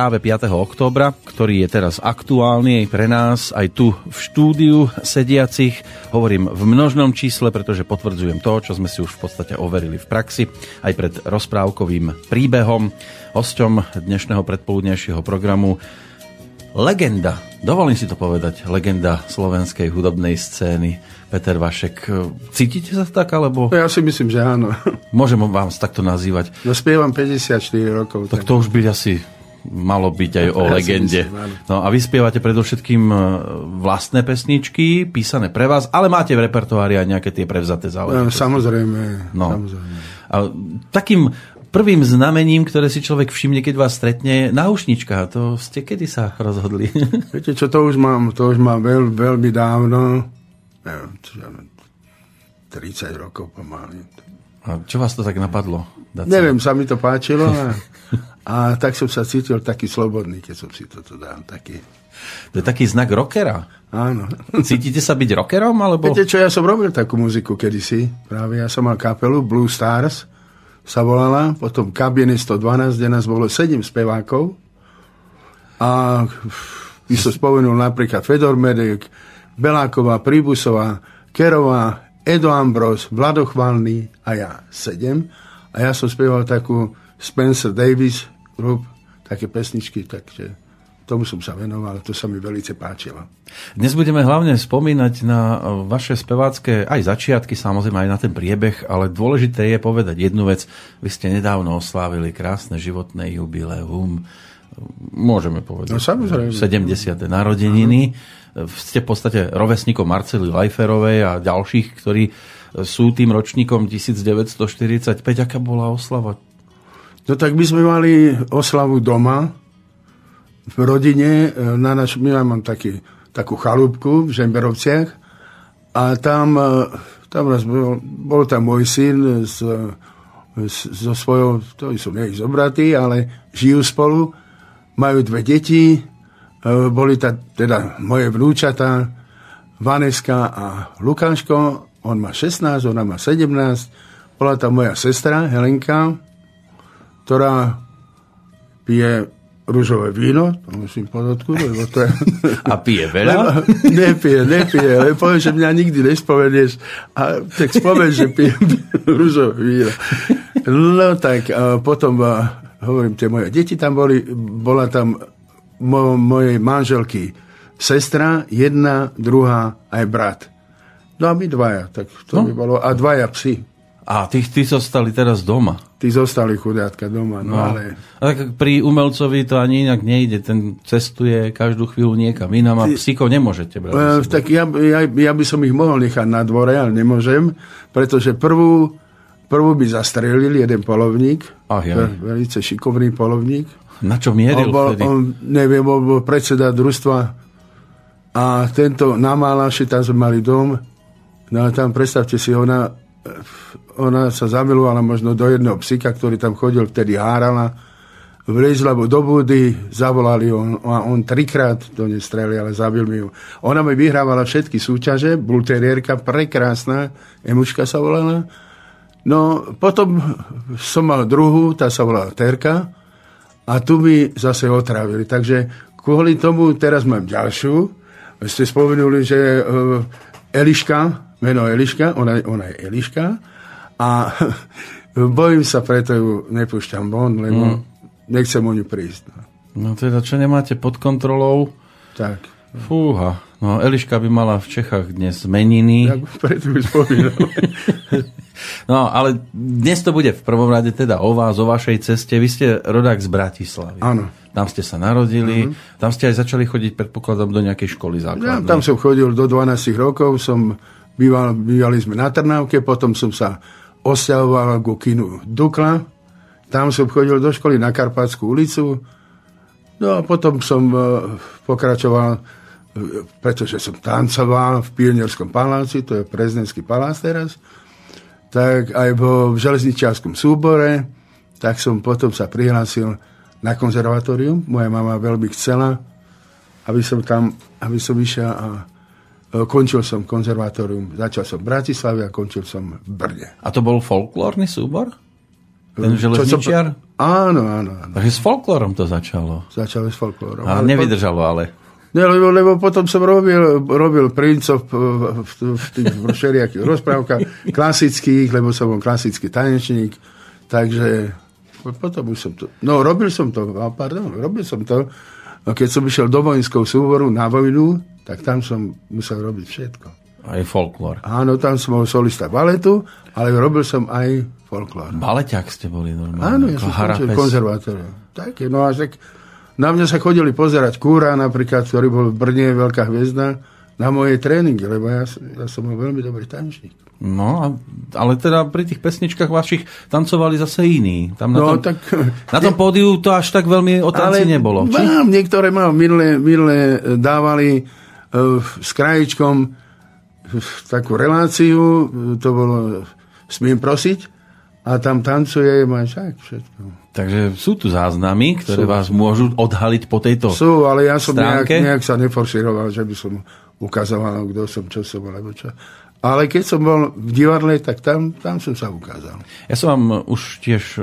práve 5. októbra, ktorý je teraz aktuálny aj pre nás, aj tu v štúdiu sediacich. Hovorím v množnom čísle, pretože potvrdzujem to, čo sme si už v podstate overili v praxi, aj pred rozprávkovým príbehom. Hosťom dnešného predpoludnejšieho programu legenda, dovolím si to povedať, legenda slovenskej hudobnej scény, Peter Vašek. Cítite sa tak, alebo Ja si myslím, že áno. môžem vám takto nazývať? No spievam 54 rokov. Tak to už byť asi malo byť aj o Ja legende. myslím. No a vy spievate predovšetkým e, vlastné pesničky, písané pre vás, ale máte v repertoári aj nejaké tie prevzaté No, záležitosti. samozrejme, No. samozrejme. A takým prvým znamením, ktoré si človek všimne, keď vás stretne, je náušnička. To ste kedy sa rozhodli? Viete čo, to už mám, to už mám veľ, veľmi dávno, neviem, čo ja viem, 30 rokov pomaly. A čo vás to tak napadlo? Dať Neviem, sa mi to páčilo a, a tak som sa cítil taký slobodný, keď som si toto dal. Taký, To je taký znak rockera. áno. Cítite sa byť rockerom, alebo... Viete čo, ja som robil takú muziku kedysi. Práve ja som mal kapelu Blue Stars, sa volala, potom kabiny 112, kde nás bolo 7 spevákov. A by som spomenul napríklad Fedor Medek, Beláková, Príbusová, Kerová, Edo Ambros, Vlado Chvalný a ja 7. A ja som spieval takú Spencer Davis group, také pesničky, takže tomu som sa venoval, to sa mi veľmi páčilo. Dnes budeme hlavne spomínať na vaše spevácké aj začiatky, samozrejme aj na ten priebeh, ale dôležité je povedať jednu vec. Vy ste nedávno oslávili krásne životné jubileum. Môžeme povedať. No, samozrejme. 70. narodeniny. Ste v podstate rovesníkom Marcely Lajferovej a ďalších, ktorí sú tým ročníkom 1945. Aká bola oslava? No tak my sme mali oslavu doma, v rodine, e, na naš, my mám taký, takú chalúbku v Žemberovciach. A tam, e, tam raz bol, bol tam môj syn s e, s- so svojou, to sú nie zobratí, ale žijú spolu, majú dve deti, boli ta, teda moje vnúčatá, Vaneska a Lukáško, on má 16, ona má 17, bola tam moja sestra Helenka, ktorá pije rúžové víno, to musím podotknúť, lebo to je... A pije veľa? nepije, nepije, ale poviem, že mňa nikdy nespomenieš. A tak spomen, že pijem rúžové víno. No tak a potom, a, hovorím, tie moje deti tam boli, bola tam mo, mojej manželky sestra, jedna, druhá, aj brat. No a my dvaja, tak to No. by bolo, a dvaja psi. A tí, tí zostali teraz doma. Tí zostali chudátka doma, no, No. ale... A tak pri umelcovi to ani inak nejde. Ten cestuje každú chvíľu niekam inám a psíkov nemôžete brať. E, tak ja, ja, ja by som ich mohol nechať na dvore, ale nemôžem, pretože prvú, prvú by zastrelili jeden polovník, Ach, jaj. ve- velice šikovný polovník. Na čo On mieril bol, vtedy? on, neviem, on bol predseda družstva a tento na Málaši, tam sme mali dom, no a tam predstavte si, ona, ona sa zamilovala možno do jedného psika, ktorý tam chodil, vtedy hárala, vlezla do budy, zavolali on, a on trikrát do nej strelil, ale zabil mi ju. Ona mi vyhrávala všetky súťaže, bulterierka, prekrásna, Emuška sa volala. No, potom som mal druhú, tá sa volala Terka, a tu mi zase otravili. Takže kvôli tomu teraz mám ďalšiu. Ste spomenuli, že uh, Eliška, meno Eliška, ona, ona je Eliška a bojím sa, preto ju nepúšťam von, lebo mm. nechcem o ňu prísť. No. No teda, čo nemáte pod kontrolou? Tak, Fúha. No, Eliška by mala v Čechách dnes meniny. tak preto ju spomínam. No, ale dnes to bude v prvom rade teda o vás, o vašej ceste. Vy ste rodák z Bratislavy. Áno. Tam ste sa narodili, tam ste aj začali chodiť, predpokladám, do nejakej školy Ja, základnej. tam som chodil do 12 rokov, som býval, bývali sme na Trnávke, potom som sa osťahoval ku kinu Dukla, tam som chodil do školy na Karpatskú ulicu, no a potom som e, pokračoval, e, pretože som tancoval v Pionierskom paláci, to je prezidentský palác teraz, tak aj vo železničiarskom súbore, tak som potom sa prihlásil na konzervatórium. Moja mama veľmi chcela, aby som tam, aby som išiel a končil som konzervatórium. Začal som v Bratislave a končil som v Brne. A to bol folklórny súbor? Ten Čo som- železničiar? Áno, áno, áno. Takže s folklórom to začalo. Začal s folklórom. A Ale nevydržalo ale. Ne, lebo, lebo potom som robil, robil princov v, v, v tých všelijakých rozprávkach klasických, lebo som bol klasický tanečník. Takže potom už som to... No, robil som to, pardon, robil som to. Keď som išiel do vojenského súboru na vojnu, tak tam som musel robiť všetko. Aj folklór. Áno, tam som bol solista baletu, ale robil som aj folklór. Baleťak ste boli normálne. Áno, ja som skončil konzervatórium. Také, no až tak na mňa sa chodili pozerať Kúra napríklad, ktorý bol v Brne veľká hviezda, na moje tréningy, lebo ja, ja som bol veľmi dobrý tanečník. No, a- ale teda pri tých pesničkách vašich tancovali zase iní. Tam na, No, tom, tak... na tom pódiu to až tak veľmi o tanci nebolo. Či? Mám, niektoré mám, minule, minule dávali s krajičkom uh, takú reláciu, uh, to bolo Smiem prosiť, a tam tancuje, však všetko. Takže sú tu záznamy, ktoré Sú. vás môžu odhaliť po tejto... Sú, ale ja som nejak, stránke? nejak sa neforširoval, že by som ukazoval, kto som, čo som, alebo čo. Ale keď som bol v divadle, tak tam, tam som sa ukázal. Ja som vám už tiež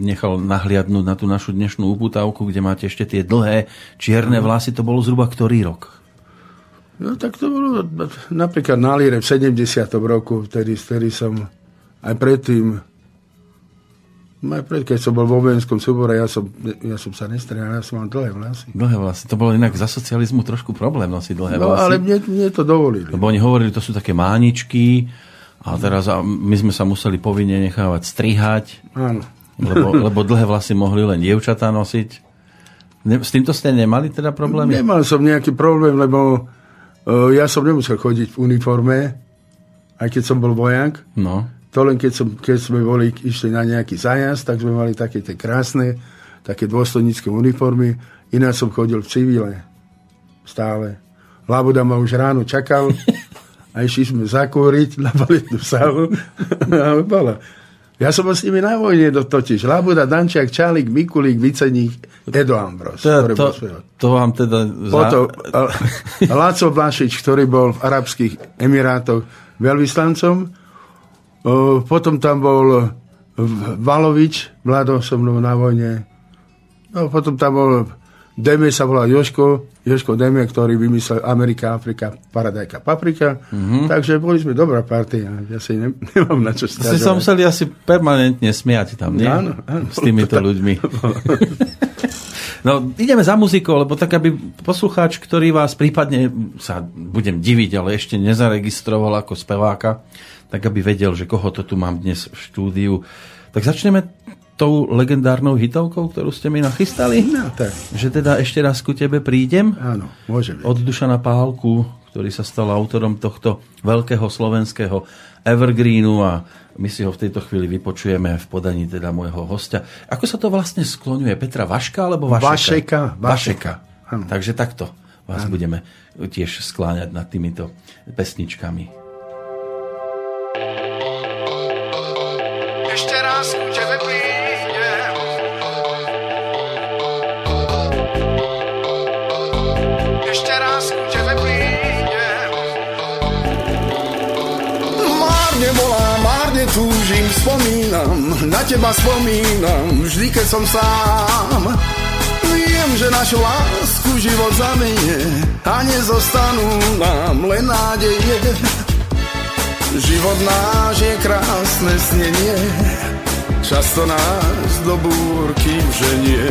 nechal nahliadnúť na tú našu dnešnú uputávku, kde máte ešte tie dlhé čierne vlasy. To bolo zhruba ktorý rok? No tak to bolo napríklad na Líre v 70. roku, vtedy, vtedy som aj predtým, no aj pred, keď som bol vo vojenskom súbore, ja som, ja som sa nestrihal, ja som mal dlhé vlasy. Dlhé vlasy. To bolo inak za socializmu trošku problém nosiť dlhé No vlasy. ale mne, mne to dovolili. Lebo oni hovorili, to sú také máničky a teraz a my sme sa museli povinne nechávať strihať, Áno. lebo, lebo dlhé vlasy mohli len dievčatá nosiť. Ne, s týmto ste nemali teda problémy? Nemal som nejaký problém, lebo ja som nemusel chodiť v uniforme, aj keď som bol vojak. No. To len keď, som, keď sme boli, išli na nejaký zájazd, tak sme mali také tie krásne, také dôstojnícke uniformy. Ináč som chodil v civile. Stále. Labuda ma už ráno čakal a išli sme zakúriť na baletnú sálu. a bola. Ja som bol s nimi na vojne do, totiž. Labuda, Dančiak, Čálik, Mikulík, Viceník, Edo Ambros. To, to, to vám teda... Za... Potom Láco Blašič, ktorý bol v Arabských Emirátoch veľvyslancom. Potom tam bol Valovič, Vlado so mnou na vojne. No, potom tam bol Deme sa volá Joško, Joško Deme, ktorý vymyslel Amerika, Afrika, Paradajka, Paprika. Mm-hmm. Takže boli sme dobrá partia. Ja si ne, nemám na čo Ste sa stiažovať. museli asi permanentne smiať tam, nie? Áno, áno. S týmito ľuďmi. No, ideme za muzikou, lebo tak, aby poslucháč, ktorý vás prípadne sa budem diviť, ale ešte nezaregistroval ako speváka, tak aby vedel, že koho to tu mám dnes v štúdiu. Tak začneme tou legendárnou hitovkou, ktorú ste mi nachystali. No, tak. Že teda ešte raz ku tebe prídem. Áno, môže byť. Od Dušana Pálku, ktorý sa stal autorom tohto veľkého slovenského evergreenu a my si ho v tejto chvíli vypočujeme v podaní teda môjho hostia. Ako sa to vlastne skloňuje? Petra Vaška alebo Vašeka? Vašeka, Vašeka. Vašeka. Takže takto vás budeme tiež skláňať nad týmito pesničkami. Ešte raz ku tebe prídem. Túžim, spomínam, na teba spomínam, vždy keď som sám. Viem, že našu lásku život zamenie a nezostanú nám len nádeje. Život náš je krásne snenie, často nás do búrky vženie.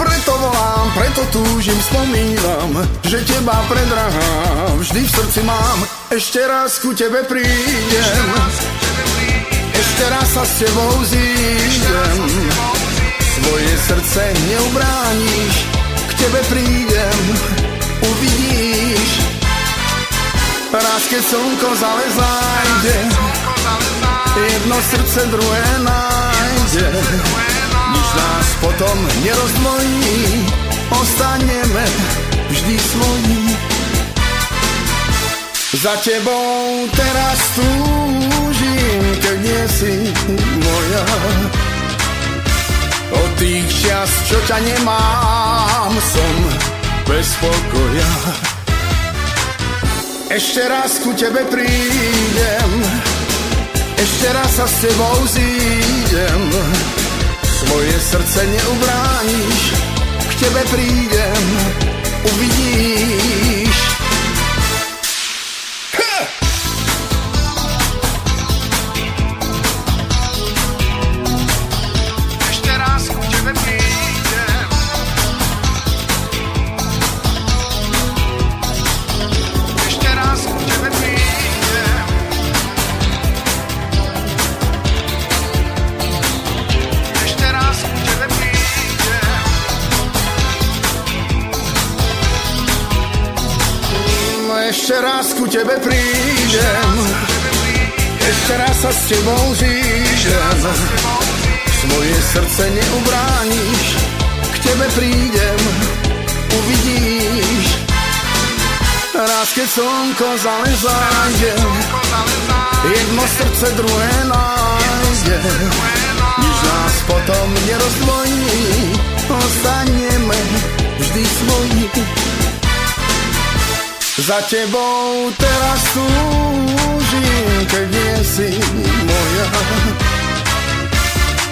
Preto volám, preto túžim, spomínam, že teba predrahá vždy v srdci mám. Ešte raz ku tebe prídem, ešte raz sa s tebou zídem. Svoje srdce neubrániš, k tebe prídem, uvidíš. Raz keď slnko zale zájde, jedno srdce druhé nájde. Nič nás potom nerozdvojí, ostaneme vždy svojí. Za tebou teraz túžim, keď nie si moja. Od tých čas, čo ťa nemám, som bez pokoja. Ešte raz ku tebe prídem, ešte raz sa s tebou zídem. Svoje srdce neubrániš, k tebe prídem, uvidíš. Tebe prídem, ešte raz sa s tebou zídem. Svoje srdce neubrániš, k tebe prídem, uvidíš. Raz keď slnko zale zájde, jedno srdce druhé nájde. Nič nás potom nerozdvojí, ostaneme vždy svojí. Za tebou teraz túžim, keď nie si moja.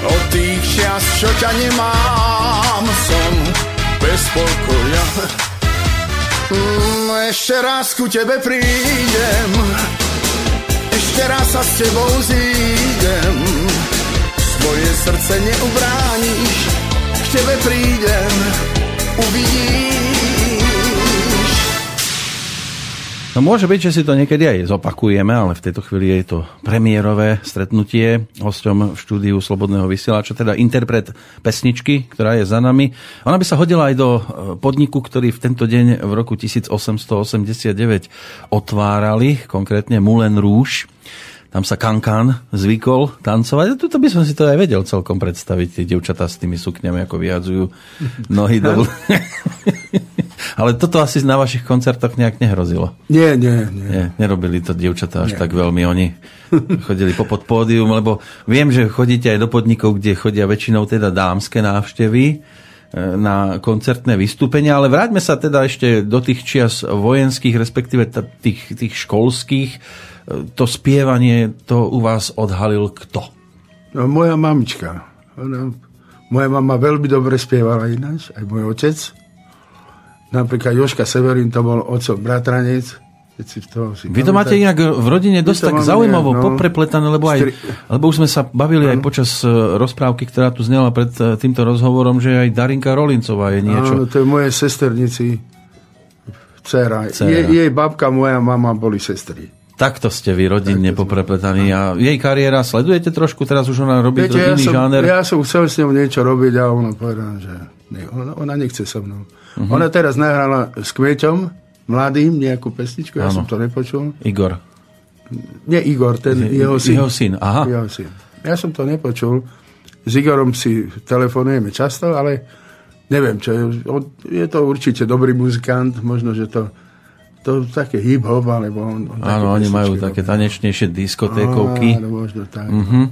Od tých čas, čo ťa nemám, som bez pokoja. Mm, ešte raz ku tebe prídem, ešte raz sa s tebou zídem. Svoje srdce neubrániš, k tebe prídem, uvidíš. No môže byť, že si to niekedy aj zopakujeme, ale v tejto chvíli je to premiérové stretnutie hosťom v štúdiu Slobodného vysielača, teda interpret pesničky, ktorá je za nami. Ona by sa hodila aj do e, podniku, ktorý v tento deň v roku 1889 otvárali, konkrétne Moulin Rouge. Tam sa Kankan zvykol tancovať. A tuto by som si to aj vedel celkom predstaviť, tie devčatá s tými sukňami, ako vyjadzujú nohy do... Ale toto asi na vašich koncertoch nejak nehrozilo. Nie, nie, nie. Nie, nerobili to dievčatá až tak veľmi. Oni chodili po podpódium, lebo viem, že chodíte aj do podnikov, kde chodia väčšinou teda dámske návštevy e, na koncertné vystúpenia, ale vráťme sa teda ešte do tých čias vojenských, respektíve tých, tých školských. E, To spievanie, to u vás odhalil kto? No, moja mamička. Ona, moja mama veľmi dobre spievala ináč, aj môj otec. Napríklad Joška Severin, to bol otcov bratranec. Keď si si Vy to máte inak v rodine dosť tak zaujímavo nejak, no. poprepletané, lebo, aj, lebo už sme sa bavili aj počas e, rozprávky, ktorá tu znela pred e, týmto rozhovorom, že aj Darinka Rolincová je niečo. Áno, to je moje sesternici dcera. Dcéra. Je, jej babka, moja mama boli sestry. Takto ste vy rodinne poprepletaní a jej kariéra sledujete trošku, teraz už ona robí Viete, ja iný som, žáner. ja som chcel s ňou niečo robiť a ona povedala, že nie, ona, ona nechce so mnou. Uh-huh. Ona teraz nahrala s Kmeťom, mladým, nejakú pesničku, ja Áno. som to nepočul. Igor. Nie Igor, ten Je- jeho syn. jeho syn, aha. Jeho syn. Ja som to nepočul. S Igorom si telefonujeme často, ale neviem, čo je. Je to určite dobrý muzikant, možno, že to, to také hip-hop, alebo on, on také Áno, oni majú robí. také tanečnejšie diskotékovky. Áno, možno tak. Mm-hmm.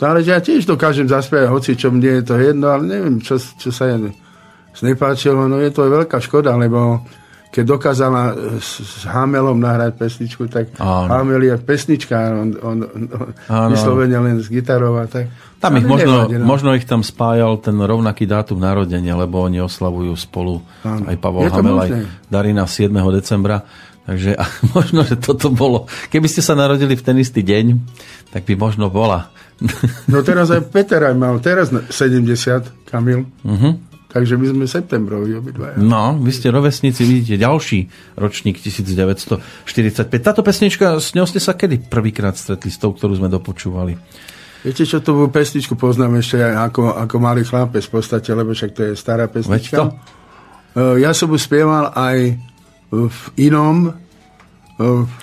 Ale že ja tiež dokážem zaspievať, hoci čo mne je to jedno, ale neviem, čo, čo sa jej nepáčilo. No je to veľká škoda, lebo keď dokázala s, s Hamelom nahrať pesničku, tak Áno. Hamel je pesnička, on, on, on vyslovene len s gitarou a tak. Tam ich možno, nevadí, no. možno ich tam spájal ten rovnaký dátum narodenia, lebo oni oslavujú spolu Áno. aj Pavol Je Hamel, aj možné. Darina 7. decembra. Takže možno, že toto bolo. Keby ste sa narodili v ten istý deň, tak by možno bola. No teraz aj Peter aj mal, teraz na 70, Kamil. Uh-huh. Takže my sme septembrovi obidvaja. No, vy ste rovesníci, vidíte, ďalší ročník 1945. Táto pesnička, s ňou ste sa kedy prvýkrát stretli s tou, ktorú sme dopočúvali? Viete, čo tú pesničku poznám ešte ako, ako malý chlapec v podstate, lebo však to je stará pesnička. E, Ja som ju spieval aj v inom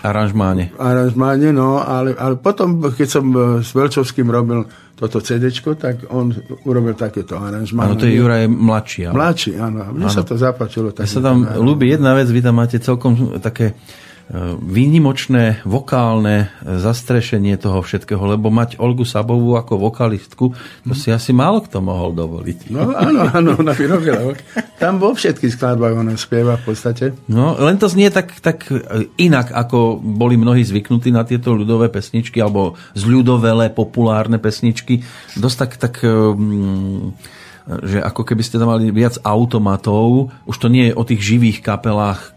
Aranžmáne. aranžmáne, no, ale, ale potom, keď som e, s Velčovským robil toto CD, tak on urobil takéto aranžmáne. Áno, to je Juraj mladší. Ale... Mladší, áno. Mne sa to zapáčilo. Mne sa tam ľúbi jedna vec, vy tam máte celkom také výnimočné vokálne e, zastrešenie toho všetkého, lebo mať Olgu Sabovú ako vokalistku, to si asi málo kto mohol dovoliť. No áno, áno, ona vyrobila. Tam vo všetkých skladbách ona spieva v podstate. No, len to znie tak, tak e, inak, ako boli mnohí zvyknutí na tieto ľudové pesničky, alebo zľudovelé, populárne pesničky. Dosť tak, tak mm, že ako keby ste tam mali viac automatov, už to nie je o tých živých kapelách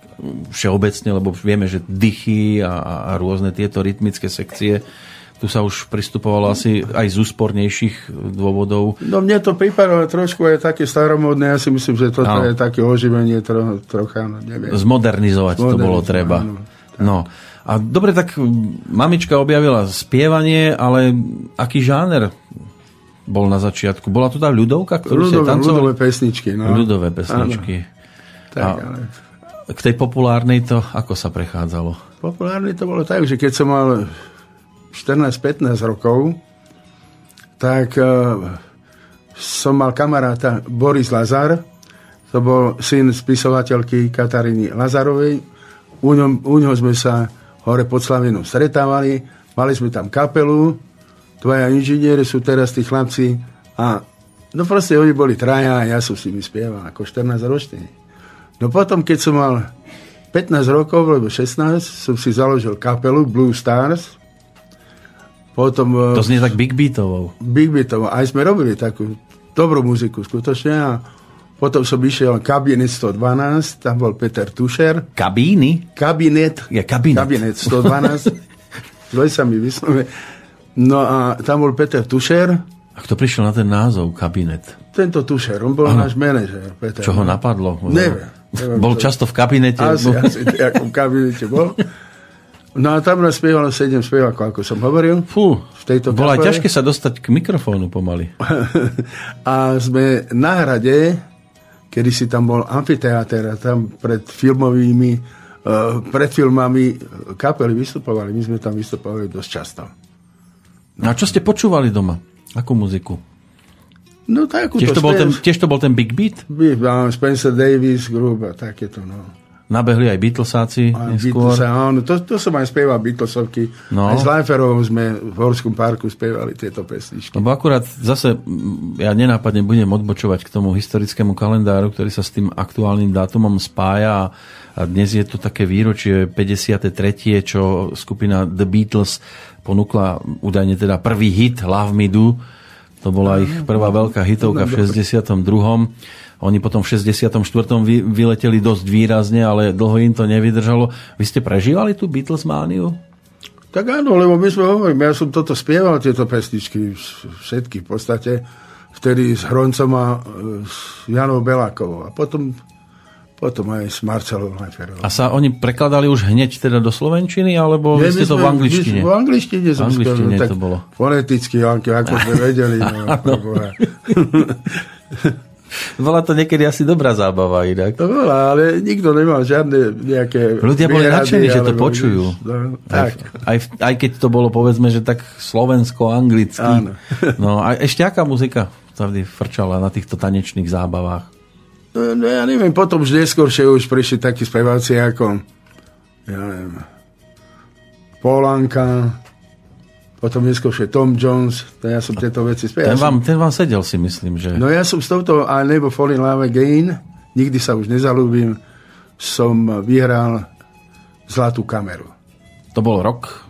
všeobecne, lebo vieme, že dychy a, a rôzne tieto rytmické sekcie, tu sa už pristupovalo asi aj z úspornejších dôvodov. No mne to pripadalo trošku aj také staromodné, ja si myslím, že toto Áno. je také oživenie tro, trocha, no neviem. Zmodernizovať to Zmodernizovať, bolo treba. áno. No. A dobre, tak mamička objavila spievanie, ale aký žáner bol na začiatku? Bola to tá ľudovka, ktorú ste Ľudové, tancovali? ľudové pesničky. No. Ľudové pesničky. Áno, tak, A- ale K tej populárnej to ako sa prechádzalo? populárne to bolo tak, že keď som mal 14-15 rokov, tak uh, som mal kamaráta Boris Lazar, to bol syn spisovateľky Kataríny Lazarovej. U, ňom, u ňoho sme sa hore pod Slavinou stretávali, mali sme tam kapelu, dvaja inžinieri sú teraz tí chlapci a no proste oni boli traja a ja som s nimi spieval ako 14 ročný. No potom, keď som mal 15 rokov, alebo 16, som si založil kapelu Blue Stars. Potom To eh, znie tak big beatovou. Big Beatov. Aj sme robili takú dobrú muziku skutočne a potom som išiel Kabinet 112, tam bol Peter Tušer. Kabíny? Kabinet. Je kabinet. Kabinet 112. Zle sa mi vyslove. No a tam bol Peter Tušer. A kto prišiel na ten názov kabinet? Tento Tušer, on bol ano. náš manažer. Peter. Čo ho napadlo? Neviem. Neviem Bol často v kabinete? Asi, asi ako v kabinete bol. No a tam nás spievalo 7 spevákov, ako som hovoril. Fú, v tejto bolo aj ťažké sa dostať k mikrofónu pomaly. a sme na hrade, kedy si tam bol amfiteáter a tam pred filmovými, uh, pred filmami kapely vystupovali. My sme tam vystupovali dosť často. No A čo ste počúvali doma? Akú muziku? No tak, Tiež to, bol ten, tiež to bol ten Big Beat? Spencer Davis, Gruba, takéto, no. Nabehli aj Beatlesáci A neskôr. Beatles, áno, to, to som aj spieval Beatlesovky. No. Aj s Leiferom sme v Horskom parku spievali tieto pesničky. Lebo akurát zase, mm, ja nenápadne budem odbočovať k tomu historickému kalendáru, ktorý sa s tým aktuálnym dátumom spája a dnes je to také výročie 53., čo skupina The Beatles ponúkla údajne teda prvý hit Love Me Do. To bola ich prvá veľká hitovka v 62. Oni potom v 64. Vy, vyleteli dosť výrazne, ale dlho im to nevydržalo. Vy ste prežívali tú Beatles mániu? Tak áno, lebo my sme hovorili, ja som toto spieval, tieto pesničky, všetky v podstate, vtedy s Hroncom a e, s Janou Belákovou. A potom, potom aj s Marcelou Leiferovou. A sa oni prekladali už hneď teda do Slovenčiny, alebo vy ste to v angličtine? V angličtine som V angličtine spieval, to bolo. Foneticky, ako, sme vedeli. No, preboha. Bola to niekedy asi dobrá zábava inak. to bola, ale nikto nemal žiadne nejaké Ľudia boli nadšení, že to počujú. No, Aj, tak. aj, aj keď to bolo povedzme, že tak slovensko-anglicky. Áno. No a ešte aká muzika vždy frčala na týchto tanečných zábavách? No, ja neviem, potom už neskôršie už prišli takí speváci ako ja neviem, Polanka, potom neskôršie Tom Jones, to ja som tieto veci spieval. Ten Ja som- vám, ten vám sedel si myslím, že... No ja som s touto I Never Fall in Love Again, nikdy sa už nezalúbim, som vyhral zlatú kameru. To bol rok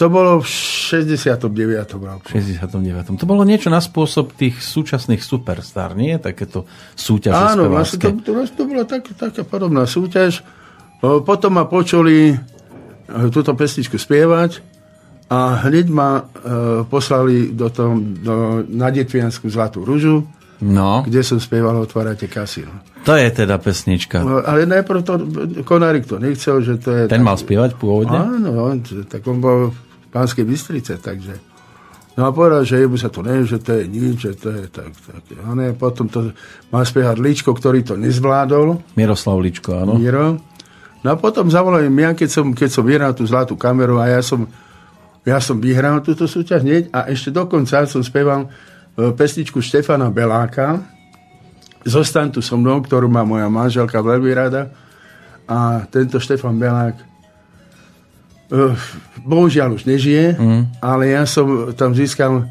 To bolo v 69. roku. 69. To bolo niečo na spôsob tých súčasných superstar, nie? Takéto súťaže Áno, vlastne to, to, to bola tak, taká podobná súťaž. Potom ma počuli e, túto pesničku spievať a hneď ma e, poslali do tom, do, na Detviansku Zlatú rúžu, No, kde som spieval Otvárate kasino. to je teda pesnička. No, ale najprv to, Konárik to nechcel, že to je... Ten tak- mal spievať pôvodne? Áno, on, tak on bol v Pánskej Bystrice, takže... No a povedal, že jemu sa to nevie, že to je nič, že to je tak, tak. A ne, potom to mal spievať Ličko, ktorý to nezvládol, Miroslav Ličko, áno. Miro. No a potom zavolali mňa, keď som, keď som vyhral tú zlatú kameru a ja som, ja som vyhral túto súťaž hneď a ešte dokonca som spieval pesničku Štefana Beláka Zostaň tu so mnou, ktorú má moja manželka veľmi rada a tento Štefan Belák e, bohužiaľ už nežije, mm. ale ja som tam získal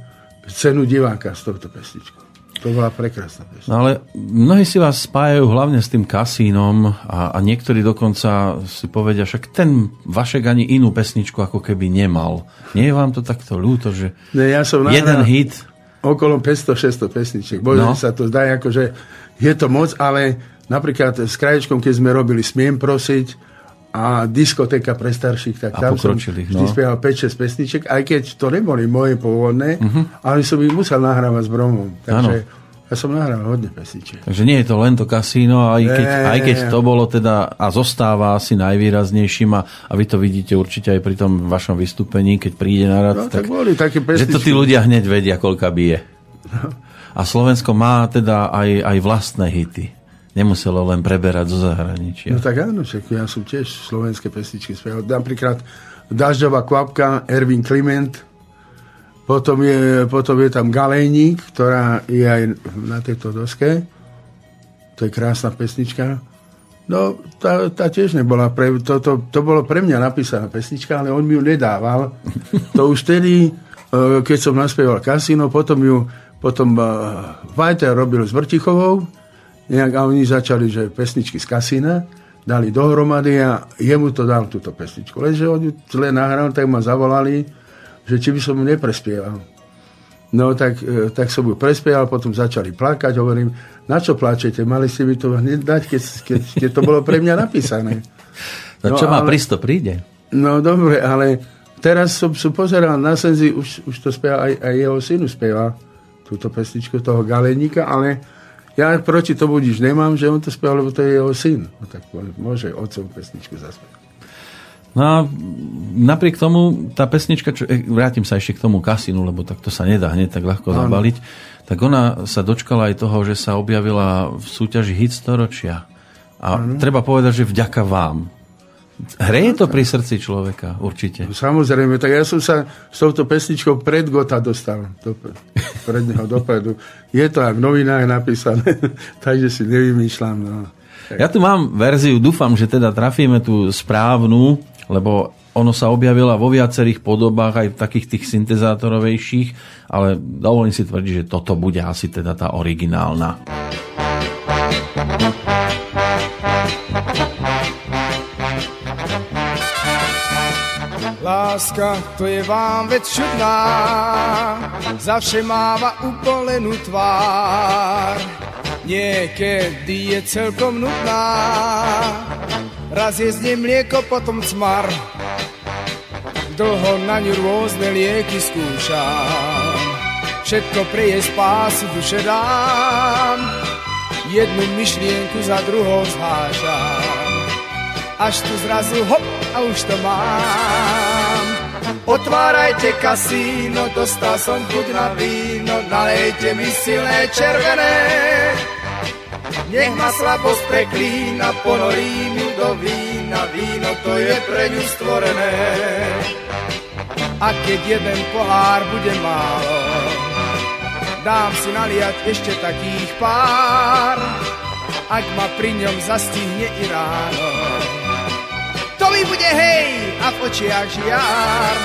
cenu diváka s touto pesničkou. To bola prekrásna pesnička. No ale mnohí si vás spájajú hlavne s tým kasínom a, a niektorí dokonca si povedia, však ten Vašek ani inú pesničku ako keby nemal. Nie je vám to takto ľúto, že Ne, ja som jeden hit, okolo 500-600 pesničiek. Možno No. no. sa to zdá, ako, že je to moc, ale napríklad s kraječkom, keď sme robili Smiem prosiť a diskotéka pre starších, tak A tam som pokročilých, vždy no. Mhm. spieval 5-6 pesniček, aj keď to neboli moje pôvodné, uh-huh. ale som ich musel nahrávať s bromom. Takže ja som nahral hodne pesničiek. takže nie je to len to kasíno, aj keď, aj keď to bolo teda a zostáva asi najvýraznejším a, a vy to vidíte určite aj pri tom vašom vystúpení, keď príde na rad, No, tak, boli také že to pesničky. tí ľudia hneď vedia, koľka bije. A Slovensko má teda aj, aj vlastné hity. Nemuselo len preberať zo zahraničia. No tak áno, však ja som tiež slovenské pesničky spieval. Napríklad Dažďová kvapka, Ervin Kliment, potom je, potom je tam Galejník, ktorá je aj na tejto doske. To je krásna pesnička. No, tá, tá tiež nebola pre, to, to, to bolo pre mňa napísaná pesnička, ale on mi ju nedával. To už vtedy, eh, keď som naspieval Kasino, potom ju potom Vajter robil s Vrtichovou, nejak, a oni začali, že pesničky z kasína, dali dohromady a jemu to dal túto pesničku. Lenže on ju zle nahral, tak ma zavolali, že či by som mu neprespieval. No tak, e, tak som ju prespieval, potom začali plakať, hovorím, na čo plačete, mali ste mi to hneď dať, keď, keď, keď to bolo pre mňa napísané. No, čo No, má ale- prísť, to príde. No dobre, ale teraz som, som pozeral na Senzi, už, už to spieva, aj, aj jeho synu spieva túto pesničku toho Galeníka, ale ja proti tomu nič nemám, že on to spieval, lebo to je jeho syn. No tak môže otcov pesničku zaspievať. No a napriek tomu tá pesnička, čo, eh, vrátim sa ešte k tomu kasínu, lebo tak to sa nedá hneď tak ľahko zabaliť, tak ona sa dočkala aj toho, že sa objavila v súťaži Hit storočia. A treba povedať, že vďaka vám. Hreje to pri srdci človeka, určite. Samozrejme, tak ja som sa s touto pesničkou pred Gota dostal. Do, pred neho dopredu. Je to aj v novinách napísané, takže si nevymýšľam. No. Ja tu mám verziu, dúfam, že teda trafíme tú správnu, lebo ono sa objavila vo viacerých podobách, aj v takých tých syntezátorovejších, ale dovolím si tvrdiť, že toto bude asi teda tá originálna. Láska, to je vám vec čudná, zavše máva upolenú tvár. Niekedy je celkom nutná, raz je z nej mlieko, potom cmar. Dlho na ňu rôzne lieky skúšam, všetko pre jej spásu duše dám. Jednu myšlienku za druhou zhášam, až tu zrazu hop a už to mám. Otvárajte kasíno, dostal som chuť na víno, nalejte mi silné červené. Nech ma slabosť preklína, ponorím ju do vína, víno to je pre ňu stvorené. A keď jeden pohár bude málo, dám si naliať ešte takých pár, ak ma pri ňom zastihne i ráno to mi bude hej a v očiach žiar.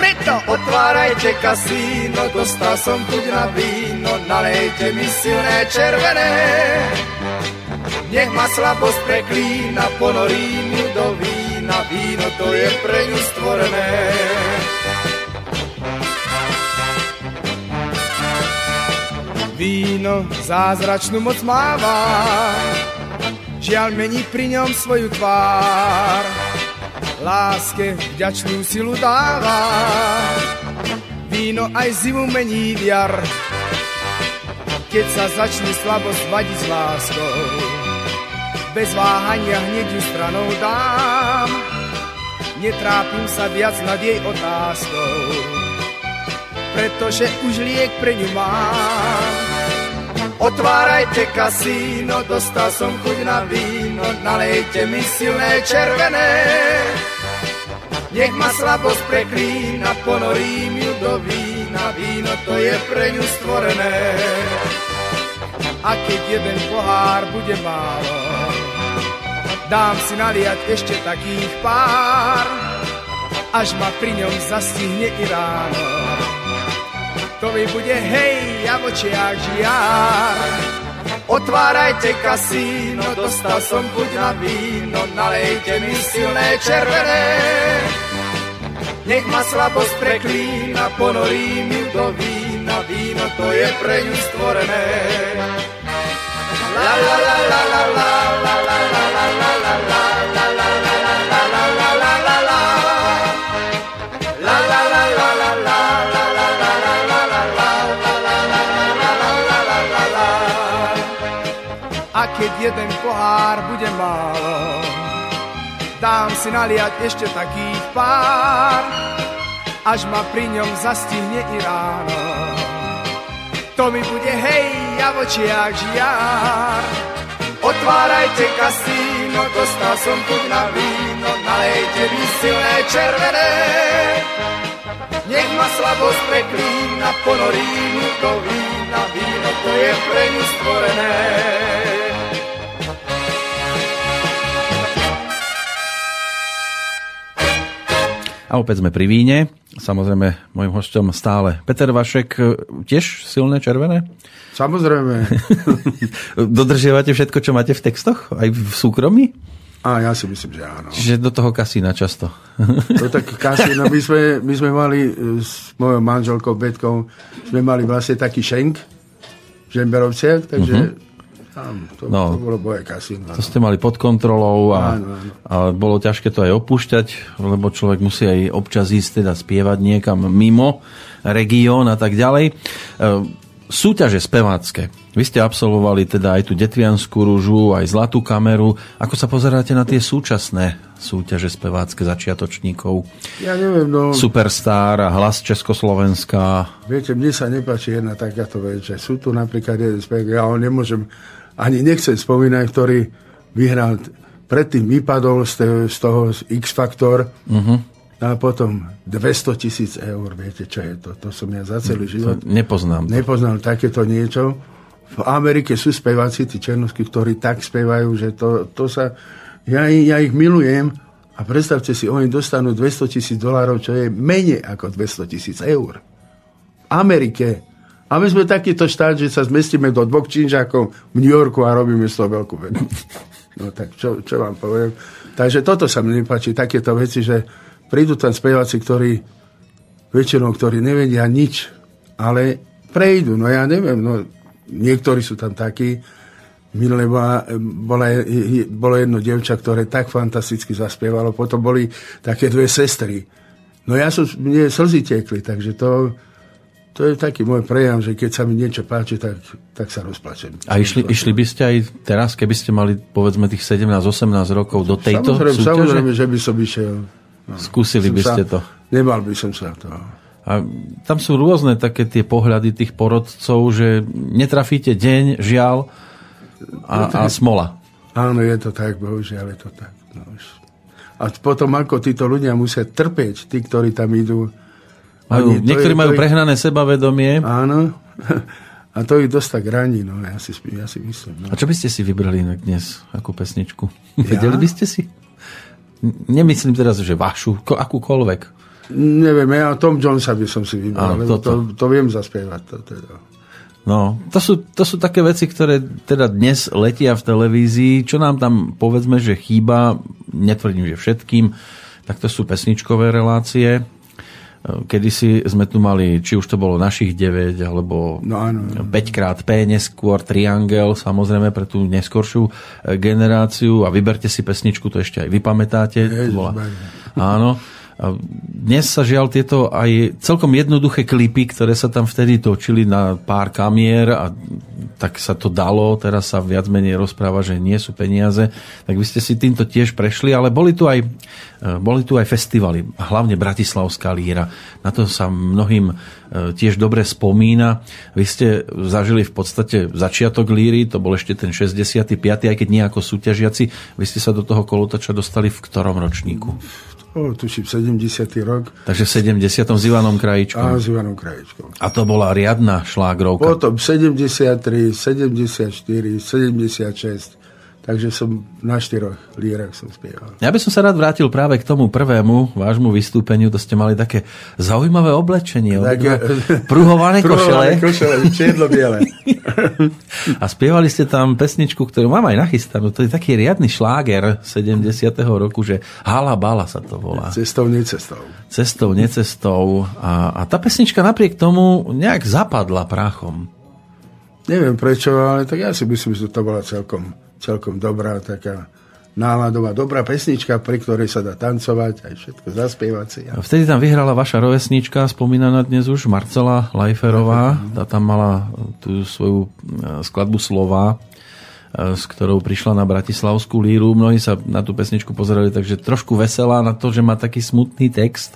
Preto otvárajte kasíno, dostal som chuť na víno, nalejte mi silné červené. Nech ma slabosť preklína, ponorím ju do vína, víno to je pre ňu stvorené. Víno zázračnú moc máva, žiaľ mení pri ňom svoju tvár láske vďačnú silu dáva. Víno aj zimu mení v jar, keď sa začne slabosť vadiť s láskou. Bez váhania hneď ju stranou dám, netrápim sa viac nad jej otázkou, pretože už liek pre ňu mám. Otvárajte kasíno, dostal som chuť na víno, nalejte mi silné červené. Nech ma slabosť preklína, ponorím ju do vína, víno to je pre ňu stvorené. A keď jeden pohár bude málo, dám si naliať ešte takých pár, až ma pri ňom zastihne i ráno. To mi bude hej očiach žiar. Otvárajte kasíno, dostal som buď na víno, nalejte mi silné červené. Nech ma slabosť preklína, ponorím ju do vína, víno to je pre ňu stvorené. La la la la la la Keď jeden pohár bude málo, dám si naliať ešte takých pár, až ma pri ňom zastihne i ráno. To mi bude hej a v očiach žiar. Otvárajte kasíno, dostal som tu na víno, nalejte mi silné červené. Nech ma slabosť preklína, ponorím ju do vína, víno to je pre ňu stvorené. A opäť sme pri víne. Samozrejme, môjim hostom stále Peter Vašek. Tiež silné červené? Samozrejme. Dodržiavate všetko, čo máte v textoch? Aj v súkromí? A ja si myslím, že áno. Čiže do toho kasína často. To tak kasíno, my sme, my sme mali e, s mojou manželkou Betkou, sme mali vlastne taký šenk v Žemberovciach, takže tam, to, No. to bolo moje kasíno. To ste mali pod kontrolou a, Áno, áno. a bolo ťažké to aj opúšťať, lebo človek musí aj občas ísť teda spievať niekam mimo región a tak ďalej. E, Súťaže spevácké. Vy ste absolvovali teda aj tú Detvianskú rúžu, aj Zlatú kameru. Ako sa pozeráte na tie súčasné súťaže spevácké začiatočníkov? Ja neviem, no, Superstar a Hlas Československa. viete, mne sa nepáči jedna takáto vec, že sú tu napríklad jeden spevák, ja ho nemôžem, ani nechcem spomínať, ktorý vyhral predtým vypadol z, z toho z X-Factor Mhm. a potom 200 tisíc eur, viete, čo je to? To som ja za celý To život nepoznám. To. nepoznal takéto niečo. V Amerike sú speváci, tí černovskí, ktorí tak spevajú, že to, to sa... Ja, ja ich milujem a predstavte si, oni dostanú 200 tisíc dolárov, čo je menej ako 200 tisíc eur. V Amerike. A my sme takýto štát, že sa zmestíme do dvoch činžákov v New Yorku a robíme z toho veľkú vec. No tak čo, čo vám poviem. Takže toto sa mi nepáči, takéto veci, že prídu tam speváci, ktorí väčšinou, ktorí nevedia nič, ale prejdú. No ja neviem, no niektorí sú tam takí. Minule bola, bola, bolo jedno dievča, ktoré tak fantasticky zaspievalo, potom boli také dve sestry. No ja som, mne slzy tekli, takže to, to je taký môj prejav, že keď sa mi niečo páči, tak, tak sa rozplačem. A išli, išli by ste aj teraz, keby ste mali povedzme tých 17-18 rokov do tejto samozrejme, súťaže? samozrejme, že by som išiel. No, Skúsili by sa, ste to. Nemal by som sa to. A tam sú rôzne také tie pohľady tých porodcov, že netrafíte deň, žiaľ, a, a smola. Áno, je to tak, bohužiaľ je to tak. No, už. a potom ako títo ľudia musia trpieť, tí, ktorí tam idú. Majú, Oni- to niektorí je- majú prehnané sebavedomie. Áno. A to ich dosť tak raní, no, ja si, ja si myslím. No. A čo by ste si vybrali dnes, akú pesničku? Vedeli by ste si? Nemyslím teraz, že vašu, ko- akúkoľvek. Neviem, ja Tom Jonesa by som si vybral, Áno, to, to viem zaspievať. To, teda. No, to sú, to sú také veci, ktoré teda dnes letia v televízii. Čo nám tam povedzme, že chýba, netvrdím, že všetkým, tak to sú pesničkové relácie. Kedysi sme tu mali, či už to bolo našich 9, alebo No áno. 5 krát P, neskôr Triangel, samozrejme pre tú neskoršiu e, generáciu a vyberte si pesničku, to ešte aj vy pamätáte. To bola, áno. Dnes sa žiaľ tieto aj celkom jednoduché klipy, ktoré sa tam vtedy točili na pár kamier a tak sa to dalo, teraz sa viac menej rozpráva, že nie sú peniaze, tak vy ste si týmto tiež prešli, ale boli tu aj, e, boli tu aj festivaly, hlavne Bratislavská líra. Na to sa mnohým e, tiež dobre spomína. Vy ste zažili v podstate začiatok líry, to bol ešte ten 65. aj keď nie ako súťažiaci. Vy ste sa do toho kolotača dostali v ktorom ročníku? O, tuším, 70. rok. Takže v 70. s Ivanom Krajičkom. A s Ivanom Krajičkom. A to bola riadna šlágrovka. Potom 73, 74, 76. Takže som na štyroch lírach som spieval. Ja by som sa rád vrátil práve k tomu prvému vášmu vystúpeniu. To ste mali také zaujímavé oblečenie. Také- Pruhované Pruhované košele. košele, čierno-biele. A spievali ste tam pesničku, ktorú mám aj nachystanú. To je taký riadny šláger 70. roku, že Hala Bala sa to volá. Cestou, necestou. Cestou, necestou. A, a tá pesnička napriek tomu nejak zapadla prachom. Neviem prečo, ale tak ja si myslím, že to bola celkom, celkom dobrá taká náladová, dobrá pesnička, pri ktorej sa dá tancovať, aj všetko zaspievať si. A Vtedy tam vyhrala vaša rovesnička, spomínaná dnes už, Marcela Lajferová. Tá tam mala tú svoju e, skladbu slova, e, s ktorou prišla na Bratislavskú líru. Mnohí sa na tú pesničku pozerali, takže trošku veselá na to, že má taký smutný text.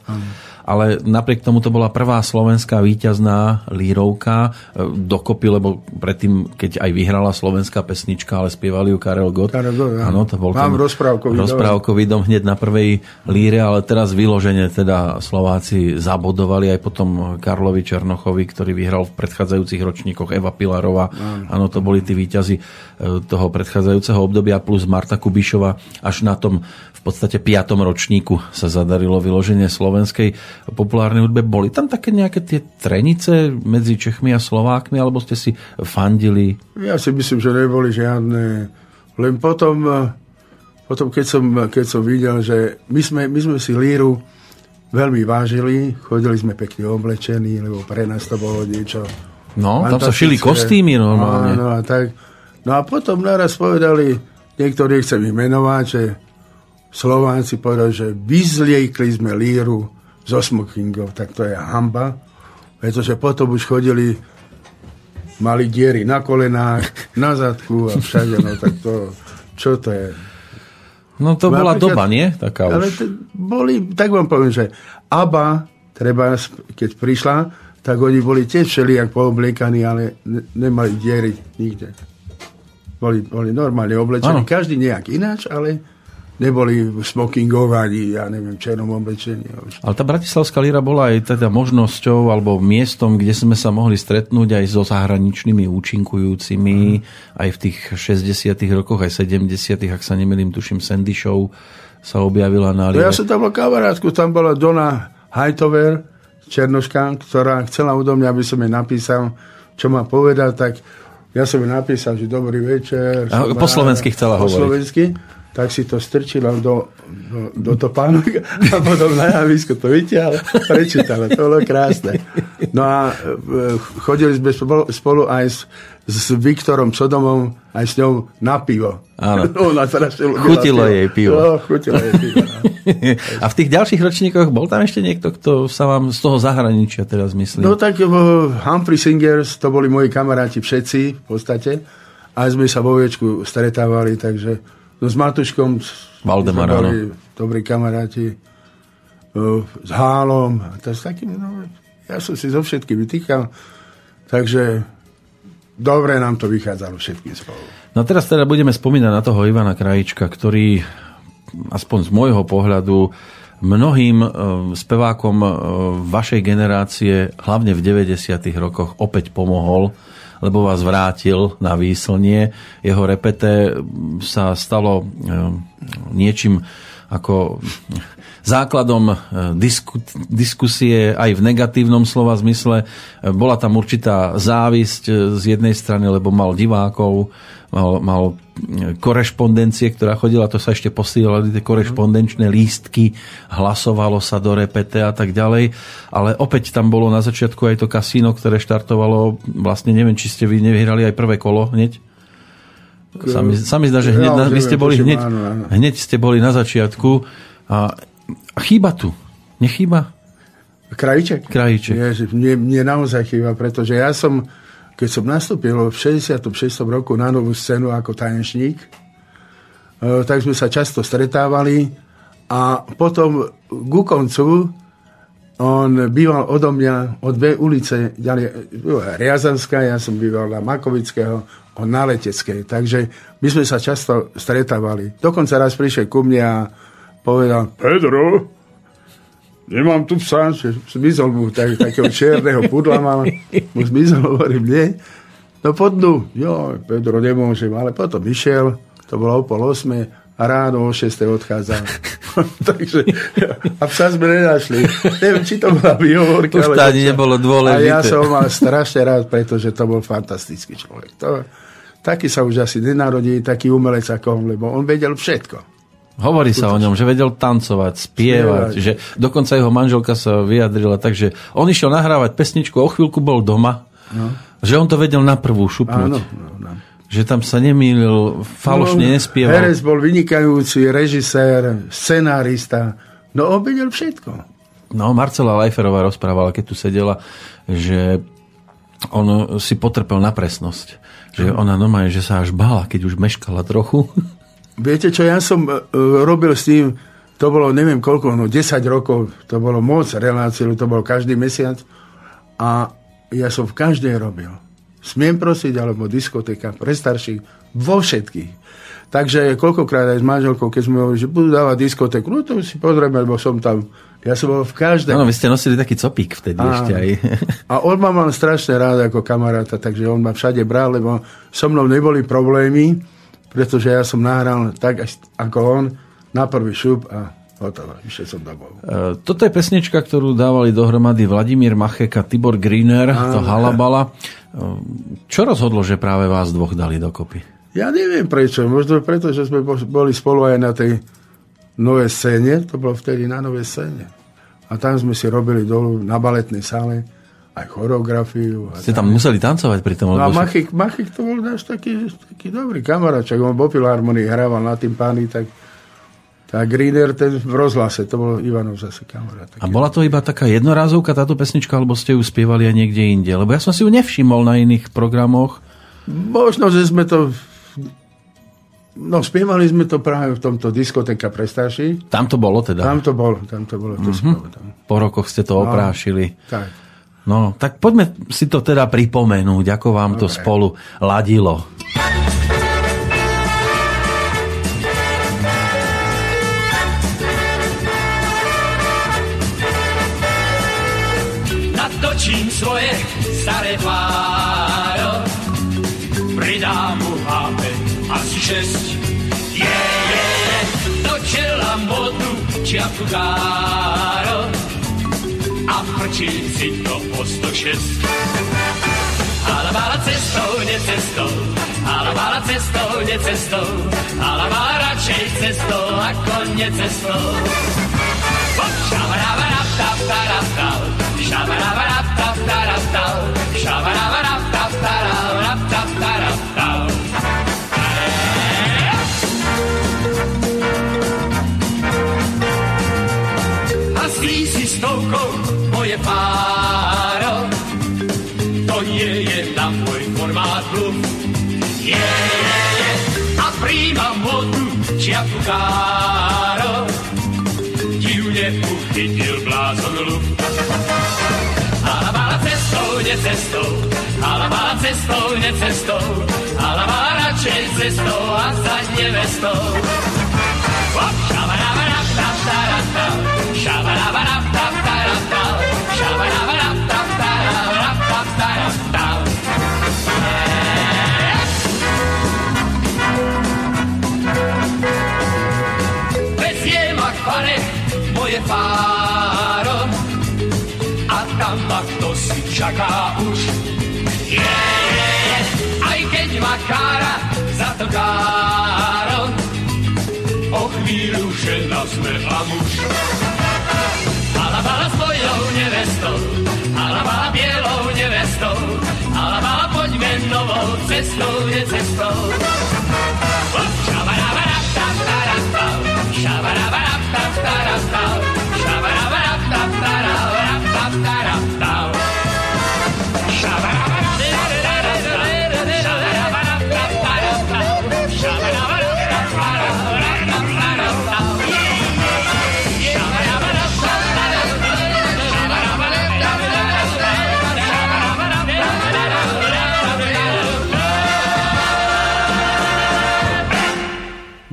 Ale napriek tomu to bola prvá slovenská víťazná lírovka e, dokopy, lebo predtým, keď aj vyhrala slovenská pesnička, ale spievali ju Karel Gott. Karel Gott, áno. To bol Mám ten rozprávkový dom. rozprávkový dom hneď na prvej líre, ale teraz vyložene teda Slováci zabodovali aj potom Karlovi Černochovi, ktorý vyhral v predchádzajúcich ročníkoch Eva Pilarová. Áno, to boli tí víťazi e, toho predchádzajúceho obdobia plus Marta Kubišova. Až na tom v podstate piatom ročníku sa zadarilo vyloženie slovenskej populárnej hudbe. Boli tam také nejaké tie trenice medzi Čechmi a Slovákmi, alebo ste si fandili? Ja si myslím, že neboli žiadne. Len potom, eh, potom keď, som, keď som videl, že my sme, my sme si líru veľmi vážili, chodili sme pekne oblečení, lebo pre nás to bolo niečo No, tam sa šili kostýmy normálne. Áno, a tak. No a potom naraz povedali, niektorí chcem ich menovať, že Slováci povedali, že vyzliekli sme líru zo smokingov, tak to je hamba, pretože potom už chodili mali diery na kolenách, na zadku a všade, no tak to, čo to je? No to bola Napríklad- doba, nie? Taká Ale už. boli, tak vám poviem, že ABBA, treba, keď prišla, tak oni boli tiež všelijak poobliekaní, ale ne, nemali diery nikde. Boli, boli normálne oblečení, Áno. každý nejak ináč, ale neboli v smokingov ani, ja neviem, černom oblečení. Ale tá Bratislavská líra bola aj teda možnosťou alebo miestom, kde sme sa mohli stretnúť aj so zahraničnými účinkujúcimi, mm. aj v tých 60 rokoch, aj 70 ak sa nemýlim, tuším, Sandy Show sa objavila na líre. No ja som tam bol kamarátku, tam bola Dona Hightover, Černoška, ktorá chcela odo mňa, aby som jej napísal, čo má povedať, tak ja som jej napísal, že dobrý večer. A, po slovensky chcela po hovoriť. slovensky tak si to strčila do, do, do topánok a potom na javisko to vyťahla, prečítala. To bolo krásne. No a e, chodili sme spolu, aj s, s Viktorom Sodomom, aj s ňou na pivo. Áno. Ona strašne Chutilo jej pivo. No, chutilo jej pivo. no. A v tých ďalších ročníkoch bol tam ešte niekto, kto sa vám z toho zahraničia teraz myslí? No tak uh, Humphrey Singers, to boli moji kamaráti všetci v podstate. Aj sme sa vo viečku stretávali, takže no, s Matuškom Valdemar, sme boli dobrí kamaráti. Uh, s Hálom. a To s takým, no, ja som si so všetkým vytýkal. Takže dobre nám to vychádzalo všetkým spolu. No teraz teda budeme spomínať na toho Ivana Krajička, ktorý aspoň z môjho pohľadu mnohým e, spevákom e, vašej generácie, hlavne v 90. rokoch, opäť pomohol, lebo vás vrátil na výslnie. Jeho repete sa stalo e, niečím ako základom disku, diskusie aj v negatívnom slova zmysle. Bola tam určitá závisť z jednej strany, lebo mal divákov, mal, mal korešpondencie, ktorá chodila, to sa ešte posielali tie korešpondenčné lístky, hlasovalo sa do repete a tak ďalej, ale opäť tam bolo na začiatku aj to kasíno, ktoré štartovalo, vlastne neviem, či ste vy nevyhrali aj prvé kolo hneď? Sa mi, sa mi zdá, že hneď, Ja už vy ste boli hneď, hneď ste boli na začiatku a, chýba tu. Nechýba? Krajíček? Krajíček. Ježi, mne, mne naozaj chýba, pretože ja som, keď som nastúpil v 66. roku na novú scénu ako tanečník, e, tak sme sa často stretávali a potom ku koncu on býval odo mňa o dve ulice ďalej, bola Riazanská, ja som býval na Makovického, on na Leteckej. Takže my sme sa často stretávali. Dokonca raz prišiel ku mne a povedal, Pedro, nemám tu psa, že zmizol mu tak, takého čierneho pudla mám, mu zmizol, hovorím, nie. No podnú, jo, Pedro, nemôžem, ale potom išiel, to bolo o pol osme, a ráno o 6. odchádzal. Takže, a psa sme nenašli. Neviem, či to bola výhovorka. Už to ani nebolo A dôležité. ja som mal strašne rád, pretože to bol fantastický človek. To, taký sa už asi nenarodí, taký umelec ako on, lebo on vedel všetko. Hovorí sa o ňom, že vedel tancovať, spievať, Spievať. že dokonca jeho manželka sa vyjadrila tak, že on išiel nahrávať pesničku, o chvíľku bol doma, no. že on to vedel na prvú šupnúť. Áno, no, no. Že tam sa nemýlil, falošne No, nespieval. Herec bol vynikajúci, režisér, scenárista. No on vedel všetko. No, Marcela Lajferová rozprávala, keď tu sedela, že on si potrpel na presnosť. Že ona normálne, že sa až bála, keď už meškala trochu. Viete čo, ja som e, robil s tým, to bolo neviem koľko, no 10 rokov, to bolo moc reláciu, to bol každý mesiac a ja som v každej robil. Smiem prosiť, alebo diskotéka pre starších, vo všetkých. Takže koľkokrát aj s manželkou, keď sme hovorili, že budú dávať diskotéku, no to si pozrieme, lebo som tam. Ja som bol v každej. Áno, vy ste nosili taký copík vtedy Áno. ešte aj. A on ma mal strašne rád ako kamaráta, takže on ma všade bral, lebo so mnou neboli problémy, pretože ja som nahral tak ako on na prvý šup a hotovo, išiel som domov. E, Toto je pesnička, ktorú dávali dohromady Vladimír Machek a Tibor Griner, to Halabala. E, Čo rozhodlo, že práve vás dvoch dali dokopy? Ja neviem prečo, možno preto, že sme bo- boli spolu aj na tej novej scéne, to bolo vtedy na novej scéne. A tam sme si robili dolu na baletnej sále aj choreografiu. A Ste tam museli tancovať pri tom? No a Machik, Machik to bol náš taký, taký dobrý kamarát, čak on v Opilharmonii hrával na tým pány, tak tá Greener ten v rozhlase, to bol Ivanov zase kamarát. A bola to iba taká jednorázovka táto pesnička, alebo ste ju spievali aj niekde inde? Lebo ja som si ju nevšimol na iných programoch. Možno, že sme to... No, spievali sme to práve v tomto diskotéka pre starších. Tam to bolo teda. Tam to bolo, tam to bolo, to mm-hmm. Po rokoch ste to oprášili. Tak. No, tak poďme si to teda pripomenúť, ako vám Dobre. to spolu ladilo. Natočím svoje staré páro, pridám mu hápe asi šesť. Je, je, je, do čela modnú čiapku dáro, a v si to po 106. Alabára cestou, ně cestou, ale alabára cestou, ne necestou, alabára radšej cestou ako necestou. Hop, šabarabarabtabtarabtal, šabarabarabtabtarabtal, šabarabarabtabtarabtabtarabtal. Čiapku káro, divne uchytil blázon luft. Alabala cestou, necestou, alabala cestou, necestou, alabala radšej cestou a za nevestou. párom a tam ma kto si čaká už. Je, je, aj keď ma kára za to károm, o chvíľu žena sme a muž. Alabala s mojou nevestou, alabala bielou nevestou, alabala poďme novou cestou, necestou. Šabarabara, tam, tam, tam, šabarabara, tam, tam, tam,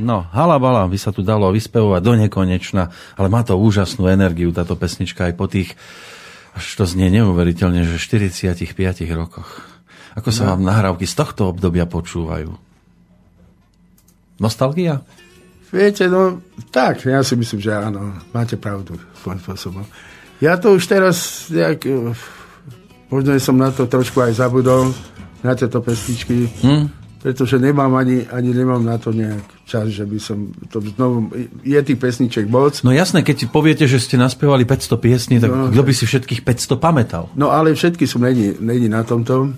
No, halabala by sa tu dalo vyspevovať do nekonečna, ale má to úžasnú energiu, táto pesnička aj po tých, až to znie neuveriteľne, že 45 rokoch. Ako sa vám nahrávky z tohto obdobia počúvajú? Nostalgia? Viete, no tak, ja si myslím, že áno, máte pravdu svojím spôsobom. Ja to už teraz, jak, eh, možno som na to trošku aj zabudol, na tieto pesničky, Hm? Pretože nemám ani, ani nemám na to nejak čas, že by som to znovu, je tých pesniček moc, No jasné, keď poviete, že ste naspievali 500 piesní, tak No, kto by si všetkých 500 pamätal? no ale všetky sú není, není na tomto,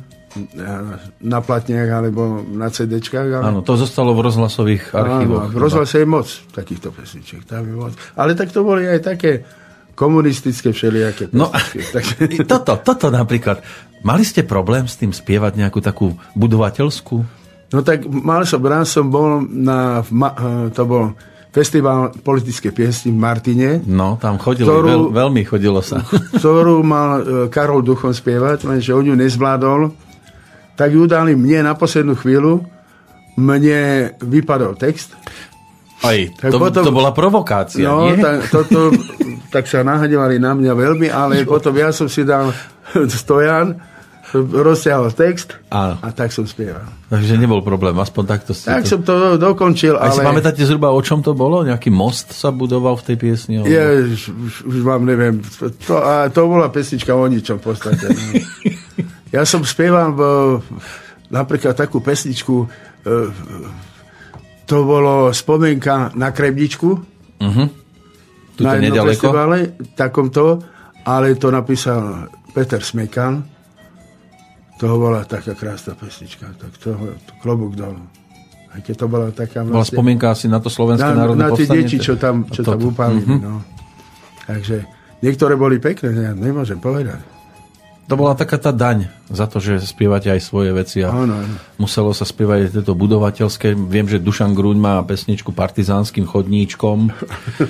na platniach alebo na CDčkách, ale Áno, to zostalo v rozhlasových archívoch. Áno, v rozhlase je moc takýchto pesničiek. Tam je moc. Ale tak to boli aj také komunistické všelijaké No, pesničky. Takže, i toto, toto napríklad. Mali ste problém s tým spievať nejakú takú budovateľskú? No tak mal som, raz som bol na, eh, to bol festival politické piesni v Martine, No, tam chodili, Ktorú- veľ, veľmi chodilo sa. ktorú mal eh, Karol Duchon spievať, lenže on ju nezvládol, tak ju dali mne na poslednú chvíľu, mne vypadol text, Aj, Tak to, potom- to bola provokácia, No, nie? tak, toto, tak sa nahdevali na mňa veľmi, ale potom ja som si dal stojan, rozťahol text Áno. a tak som spieval. Takže nebol problém, aspoň takto ste Tak to... som to dokončil, si ale pamätáte zhruba, o čom to bolo? Nejaký most sa budoval v tej piesni? alebo- je, už, už, vám neviem. To, a to bola pesnička o ničom v podstate. No. Ja som spieval v, napríklad takú pesničku, e, to bolo spomienka na Krebničku, Tu na to jednom nedaleko? festivale, takomto, ale to napísal Peter Smekan. To bola taká krásna pesnička, tak toho, to klobúk dolu. Aj keď to bola taká Bola spomienka asi na to Slovenské na, národné na tie povstanie? deti, čo tam, čo tam upálili. Mhm. No. Takže niektoré boli pekné, ja nemôžem povedať. To bola taká tá daň za to, že spievate aj svoje veci a Áno, áno. muselo sa spievať aj tieto budovateľské. Viem, že Dušan Gruň má pesničku Partizánskym chodníčkom.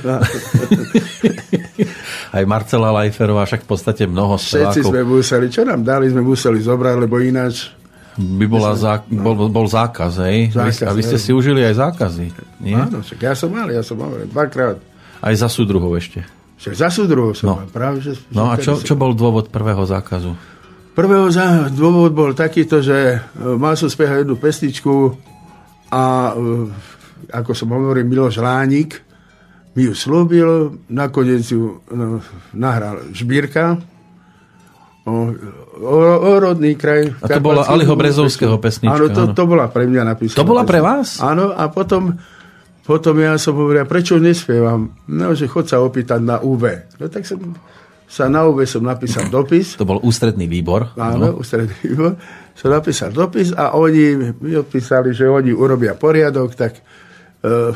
aj Marcela Lajferová, však v podstate mnoho Všetci spevákov. sme museli, čo nám dali, sme museli zobrať, lebo ináč By bola zá, bol, bol zákaz, hej? Zákaz, a vy ste si užili aj zákazy, nie? Áno, však ja som mal, ja som mal dvakrát. Aj za súdruhov ešte. Však za súdruhov som No. mal, práve, že, No a čo, čo bol dôvod prvého zákazu? Prvého za, dôvod bol takýto, že e, mal som spiehať jednu pesničku a e, ako som hovoril, Miloš Lánik mi ju slúbil, nakoniec ju no, nahral Žbírka o, o, o rodný kraj. A to bola Aliho Brezovského pesnička. Áno, to, to bola pre mňa napísaná. To bola pre vás? Áno, a potom, potom ja som hovoril, prečo nespievam? No, že chod sa opýtať na UV. No tak som sa na UV som napísal dopis. To bol ústredný výbor. Áno, no. ústredný výbor. Som napísal dopis a oni mi odpísali, že oni urobia poriadok, tak uh,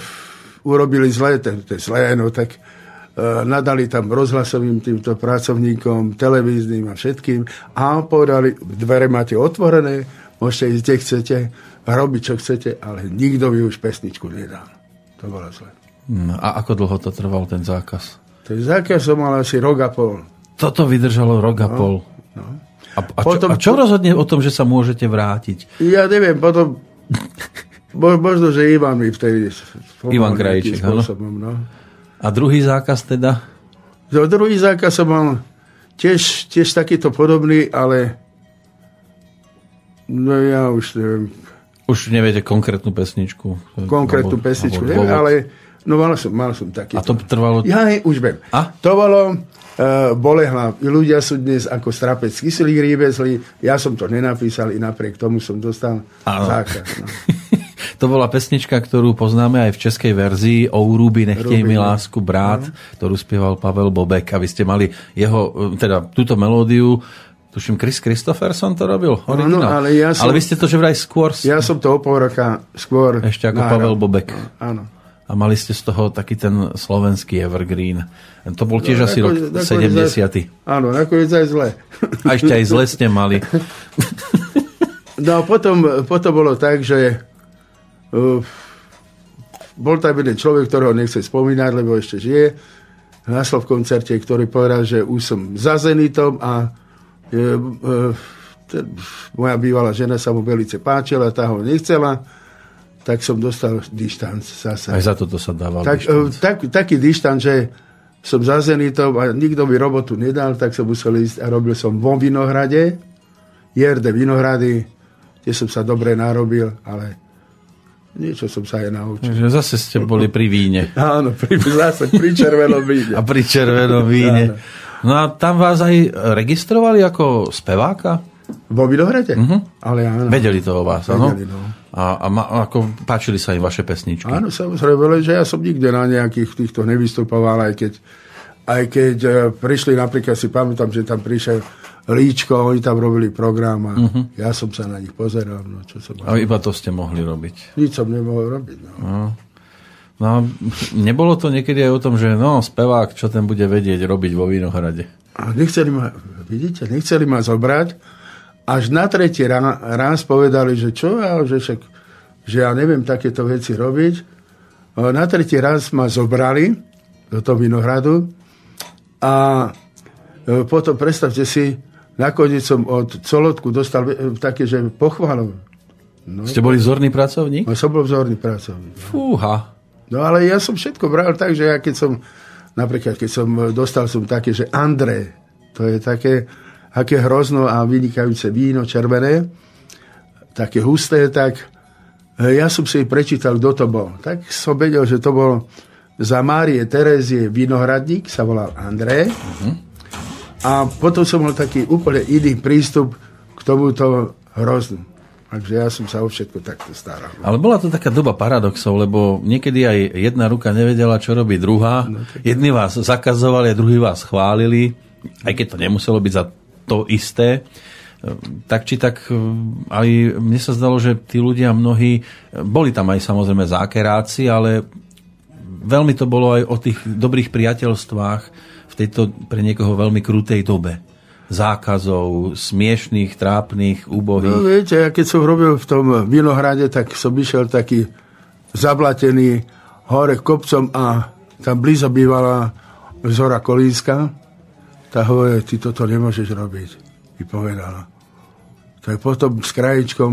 urobili zle, to je zlé, no tak uh, nadali tam rozhlasovým týmto pracovníkom, televíznym a všetkým a povedali, dvere máte otvorené, môžete ísť, kde chcete, robiť, čo chcete, ale nikto by už pesničku nedal. To bolo zle. No, a ako dlho to trval ten zákaz? Ten zákaz som mal asi rok a pol. Toto vydržalo rok a pol. No. A, a, čo, a čo rozhodne o tom, že sa môžete vrátiť? Ja neviem, potom mo- možno, že Ivan mi vtedy Ivan Krajčík, áno. spôsobom, no. A druhý zákaz teda? No, druhý zákaz som mal tiež, tiež takýto podobný, ale no ja už neviem, Už neviete konkrétnu pesničku. konkrétnu Alebo- pesničku, alebo neviem, ale no mal som, mal som taký. A to trvalo... Ja hej, už viem. A? To bolo uh, Bolehlav. Ľudia sú dnes ako strapec kyselý rýbezli. Ja som to nenapísal, i napriek tomu som dostal Áno. zákaz. No. To bola pesnička, ktorú poznáme aj v českej verzii O Rúby nechtej mi no. lásku brát, ktorú spieval Pavel Bobek a vy ste mali jeho, teda túto melódiu Tuším, Chris Christopherson to robil, originál. ale ja som- ale vy ste to že vraj skôr Ja som to o pol roka skôr ešte ako nahral. Pavel Bobek. Áno. A mali ste z toho taký ten slovenský evergreen. To bol tiež No, asi rok nakoniec- nakoniec 70. aj- Áno, nakoniec aj zle. A ešte aj zle ste mali. No a potom, potom bolo tak, že uh, bol tam jeden človek, ktorého nechce spomínať, lebo ešte žije, na v koncerte, ktorý povedal, že už som za Zenitom a moja bývalá žena sa mu velice páčila, tá ho nechcela, tak som dostal dištanc zase. Aj za toto sa dával. Tak, dištanc. e, tak, taký dištan, že som za Zenitom a nikto mi robotu nedal, tak som musel ísť a robil som vo Vinohrade, JRD Vinohrady, kde som sa dobre narobil, ale niečo som sa aj naučil. Takže zase ste boli pri víne. Áno, pri, zase pri červenom víne. A pri červenom víne. No a tam vás aj registrovali ako speváka? Vo Vinohrade? Ale áno. Vedeli to o vás, áno? Vedeli, no. A, a ma, ako páčili sa im vaše pesničky? Áno, samozrejme, že ja som nikde na nejakých týchto nevystupoval, aj keď, aj keď e, prišli, napríklad si pamätám, že tam prišiel Líčko, oni tam robili program a ja som sa na nich pozeral, no čo som A iba to ste mohli robiť. Nič som nemohol robiť. No. No nebolo to niekedy aj o tom, že no, spevák, čo ten bude vedieť robiť vo Vinohrade? Nechceli ma, vidíte, nechceli ma zobrať. Až na tretí rá, raz povedali, že čo ja, že však, že ja neviem takéto veci robiť. Na tretí raz ma zobrali do toho Vinohradu a e, potom predstavte si, nakoniec som od Colotku dostal e, také, že pochvalov. No, Ste boli vzorný pracovník? no, som bol vzorný pracovník. Fúha. No ale ja som všetko bral tak, že ja keď som, napríklad keď som dostal som také, že André, to je také, aké hrozno a vynikajúce víno červené, také husté, tak e, ja som si prečítal, kto to bol. Tak som vedel, že to bol za Márie Terézie vinohradník, sa volal André. A potom som mal taký úplne iný prístup k tomuto hroznu. Takže ja som sa o všetko takto staral. Ale bola to taká doba paradoxov, lebo niekedy aj jedna ruka nevedela, čo robí druhá. Jedni vás zakazovali druhí vás chválili, aj keď to nemuselo byť za to isté. Tak či tak, aj mne sa zdalo, že tí ľudia mnohí, boli tam aj samozrejme zákeráci, ale veľmi to bolo aj o tých dobrých priateľstvách v tejto pre niekoho veľmi krutej dobe. Zákazov, smiešných, trápnych, No úbohých. viete, ja keď som robil v tom Vinohrade, tak som išiel taký zablatený hore kopcom a tam blízo bývala Zora Kolínska. Tá hovorí, ty toto nemôžeš robiť, mi povedala. Tak potom s krajičkom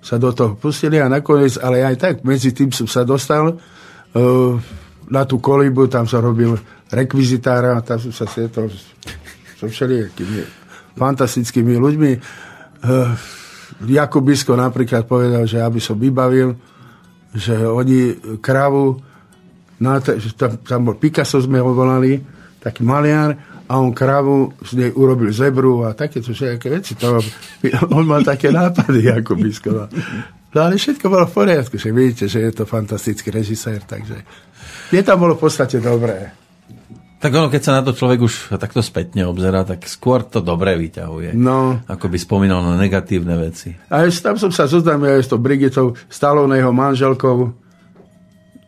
sa do toho pustili a nakoniec, ale aj tak, medzi tým som sa dostal uh, na tú kolíbu, tam som robil rekvizitára, tam som sa stretol s- so všelijakými fantastickými ľuďmi. Uh, Jakub Bisko napríklad povedal, že aby som vybavil, že oni kravu, na te, tam, tam bol Picasso, sme ho volali, taký maliar, a on kravu z nej urobil zebru a takéto všetké veci. To, on mal také nápady, ako Bisko. No ale všetko bolo v poriadku, že vidíte, že je to fantastický režisér, takže je tam bolo v podstate dobré. Tak ono, keď sa na to človek už takto spätne obzerá, tak skôr to dobré vyťahuje. No. Ako by spomínal na negatívne veci. A ešte tam som sa zoznámil aj s tou Brigitou, Staloneho manželkou,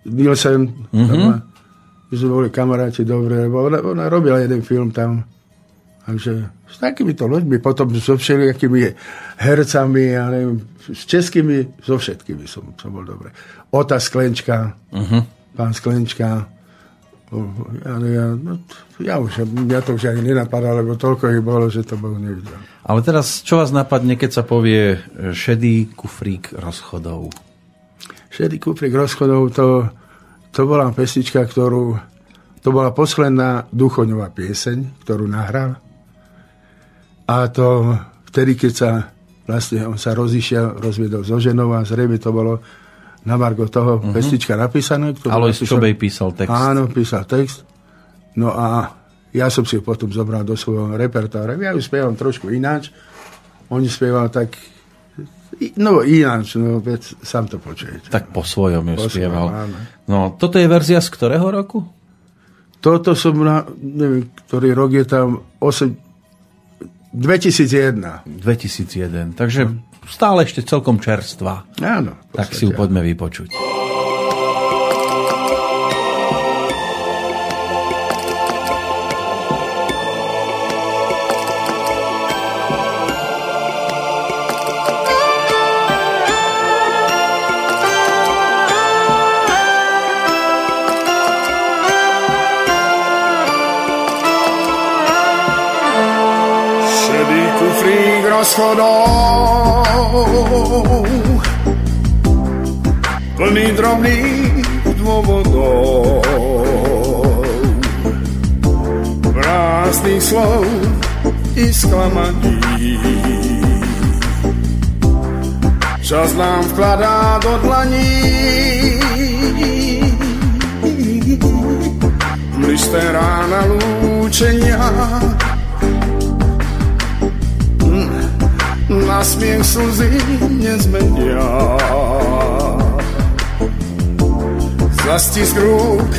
Nielsen. Mm-hmm. My sme boli kamaráti dobre, lebo ona, ona robila jeden film tam. Takže s takýmito ľuďmi, potom so všelijakými hercami, ja neviem, s českými, so všetkými som, som bol dobre. Ota Sklenčka, uh-huh. pán Sklenčka, ja, ja, no, ja už, ja to už ani nenapadá, lebo toľko ich bolo, že to bolo nevidel. Ale teraz, čo vás napadne, keď sa povie šedý kufrík rozchodov? Šedý kufrík rozchodov, to, to bola pesnička, ktorú, to bola posledná duchoňová pieseň, ktorú nahral. A to vtedy, keď sa vlastne on sa rozišiel, rozviedol so ženou a zrejme to bolo na Margo toho uh-huh. pesnička napísané. Alois Čobej písal text. Áno, písal text. No a ja som si potom zobral do svojho repertoára. Ja ju spievam trošku ináč. Oni spieval tak No ináč, no veď sám to počujete. Tak po svojom ju po spieval. Svojom, no, toto je verzia z ktorého roku? Toto som, na, neviem, ktorý rok je tam 8, 2001. 2001, takže stále ešte celkom čerstvá. Áno. Tak si ju poďme vypočuť. schodov plný drobných dôvodov. Prázdnych slov i sklamaní. Čas nám vkladá do dlaní. Listé rána lúčenia. Na smiech slzy nezmenia. Zastisk rúk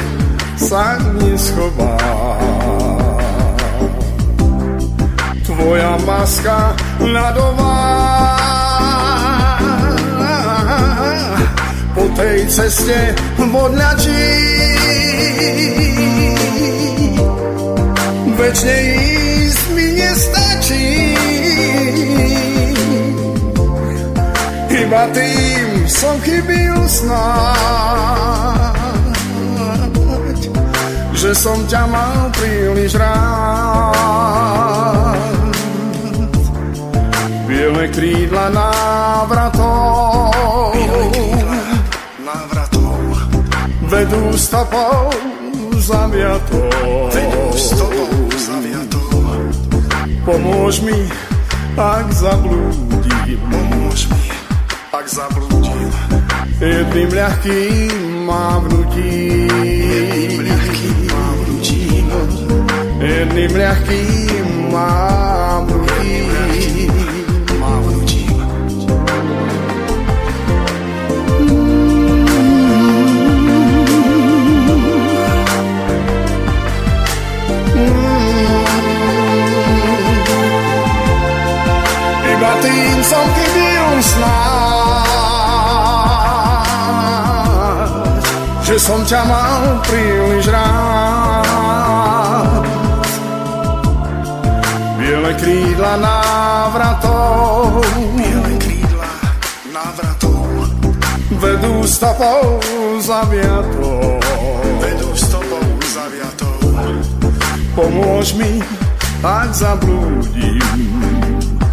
sa neschová. Tvoja maska ľadová po tej ceste modľačí. Večne ísť mi nestačí. iba tým som chybil snáď, že som ťa mal príliš rád. Biele krídla návratov, návratov vedú stopou zaviatou. Vedú stopou zaviatou. Pomôž mi, ak zablúdim. Pomôž mi, ak zablúdim. Jedným ľahkým mávnutím. Jedným ľahkým mávnutím. mávnutím. Iba tým som chybil snáď, že som ťa mal príliš Biele krídla návratov, biele krídla návratov, vedú stopou zaviatou, vedú stopou zaviatou. Pomôž mi, ak zablúdim,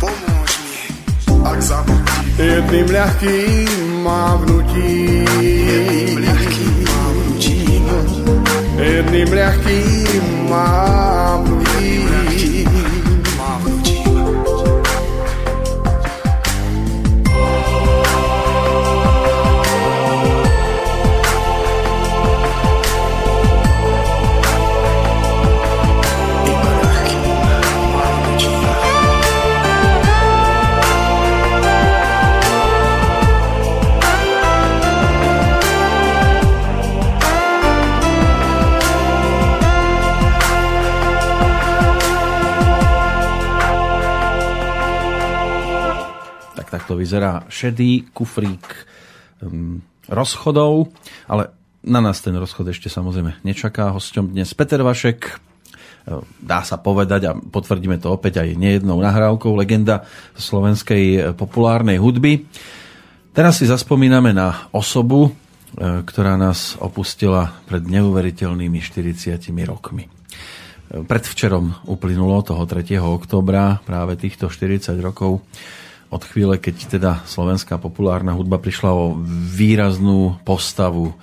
pomôž mi, ak zablúdim. Jedným ľahkým mávnutím, jedným ľahkým mávnutím, jedným ľahkým mávnutím. Vyzerá šedý kufrík um, rozchodov, ale na nás ten rozchod ešte samozrejme nečaká. Hosťom dnes Peter Vašek, e, dá sa povedať a potvrdíme to opäť aj nejednou nahrávkou, legenda slovenskej e, populárnej hudby. Teraz si zaspomíname na osobu, e, ktorá nás opustila pred neuveriteľnými 40 rokmi. Predvčerom uplynulo toho 3. oktobra práve týchto 40 rokov od chvíle, keď teda slovenská populárna hudba prišla o výraznú postavu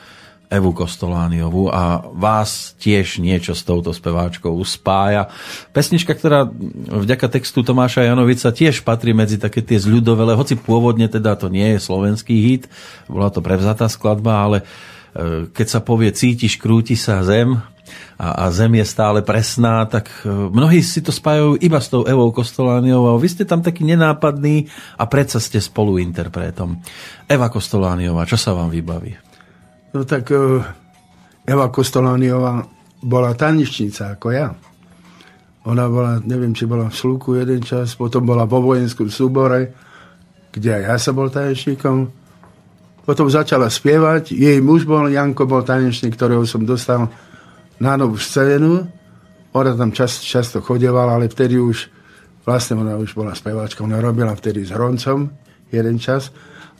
Evu Kostolániovú a vás tiež niečo s touto speváčkou spája. Pesnička, ktorá vďaka textu Tomáša Janovica tiež patrí medzi také tie zľudovele, hoci pôvodne teda to nie je slovenský hit, bola to prevzatá skladba, ale e, keď sa povie cítiš, krúti sa zem, a, a zem je stále presná, tak e, mnohí si to spájajú iba s tou Evou Kostolániovou vy ste tam taký nenápadný a predsa ste spoluinterpretom. Eva Kostolániová, čo sa vám vybaví? No tak uh, Eva Kostolániová bola tanečnica ako ja. Ona bola, neviem, či bola v Sluku jeden čas, potom bola vo vojenskom súbore, kde aj ja som bol tanečníkom. Potom začala spievať, jej muž bol, Janko bol tanečník, ktorého som dostal na novú scénu. Ona tam čas, často chodevala, ale vtedy už, vlastne ona už bola speváčka, ona robila vtedy s Hroncom jeden čas,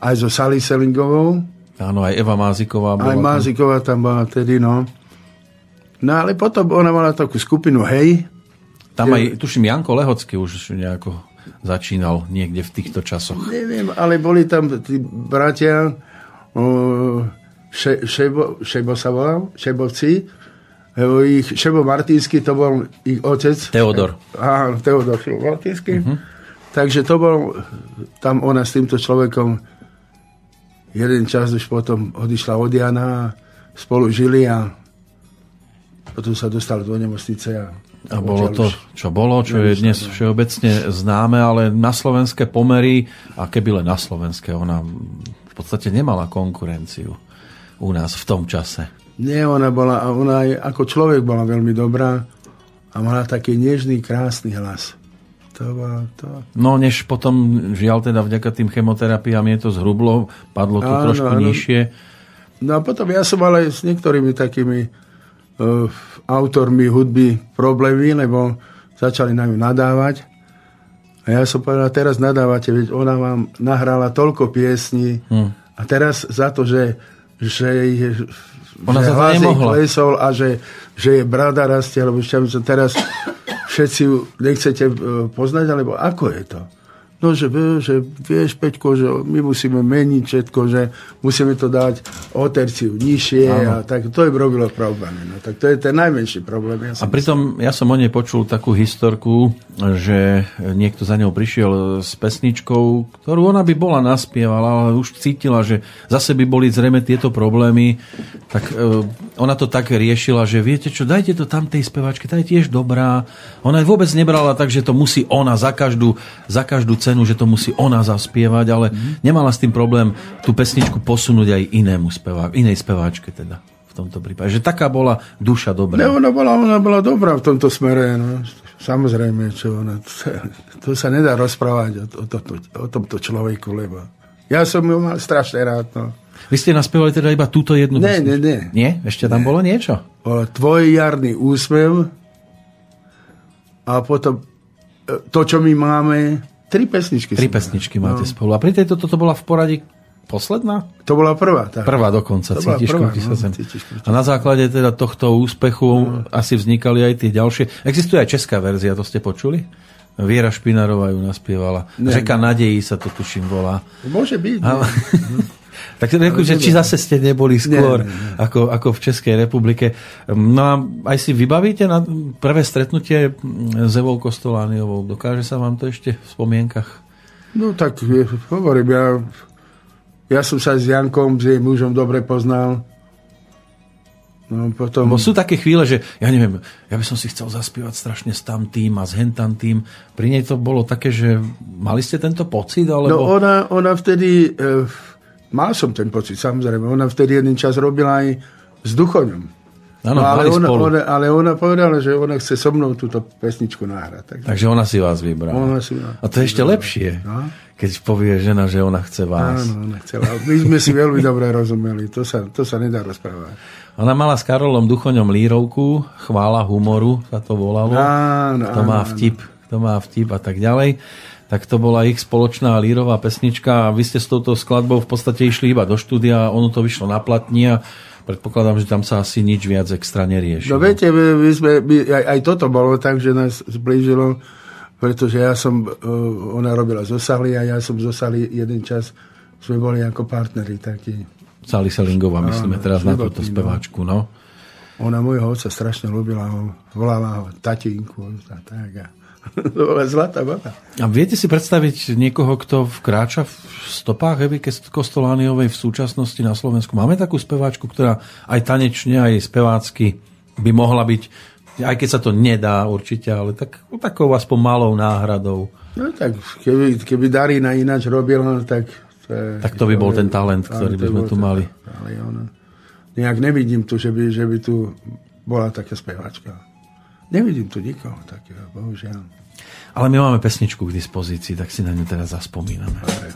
aj so Sally Selingovou, Áno, aj Eva Máziková bola. Aj Máziková tam bola vtedy, no. No ale potom ona mala takú skupinu Hej. Tam aj, tuším, Janko Lehocký už nejako začínal niekde v týchto časoch. Neviem, ale boli tam tí bratia, uh, še, Šebo, Šebo sa volal, Šebovci, ich, Šebo Martínsky, to bol ich otec. Teodor. Áno, Teodor Šebo Martínsky. Uh-huh. Takže to bol, tam ona s týmto človekom jeden čas už potom odišla od Jana, spolu žili a potom sa dostal do nemocnice a a bolo to, čo bolo, čo je dnes všeobecne známe, ale na slovenské pomery, a keby len na slovenské, ona v podstate nemala konkurenciu u nás v tom čase. Nie, ona bola, ona aj ako človek bola veľmi dobrá a mala taký nežný, krásny hlas. To bolo to. No, než potom, žiaľ teda vďaka tým chemoterapiám je to zhrublo, padlo to áno, trošku áno. nižšie. No a potom ja som aj s niektorými takými uh, autormi hudby problémy, lebo začali na ňu nadávať. A ja som povedal, teraz nadávate, veď ona vám nahrala toľko piesní hmm. a teraz za to, že, že ona že hlas klesol a že, že je brada rastie, lebo teraz všetci nechcete e, poznať, alebo ako je to? No, že, že vieš, Peťko, že my musíme meniť všetko, že musíme to dať o terciu nižšie a tak to je robilo problémy. No, tak to je ten najmenší problém. Ja a pritom myslím. ja som o nej počul takú historku, že niekto za ňou prišiel s pesničkou, ktorú ona by bola naspievala, ale už cítila, že zase by boli zrejme tieto problémy, tak e, ona to tak riešila, že viete čo, dajte to tam tej spevačke, tá je tiež dobrá. Ona aj vôbec nebrala tak, že to musí ona za každú, za každú cenu cenu, že to musí ona zaspievať, ale mm. nemala s tým problém tú pesničku posunúť aj inému spevá, inej speváčke teda v tomto prípade. Že taká bola duša dobrá. Ne, ona bola, ona bola dobrá v tomto smere. No. Samozrejme, čo ona, to, sa, nedá rozprávať o, o, to, o tomto človeku, lebo ja som ju mal strašne rád. No. Vy ste naspievali teda iba túto jednu Ne, ne, ne. Nie? Ešte tam ne. bolo niečo? Bolo Tvoj jarný úsmev a potom e, to, čo my máme, Tri pesničky. Tri pesničky máte no. spolu. A pri tejto toto bola v poradí posledná? To bola prvá. Tak. Prvá dokonca. To cítiš, prvá, no, sa cítiš, A na základe teda tohto úspechu no. asi vznikali aj tie ďalšie. Existuje aj česká verzia, to ste počuli? Viera Špinarová ju naspievala. Ne, Řeka ne. nadejí sa to tuším volá. Môže byť. Ale... Tak reku, že či zase ste neboli skôr nie, nie, nie. Ako, ako v Českej republike. No a aj si vybavíte na prvé stretnutie s Evou Kostolániovou? Dokáže sa vám to ešte v spomienkach? No tak hovorím, ja, ja som sa s Jankom, s jej mužom dobre poznal. No, potom... Bo sú také chvíle, že ja neviem, ja by som si chcel zaspievať strašne s tam tým a s hentam tým. Pri nej to bolo také, že mali ste tento pocit? Alebo... No ona, ona vtedy... E, Mal som ten pocit, samozrejme. Ona vtedy jeden čas robila aj s Duchoňom. Áno, No, ale, ona, spolu. ona, ale ona povedala, že ona chce so mnou túto pesničku nahrať. Tak, Takže ona si vás vybrala. Ona si ma- A to je ešte lepšie, No. keď povie žena, že ona chce vás. Áno, ona chcela. My sme si veľmi dobre rozumeli. To sa, to sa nedá rozprávať. Ona mala s Karolom Duchoňom lírovku, chvála humoru sa to volalo. Áno, kto má vtip, kto má vtip a tak ďalej. Tak to bola ich spoločná lírová pesnička a vy ste s touto skladbou v podstate išli iba do štúdia, ono to vyšlo na platni a predpokladám, že tam sa asi nič viac extra nerieši. No viete, my, my sme, my, aj, aj toto bolo tak, že nás zblížilo, pretože ja som, uh, ona robila zo Sali a ja som zo Sali jeden čas, sme boli ako partneri takí. Sali Selingová, myslíme Áno, teraz na túto speváčku, no. Ona môjho otca strašne ľúbila, volala ho tatínku a tak. A, to bola zlatá baba. A viete si predstaviť niekoho, kto vkráča v stopách Evy Kostolániovej v súčasnosti na Slovensku? Máme takú speváčku, ktorá aj tanečne, aj spevácky by mohla byť, aj keď sa to nedá určite, ale tak, takou aspoň malou náhradou. No tak, keby, keby Darina ináč robila, tak... To je, Tak to by bol ten talent, ktorý by sme tu mali. Ale ona, nejak nevidím tu, že by, že by tu bola taká speváčka. Nevidím tu nikoho takého, bohužiaľ. Ale my máme pesničku k dispozícii, tak si na ňu teraz zaspomíname. Dobre.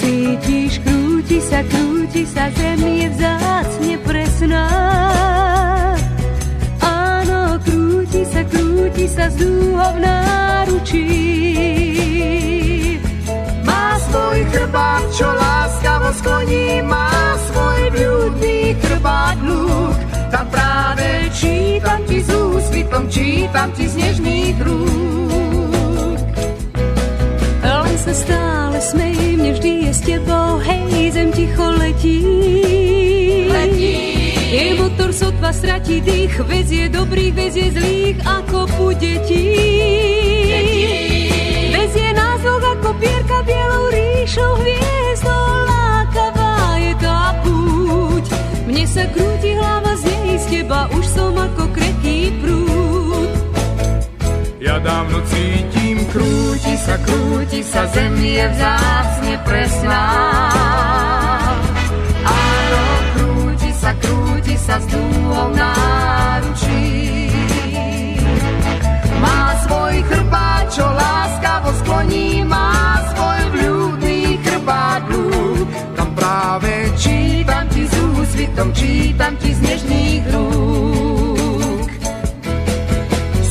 Cítiš, krúti sa, krúti z dúhov náručí. Má svoj chrbát, čo láskavo skloní, má svoj ľudný chrbát lúk. Tam práve čítam ti s úsvitom, čítam ti z nežných rúk. Len sa stále smej, mne vždy je s tebou, hej, zem ticho letí. Letí. Jej motor sotva stratí dých, vezie dobrých, vezie zlých, ako pu detí. Vezie nás dvoch ako pierka bielou ríšou hviezdou, lákavá je tá púť. Mne sa krúti hlava z nej, z teba už som ako kreký prúd. Ja dávno cítim, krúti sa, krúti sa, zem je vzácne presná. Sa, s dúhom náručí. Má svoj chrbát, čo láskavo skloní, má svoj vľúdny chrbát ľúd. Tam práve čítam ti s úsvitom, čítam ti z nežných rúk.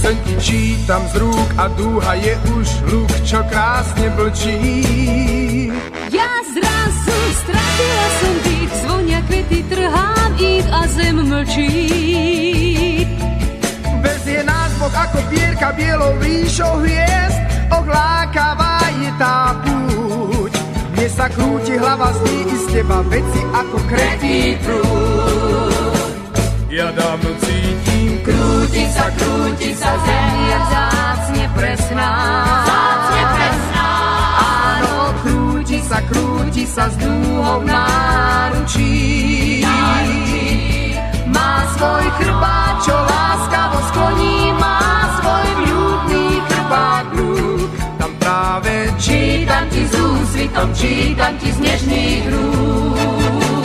Sen ti čítam z rúk a dúha je už luk, čo krásne blčí. Ja zrazu stratila som dých, kvety, trhám ich a zem mlčí. Vezie nás Boh ako pierka bielou ríšou hviezd, ohlákavá je tá púť. Mne sa krúti hlava z ní i z teba veci ako kretý prúd. Ja dávno cítim, krúti sa, krúti sa, zem je vzácne presná. Vzácne krúti sa, z dúhov náručí. Má svoj chrbát, čo láskavo skloní, má svoj vľúdny chrbát ľúd. Tam práve čítam ti s úsvitom, čítam ti z nežných rúk.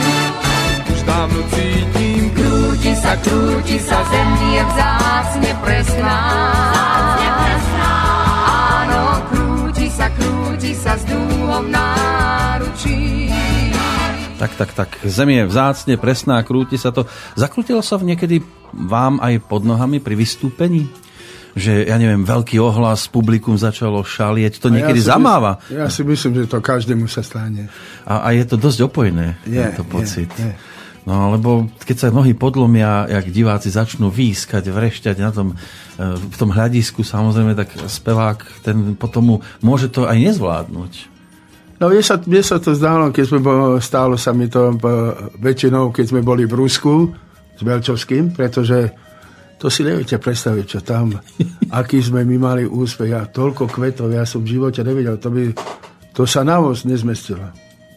Už dávno cítim, krúti sa, krúti sa, zem je vzácne presná. Vzácne presná. Áno, krúti sa, krúti sa s dúhom náručí. Tak, tak, tak. Zem je vzácne, presná, krúti sa to. Zakrútilo sa v niekedy vám aj pod nohami pri vystúpení? Že, ja neviem, veľký ohlas, publikum začalo šalieť, to niekedy ja zamáva. Myslím, ja si myslím, že to každému sa stane. A, a je to dosť opojné, Je, je, pocit. je. No, lebo keď sa nohy podlomia, jak diváci začnú výskať, vrešťať na tom, e, v tom hľadisku, samozrejme, tak spevák, ten potom mu môže to aj nezvládnuť. No mne sa, mne sa to zdálo, keď sme bol, stálo sa mi to e, väčšinou, keď sme boli v Rusku s Belčovským, pretože to si neviete predstaviť, čo tam, aký sme my mali úspech a toľko kvetov, ja som v živote nevidel, to by, to sa na voz nezmestilo.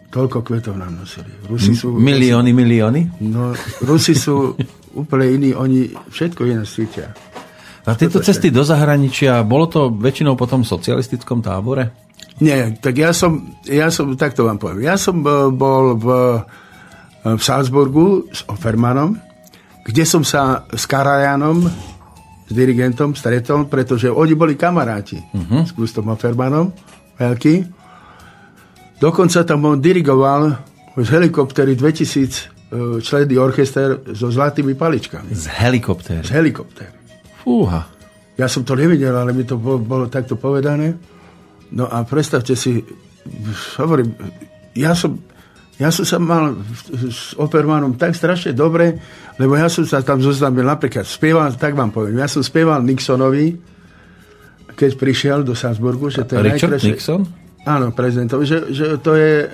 Toľko kvetov nám nosili. Rusi sú, Milióny, milióny? no, Rusi sú úplne iní, oni všetko iné cítia. A tieto cesty do zahraničia, bolo to väčšinou potom v socialistickom tábore? Nie, tak ja som, ja som, tak to vám poviem, ja som bol, bol v, v Salzburgu s Offermanom, kde som sa s Karajanom, s dirigentom stretol, pretože oni boli kamaráti uh-huh. s Gustom Offermanom, veľký. Dokonca tam on dirigoval z helikoptery 2000 členný orchester so zlatými paličkami. Z helikoptéry. Z helikoptéry. Fúha. Ja som to nevidel, ale mi to bolo, bolo takto povedané. No a predstavte si, hovorím, ja som, ja som sa mal s Opermanom tak strašne dobre, lebo ja som sa tam zoznámil, napríklad spieval, tak vám poviem, ja som spieval Nixonovi, keď prišiel do Salzburgu, že to je Richard najkrajšie- Nixon? Áno, prezidentovi, že, že to je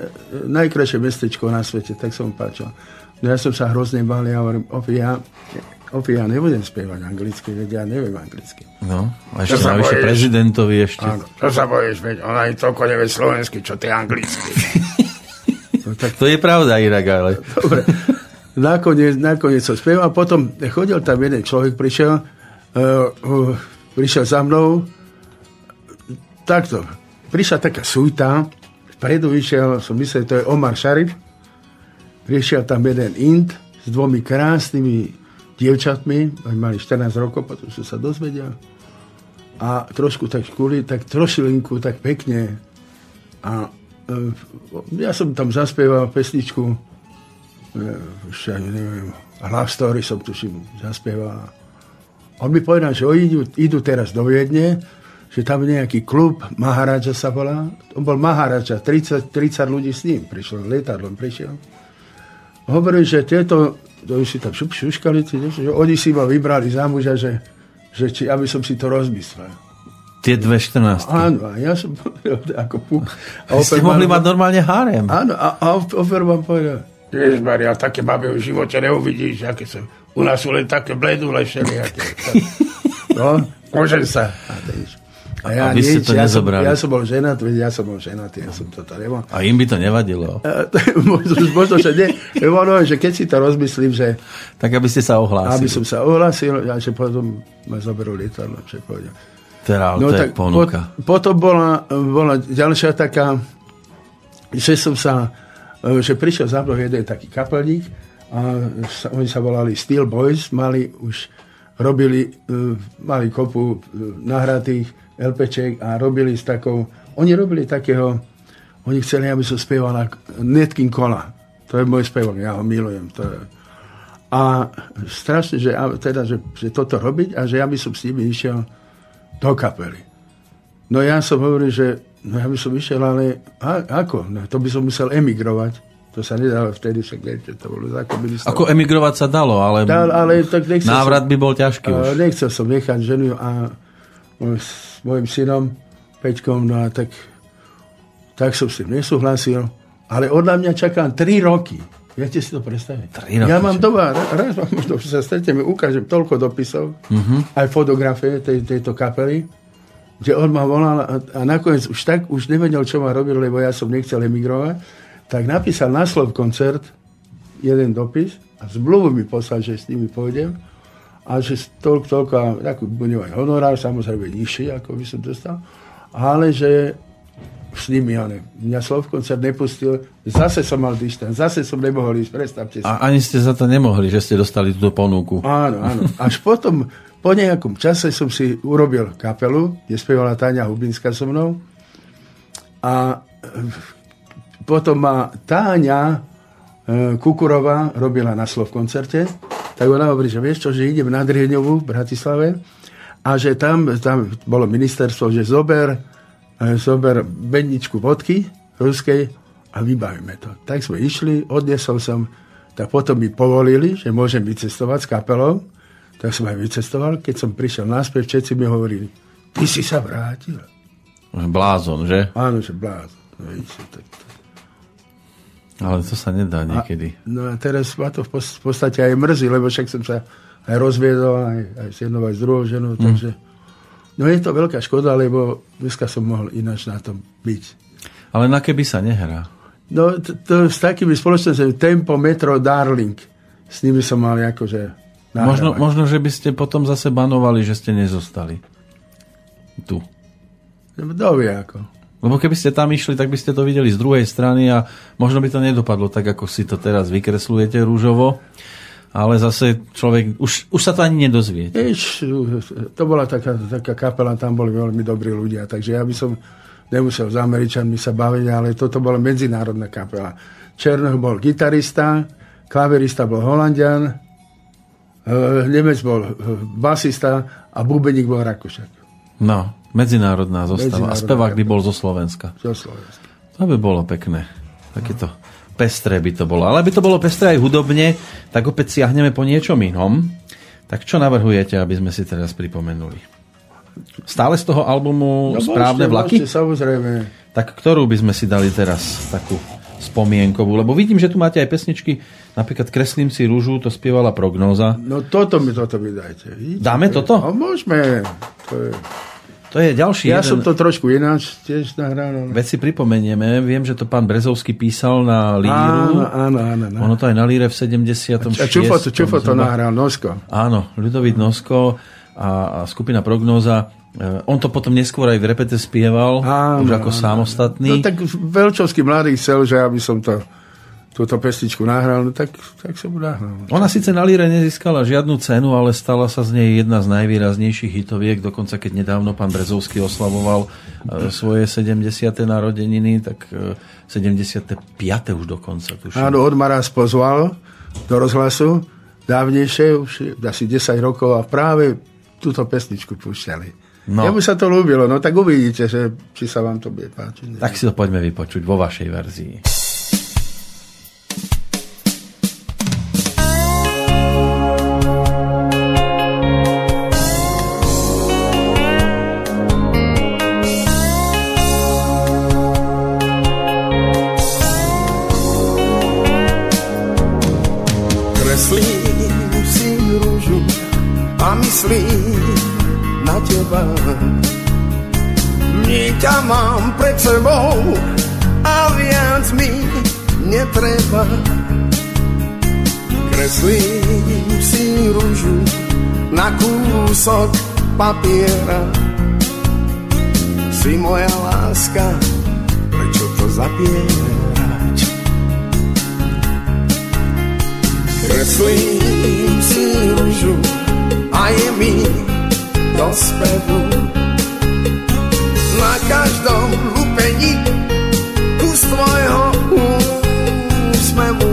najkrajšie mestečko na svete, tak som mu páčil. No ja som sa hrozne bál, ja hovorím, Ofi, ja, Ofi, ja nebudem spievať anglicky, veď ja neviem anglicky. No, a ešte navyše prezidentovi ešte. Áno, čo sa bojíš, veď ona aj toľko nevie slovensky, čo ty anglicky. no, tak To je pravda inak, ale... Dobre. Nakoniec, nakoniec som spieval, potom chodil tam jeden človek, prišiel, uh, uh, prišiel za mnou, takto, prišla taká sújta, vpredu vyšiel, som myslel, to je Omar Sharif, prišiel tam jeden Int s dvomi krásnymi dievčatmi, oni mali 14 rokov, potom som sa dozvedel, a trošku tak škuli, tak trošilinku, tak pekne. A e, ja som tam zaspieval pesničku, e, ešte ani neviem, Love Story som tuším zaspieval. On mi povedal, že oni idú, idú teraz do Viedne, že tam nejaký klub, Maharaja sa volá. On bol Maharaja, 30, 30 ľudí s ním prišlo, lietadlom prišiel. Hovorím, že tieto, to už si tam šup, šuškali, tí, že oni si ma vybrali za muža, že, že či, aby som si to rozmyslel. Tie dve 14. Áno, a ja som ako puk. A Ste mohli mať normálne harem. Áno, a, a Oferman povedal, Ježišmaria, také baby v živote neuvidíš, aké sú. U nás sú len také bledule všelijaké. No, môžem sa. A, to a ja, A vy ste nič, to ja, som, ja som bol ženat, veď ja som bol ženatý, ja som toto nemal. A im by to nevadilo. Možno, možno, že nie. Ono, že keď si to rozmyslím, že Tak aby ste sa ohlásili. aby som sa ohlásil, a že potom ma zoberú lietadlo, že pôjdem. Teda, no, to je ponuka. Pot, potom bola, bola ďalšia taká, že som sa, že prišiel za mnou jeden taký kapelník a sa, oni sa volali Steel Boys, mali už robili, e, mali kopu e, nahratých LPček a robili s takou, oni robili takého, oni chceli, aby som spieval na Netkin Kola. To je môj spevok, ja ho milujem. To je, a strašne, že, teda, že, že toto robiť a že ja by som s nimi išiel do kapely. No ja som hovoril, že no ja by som išiel, ale a, ako? No, to by som musel emigrovať. To sa nedalo vtedy, však viete, to bolo komunistov. Ako emigrovať sa dalo, ale, Dal, ale tak nechcel návrat som, by bol ťažký už. nechcel som nechať ženu a s mojim synom Peťkom, no a tak, tak som s tým nesúhlasil. Ale od mňa čakám 3 roky. Viete si to predstaviť? Tri roky, ja mám doma, ra- raz vám možno sa stretneme, ukážem toľko dopisov, Mhm. aj fotografie tej, tejto kapely, že on ma volal a, a nakoniec už tak, už nevedel, čo ma robil, lebo ja som nechcel emigrovať, tak napísal na slov koncert jeden dopis a zmluvu mi poslal, že s nimi pôjdem a že toľko, toľko, a takú budem aj honorár, samozrejme nižší, ako by som dostal, ale že s nimi, ale mňa slov koncert nepustil, zase som mal dištan, zase som nemohol ísť, predstavte si. A ani ste za to nemohli, že ste dostali túto ponuku. Áno, áno. Až potom, po nejakom čase som si urobil kapelu, kde spievala Táňa Hubinská so mnou. A e, potom ma Táňa e, Kukurová robila na slov koncerte. Tak ona hovorí, že vieš čo, že idem na Drieňovú v Bratislave a že tam, tam bolo ministerstvo, že zober, e, zober bedničku vodky ruskej a vybavíme to. Tak sme išli, odniesol som, tak potom mi povolili, že môžem vycestovať s kapelou. Tak som aj vycestoval. Keď som prišiel naspäť, všetci mi hovorili, ty si sa vrátil. Blázon, že? Áno, že bláz. No, vidíš, tak, Ale to sa nedá niekedy. No a teraz ma to v podstate aj mrzí, lebo však som sa aj rozviedol, aj, aj s jednou, aj s druhou ženou, takže... No je to veľká škoda, lebo dneska som mohol ináč na tom byť. Ale na keby sa nehrá. No to, to s takými spoločnosťami Tempo, Metro, Darling, s nimi som mal akože Možno, nahrávať. možno, že by ste potom zase banovali, že ste nezostali. Tu. Kto vie ako. Lebo keby ste tam išli, tak by ste to videli z druhej strany a možno by to nedopadlo tak, ako si to teraz vykreslujete rúžovo. Ale zase človek, už, už sa to ani nedozvie. To bola taká, taká kapela, tam boli veľmi dobrí ľudia, takže ja by som nemusel s Američanmi sa baviť, ale toto bola medzinárodná kapela. Černoch bol gitarista, klaverista bol Holandian, e, Nemec bol e, basista a bubeník bol Rakúšak. No, medzinárodná zostava. A spevák by bol zo Slovenska. Zo Slovenska. To by bolo pekné. Takéto pestré by to bolo. Ale aby to bolo pestré aj hudobne, tak opäť siahneme po niečom inom. Tak čo navrhujete, aby sme si teraz pripomenuli? Stále z toho albumu Správne môžete, vlaky? Môžete, samozrejme. Tak ktorú by sme si dali teraz takú spomienkovú? Lebo vidím, že tu máte aj pesničky, napríklad Kreslím si rúžu, to spievala Prognóza. No toto mi, toto mi dajte. Vidíte? Dáme toto? No môžeme. To je... To je ďalší Ja jeden... som to trošku ináč tiež nahral. no. Veď si pripomenieme, viem, že to pán Brezovský písal na Áno, líru. áno, áno. áno. Ono to aj na líre v 76. A Čufo Čufo to nahral, Nosko. Áno, Ľudovít Nosko a, a skupina Prognóza. E, On to potom neskôr aj v repete spieval, Áno, už ako áno. samostatný. No tak Veľčovský mladý chcel, že aby som to, túto pesničku nahral, no tak, tak som ju nahral. Ona síce na líre nezískala žiadnu cenu, ale stala sa z nej jedna z najvýraznejších hitoviek, dokonca keď nedávno pán Brezovský oslavoval e, svoje 70. narodeniny, tak e, 75. už dokonca. Tuším. Áno, Odmar nás pozval do rozhlasu, dávnejšie, už asi 10 rokov a práve túto pesničku púšťali. No. No. Jemu sa to ľúbilo, no tak uvidíte, že, či sa vám to bude páčiť. Tak si to poďme vypočuť vo vašej verzii. Sebou a viac mi netreba. Kreslím si rúžu na kúsok papiera. Si moja láska, prečo to zapierať? Kreslím si rúžu a je mi do spevu. Každom lupení kus tvojho úsmevu.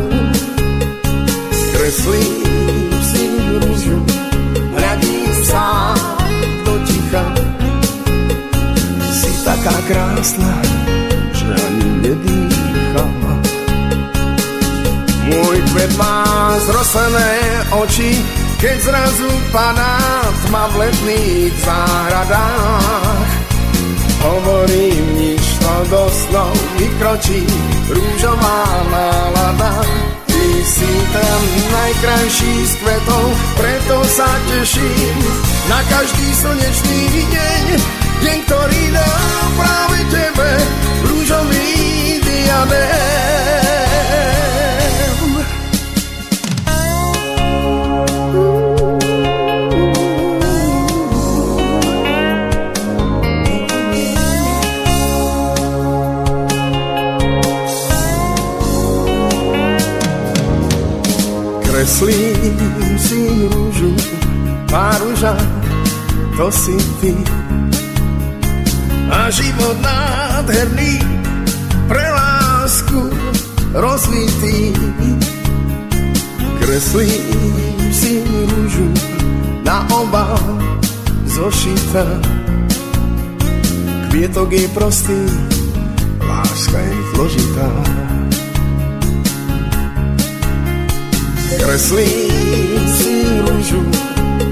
Kreslím si rúžu, hľadím sám do ticha. Si taká krásna, že ani nedýcham. Môj kvet má zrosené oči, keď zrazu padá tma v letných záhradách. Hovorím nič, to do snov vykročí rúžová nálada. Ty si tam najkrajší z kvetov, preto sa teším na každý slnečný deň, deň, ktorý dá práve tebe rúžový diadém. Kreslím si rúžu, tá rúža, to si ty. A život nádherný, pre lásku rozvitý. Kreslím si rúžu, na obal zošita. Kvietok je prostý, láska je zložitá. Kreslím si rúžu,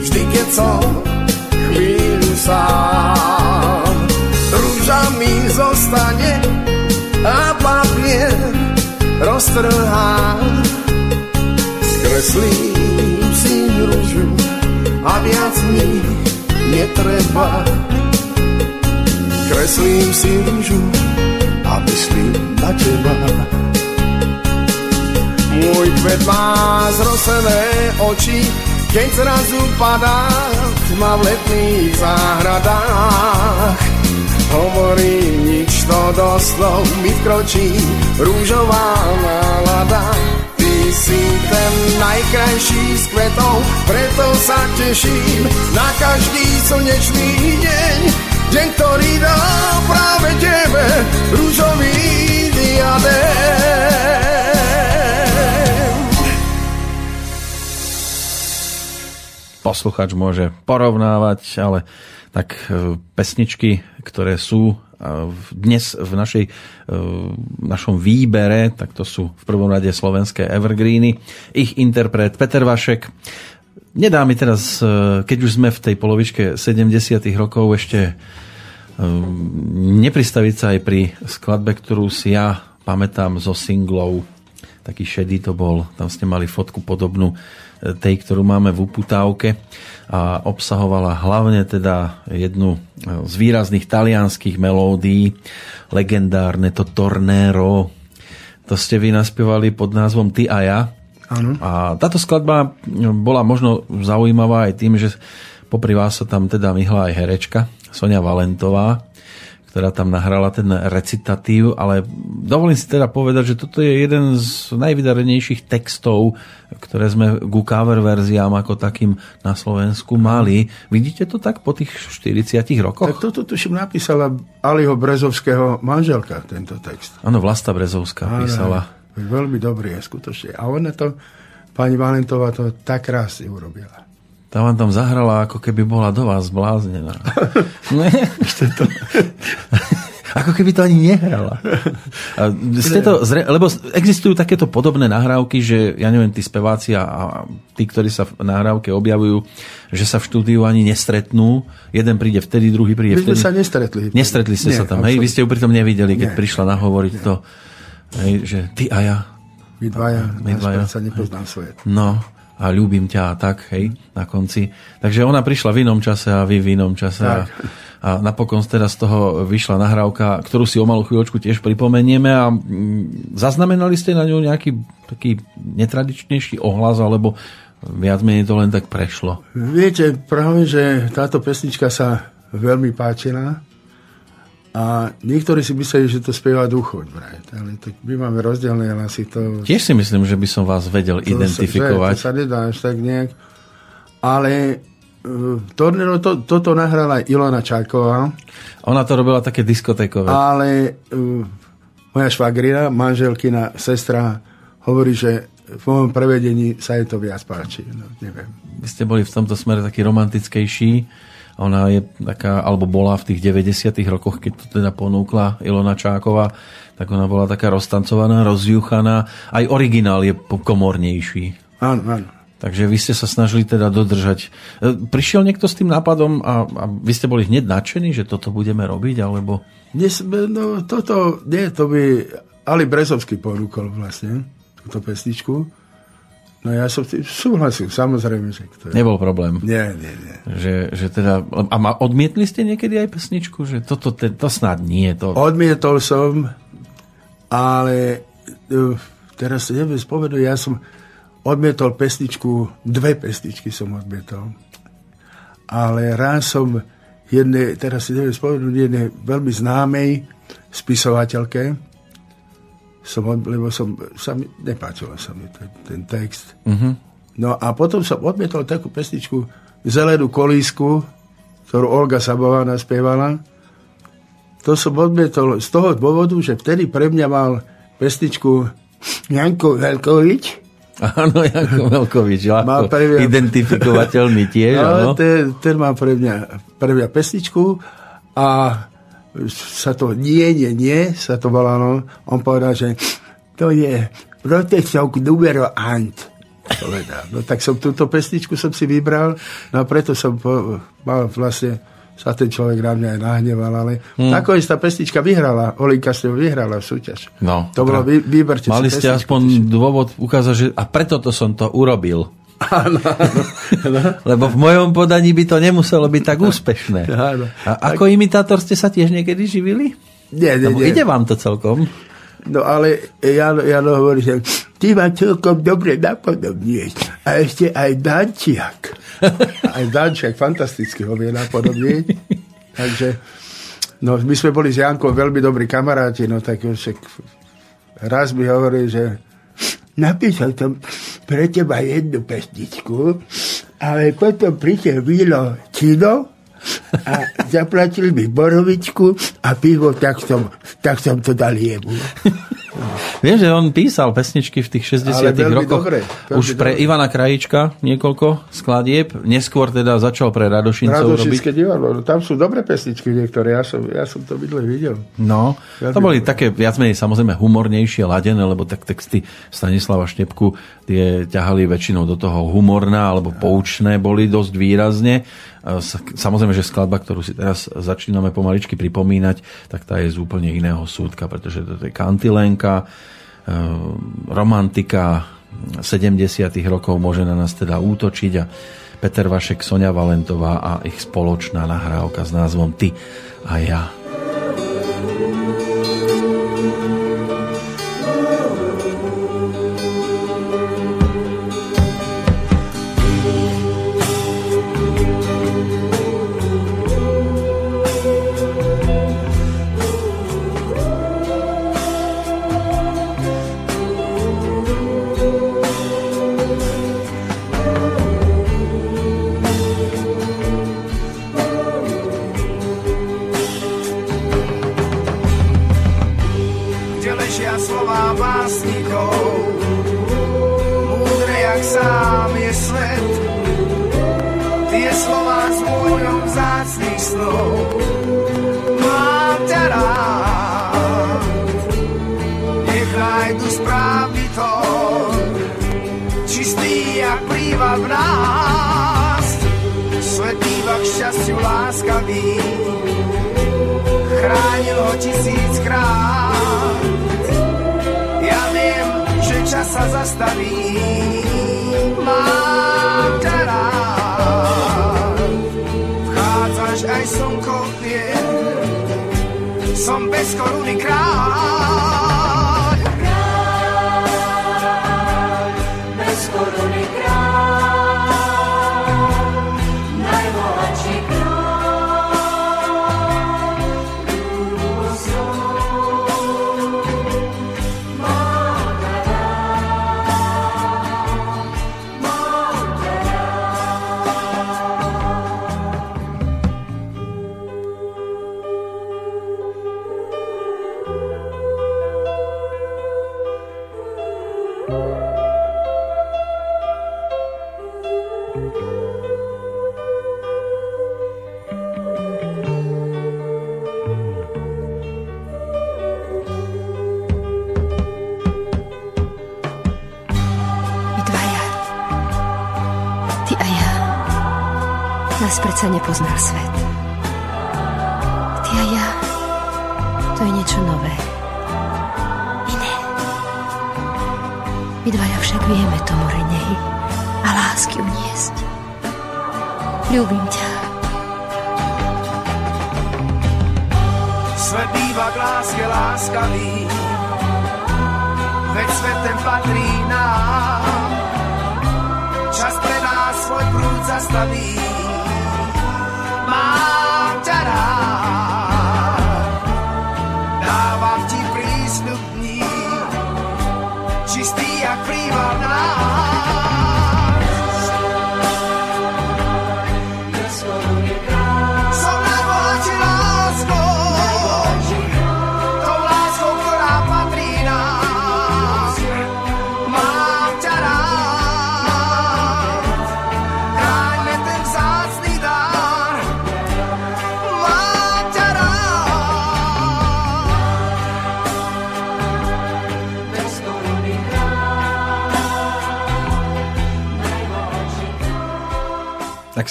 vždy keď som chvíľu sám. Rúža mi zostane a papier roztrhá. Kreslím si rúžu a viac mi netreba. Kreslím si rúžu a myslím na teba. Môj kvet má zrosené oči, keď zrazu padá tma v letných záhradách. Hovorím nič to doslov mi vkročí rúžová nálada. Ty si ten najkrajší z kvetov, preto sa teším na každý slnečný deň. Deň, ktorý dá práve tebe rúžový diadém. Posluchač môže porovnávať, ale tak e, pesničky, ktoré sú e, dnes v našej, e, v našom výbere, tak to sú v prvom rade slovenské evergreeny. Ich interpret Peter Vašek. Nedá mi teraz, keď už sme v tej polovičke 70 rokov, ešte nepristaviť sa aj pri skladbe, ktorú si ja pamätám zo singlov. Taký šedý to bol, tam ste mali fotku podobnú e, tej, ktorú máme v uputávke a obsahovala hlavne teda jednu e, z výrazných talianských melódií, legendárne to Tornero. To ste vy naspievali pod názvom Ty a ja. Áno. A táto skladba bola možno zaujímavá aj tým, že popri vás sa tam teda myhla aj herečka Sonia Valentová, ktorá tam nahrala ten recitatív, ale dovolím si teda povedať, že toto je jeden z najvydarenejších textov, ktoré sme ku cover verziám ako takým na Slovensku mali. Vidíte to tak po tých 40 rokoch? Tak toto tuším napísala Aliho Brezovského manželka, tento text. Áno, Vlasta Brezovská Áno, písala. Veľmi dobrý je skutočne. A ona to, pani Valentová to tak krásne urobila. Tá vám tam zahrala, ako keby bola do vás zbláznená. Ne? ako keby to ani nehrala. A ste to zre... Lebo existujú takéto podobné nahrávky, že ja neviem, tí speváci a, a tí, ktorí sa v nahrávke objavujú, že sa v štúdiu ani nestretnú. Jeden príde vtedy, druhý príde My sme vtedy. sa nestretli. Nestretli ste Nie, sa tam, hej? Vy ste ju pritom nevideli, keď Nie. prišla nahovoriť to, hej, že ty a ja, My dvaja, My dvaja. sa nepoznám svet. No, a ľúbim ťa a tak, hej, na konci. Takže ona prišla v inom čase a vy v inom čase. A, Tak. a napokon teda z toho vyšla nahrávka, ktorú si o malú chvíľočku tiež pripomenieme a mm, zaznamenali ste na ňu nejaký taký netradičnejší ohlas, alebo viac menej to len tak prešlo. Viete, práve, že táto pesnička sa veľmi páčila a niektorí si mysleli, že to spieva Duchoň. vraj. Ale tak my máme rozdielne hlasy. To, Tiež si myslím, že by som vás vedel to identifikovať. Sa, to sa nedá až tak nejak. Ale uh, Tornero, to, toto nahrala Ilona Čáková, Ona to robila také diskotékové. ale uh, moja švagrina, manželkina, sestra hovorí, že v mojom prevedení sa jej to viac páči. No, neviem. Vy ste boli v tomto smere taký romantickejší. Ona je taká, alebo bola v tých 90 rokoch, keď to teda ponúkla Ilona Čáková, tak ona bola taká roztancovaná, rozjuchaná. Aj originál je komornejší. Áno, áno. Takže vy ste sa snažili teda dodržať. E, Prišiel niekto s tým nápadom a, a vy ste boli hneď nadšení, že toto budeme robiť, alebo... Dnes, no, toto, nie, to by Ali Brezovský ponúkol vlastne, túto pesničku. No ja som tým súhlasil, samozrejme, že to je. Nebol problém. Nie, nie, nie. Že, že teda, a ma, odmietli ste niekedy aj pesničku? Že toto, to, to snad nie. To, Odmietol som, ale uh, teraz neviem spomenúť, ja som odmietol pesničku, dve pesničky som odmietol. Ale raz som jednej, teraz si neviem spomenúť, jednej veľmi známej spisovateľke, som, lebo som, sa mi, nepáčilo sa mi ten, ten text. Mhm. No a potom som odmietol takú pesničku Zelenú kolísku, ktorú Olga Sabová naspievala. To som odmietol z toho dôvodu, že vtedy pre mňa mal pesničku Janko Veľkovič. Áno, Janko Veľkovič, ľahko identifikovateľný tiež, áno. Ale ten, ten má pre mňa, pre mňa pesničku a sa to nie, nie, nie, sa to volalo. On povedal, že to je protestovk numero ant. Povedal. No tak som túto pesničku som si vybral, no a preto som po, mal vlastne sa ten človek na mňa aj nahneval, ale hmm. nakoniec tá pesnička vyhrala, Olinka s ňou vyhrala súťaž. No, to bolo, vy, vyberte Mali ste aspoň dôvod ukázať, že a preto to som to urobil. Áno, áno. Lebo v mojom podaní by to nemuselo byť tak úspešné. Áno. A ako imitátor ste sa tiež niekedy živili? Nie, nie, Lebo nie. ide vám to celkom. No ale Jano, Jano hovorí, že ty ma celkom dobre napodobnieš. A ešte aj Dančiak. Aj Dančiak fantasticky ho vie napodobniť. Takže, no my sme boli s Jankou veľmi dobrí kamaráti, no tak však raz mi hovorí, že napísal som pre teba jednu pesničku, ale potom prišiel Vilo Čino a zaplatil mi borovičku a pivo, tak som, tak som to dal jemu. Viem, že on písal pesničky v tých 60 rokoch. Dobre, už pre dobre. Ivana Krajička niekoľko skladieb. Neskôr teda začal pre Radošincov robiť. divadlo. No, tam sú dobré pesničky niektoré. Ja som, ja som to bydle videl. No, to boli také viac menej samozrejme humornejšie, ladené, lebo tak texty Stanislava Štepku tie ťahali väčšinou do toho humorná alebo poučné boli dosť výrazne. Samozrejme, že skladba, ktorú si teraz začíname pomaličky pripomínať, tak tá je z úplne iného súdka, pretože to je kantilenka, romantika 70 rokov môže na nás teda útočiť a Peter Vašek, Sonia Valentová a ich spoločná nahrávka s názvom Ty a ja. sa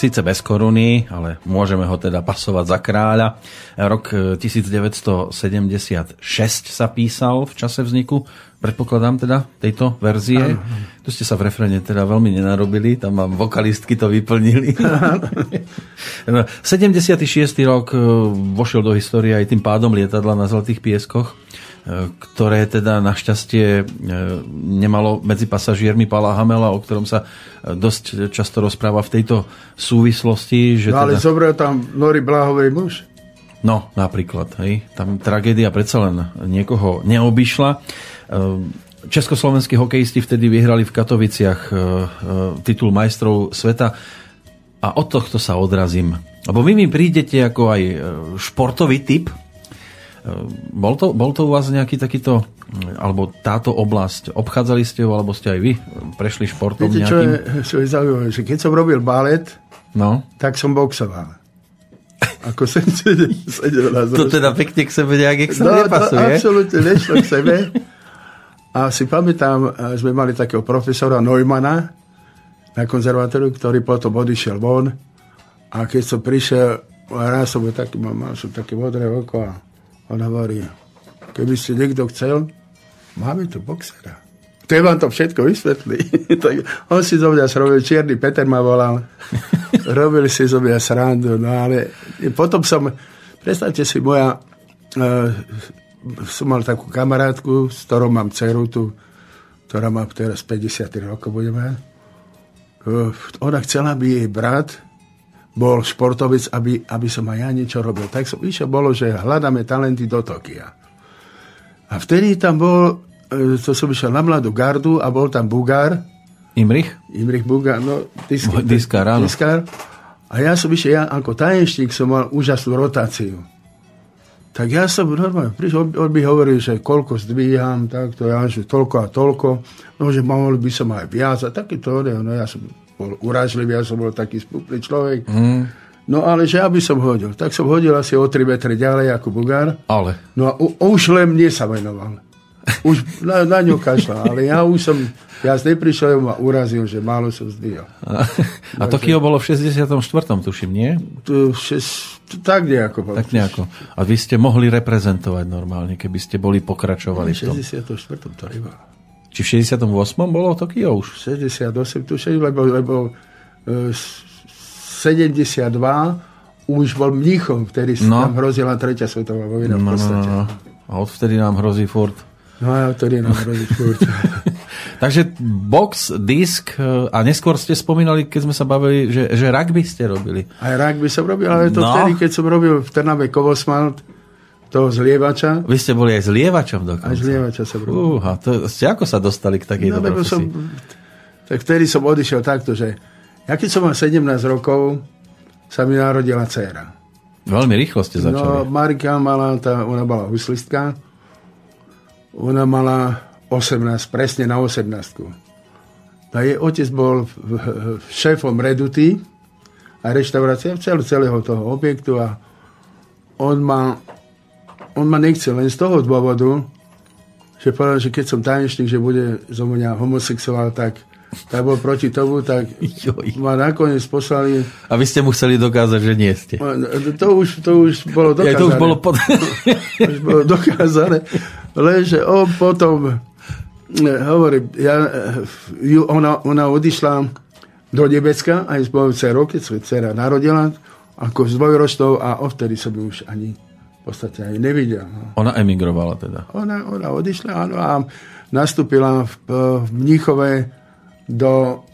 síce bez koruny, ale môžeme ho teda pasovať za kráľa. Rok 1976 e, sa písal v čase vzniku, predpokladám teda, tejto verzie. Tu ste sa v refrene teda veľmi nenarobili, tam vám vokalistky to vyplnili. no, 76. rok e, vošiel do histórie aj tým pádom lietadla na Zlatých pieskoch, e, ktoré teda našťastie nemalo medzi pasažiermi Pala Hamela, o ktorom sa dosť často rozpráva v tejto súvislosti. Že no ale teda... zobral tam Nori Blahovej muž. No, napríklad. Hej. Tam tragédia predsa len niekoho neobyšla. Československí hokejisti vtedy vyhrali v Katoviciach titul majstrov sveta a od tohto sa odrazím. Lebo vy mi prídete ako aj športový typ. Bol to, bol to u vás nejaký takýto, alebo táto oblasť, obchádzali ste ho, alebo ste aj vy prešli športom Viete, nejakým? čo je, čo je zaujímavé, že keď som robil balet, no? tak som boxoval. Ako som sedel na To teda pekne k sebe nejak sa no, nepasuje. to absolútne nešlo k sebe. A si pamätám, sme mali takého profesora Neumana na konzervatóriu, ktorý potom odišiel von. A keď som prišiel, raz som taký, mal som také modré oko a on hovorí, keby ste niekto chcel, máme tu boxera. To vám to všetko vysvetlí. On si zo mňa srobil, Čierny Peter ma volal. Robili si zo mňa srandu, no ale potom som, predstavte si, moja, uh, som mal takú kamarátku, s ktorou mám dceru tu, ktorá má teraz 53 rokov, budeme. Uh, ona chcela, aby jej brat bol športovec, aby, aby som aj ja niečo robil. Tak som išiel, bolo, že hľadáme talenty do Tokia. A vtedy tam bol to som išiel na mladú gardu a bol tam Bugár. Imrich? Imrich Bugár, no, disk, diskár, áno. Diskár. A ja som išiel, ja ako tajenštík som mal úžasnú rotáciu. Tak ja som normálne prišiel, on, by hovoril, že koľko zdvíham, tak to ja, že toľko a toľko, no, že mohol by som aj viac a takéto, no ja som bol uražlivý, ja som bol taký spúpny človek. Mm. No ale že aby som hodil, tak som hodil asi o 3 metre ďalej ako Bugár. Ale. No a už len mne sa venoval. Už na, na ňu kašľa, ale ja už som, ja neprišiel, ma urazil, že málo som zdvíhal. A, a Tokio bolo v 64. tuším, nie? Tu, šes, tak nejako. Bolo. Tak nejako. A vy ste mohli reprezentovať normálne, keby ste boli pokračovali v tom. V 64. to iba. Či v 68. bolo Tokio už? 68 tuším, lebo, lebo uh, 72 už bol Mníchov, vtedy no. tam hrozila tretia svetová vojna no, v podstate. No, no. A odvtedy nám hrozí furt. No a odtedy nám hrozí furt. Takže box, disk a neskôr ste spomínali, keď sme sa bavili, že, že rugby ste robili. Aj rugby som robil, ale to No. vtedy, keď som robil v Trnave Kovosmalt, toho zlievača. Vy ste boli aj zlievačom dokonca. Aj zlievača som robil. Uha, to ste ako sa dostali k takejto No, lebo som, profesii? tak vtedy som odišiel takto, že ja keď som mal 17 rokov, sa mi narodila dcéra. Veľmi rýchlo ste No, začali. Marika mala, tá, ona bola huslistka, ona mala 18, presne na 18. A jej otec bol šéfom Reduty a reštaurácia cel, celého toho objektu a on ma, on ma nechcel len z toho dôvodu, že povedal, že keď som tajemšník, že bude zo mňa homosexuál, tak, tak bol proti tomu, tak Joj. ma nakoniec poslali A vy ste museli dokázať, že nie ste. to už, to už bolo dokázané. Ja, to už bolo pod... už bolo dokázané. Lenže on potom, eh, hovorím, ja, eh, ju, ona, ona odišla do Nebecka aj s mojou dcerou, keď sa dcera narodila, ako s dvojročnou a odtedy som ju už ani v podstate ani nevidel. no. Ona emigrovala teda. Ona, ona odišla áno, a nastúpila v, v Mníchove do,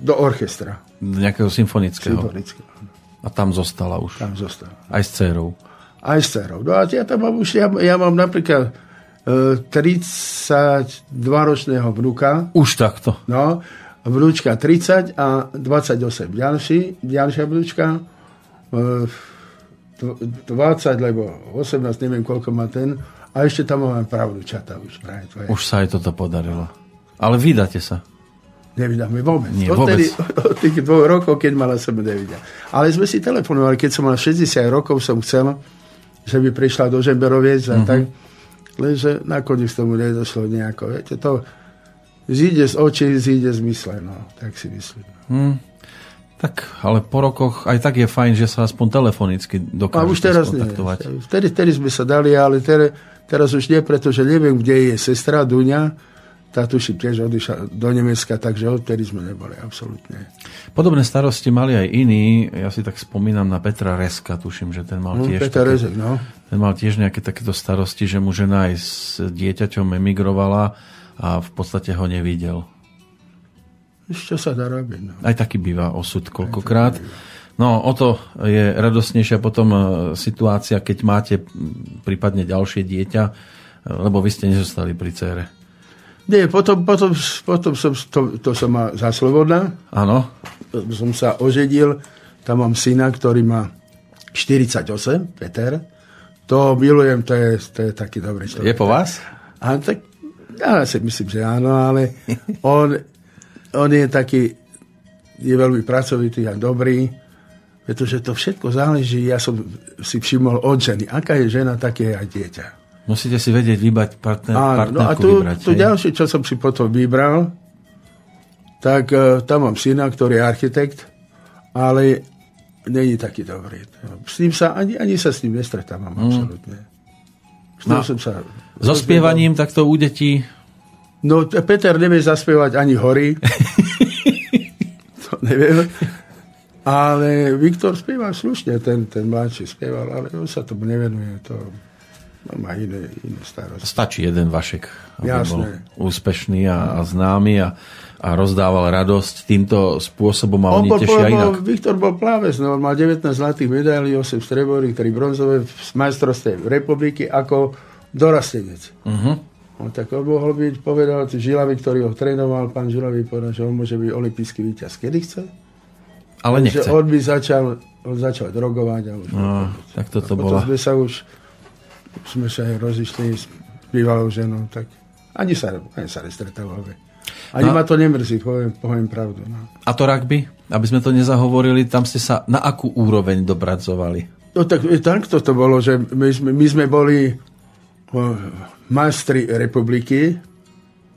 do orchestra. Do nejakého symfonického. Symfonického. A tam zostala už. Tam zostala. Aj s dcerou. Aj s dcerou. No a ja tam mám už, ja, ja mám napríklad e, 32-ročného vnúka, Už takto. no, vnúčka 30 a 28. Ďalší, ďalšia vnúčka e, dv- 20, lebo 18, neviem koľko má ten, a ešte tam mám pravnúčata už. Práve. Už sa aj toto podarilo. Ale vydáte sa. Nevydáme vôbec. Nie, Odtedy, vôbec. od tých dvoch rokov, keď mala som nevidia. Ale sme si telefonovali, keď som mal 60 rokov, som chcel, že by prišla do Žemberoviec a tak. Lenže nakoniec tomu nedošlo nejako. Viete, to zíde z očí, zíde z mysle. No, tak si myslím. Hm. Tak, ale po rokoch aj tak je fajn, že sa aspoň telefonicky A dokážete už teraz nie. skontaktovať. Vtedy, vtedy sme sa dali, ale teraz, teraz už nie, pretože neviem, kde je sestra Duňa, tá tuším tiež odišla do Nemecka, takže odtedy sme neboli absolútne. Podobné starosti mali aj iní. Ja si tak spomínam na Petra Reska, tuším, že ten mal No, tiež Peter také, Rezek, no. ten mal tiež nejaké takéto starosti, že mu žena aj s dieťaťom emigrovala a v podstate ho nevidel. Čo sa dá robiť, no. Aj taký býva osud koľkokrát. No, o to je radosnejšia potom e, situácia, keď máte prípadne ďalšie dieťa, e, lebo vy ste nezostali pri cére. Nie, potom, potom, potom som, to, to som mal za Slobodná, Áno, som sa ožedil, tam mám syna, ktorý má 48, Peter. To milujem, to je, to je taký dobrý človek. je po vás? A tak, ja si myslím, že áno, ale on, on je taký, je veľmi pracovitý a dobrý, pretože to všetko záleží, ja som si všimol od ženy. Aká je žena, také je aj dieťa. Musíte si vedieť vybrať partner, Áno, partnerku no a tu, vybrať. tu ďalšie, čo som si potom vybral, tak uh, tam mám syna, ktorý je architekt, ale není taký dobrý. S ním sa, ani, ani sa s ním nestretávam, mm. absolútne. S No. som sa... So spievaním takto u detí No, Peter nevie zaspievať ani hory. to neviem. Ale Viktor spieva slušne, ten, ten mladší spieval, ale on sa tomu nevenuje. To on má iné, iné starosti. stačí jeden Vašek, aby Jasné. bol úspešný a, a známy a, a rozdával radosť týmto spôsobom a oni On bol, tešia bol, inak. Viktor bol pláves, no, on mal 19 zlatých medailí, 8 streborí, 3 bronzové v majstrovstve republiky ako dorastenec. Uh-huh. On tak on mohol byť, povedal Žilavy, ktorý ho trénoval, pán Žilavy povedal, že on môže byť olimpijský víťaz, kedy chce. Ale nechce. on by začal, on začal drogovať. A už No, tak toto bola. sme sa už sme sa aj rozišli s bývalou ženou, tak ani sa, ani sa nestretávame. Ani No. ma to nemrzí, poviem, poviem pravdu. No. A to rugby? Aby sme to nezahovorili, tam ste sa na akú úroveň dopracovali? No tak e, takto to bolo, že my sme, my sme boli o, majstri republiky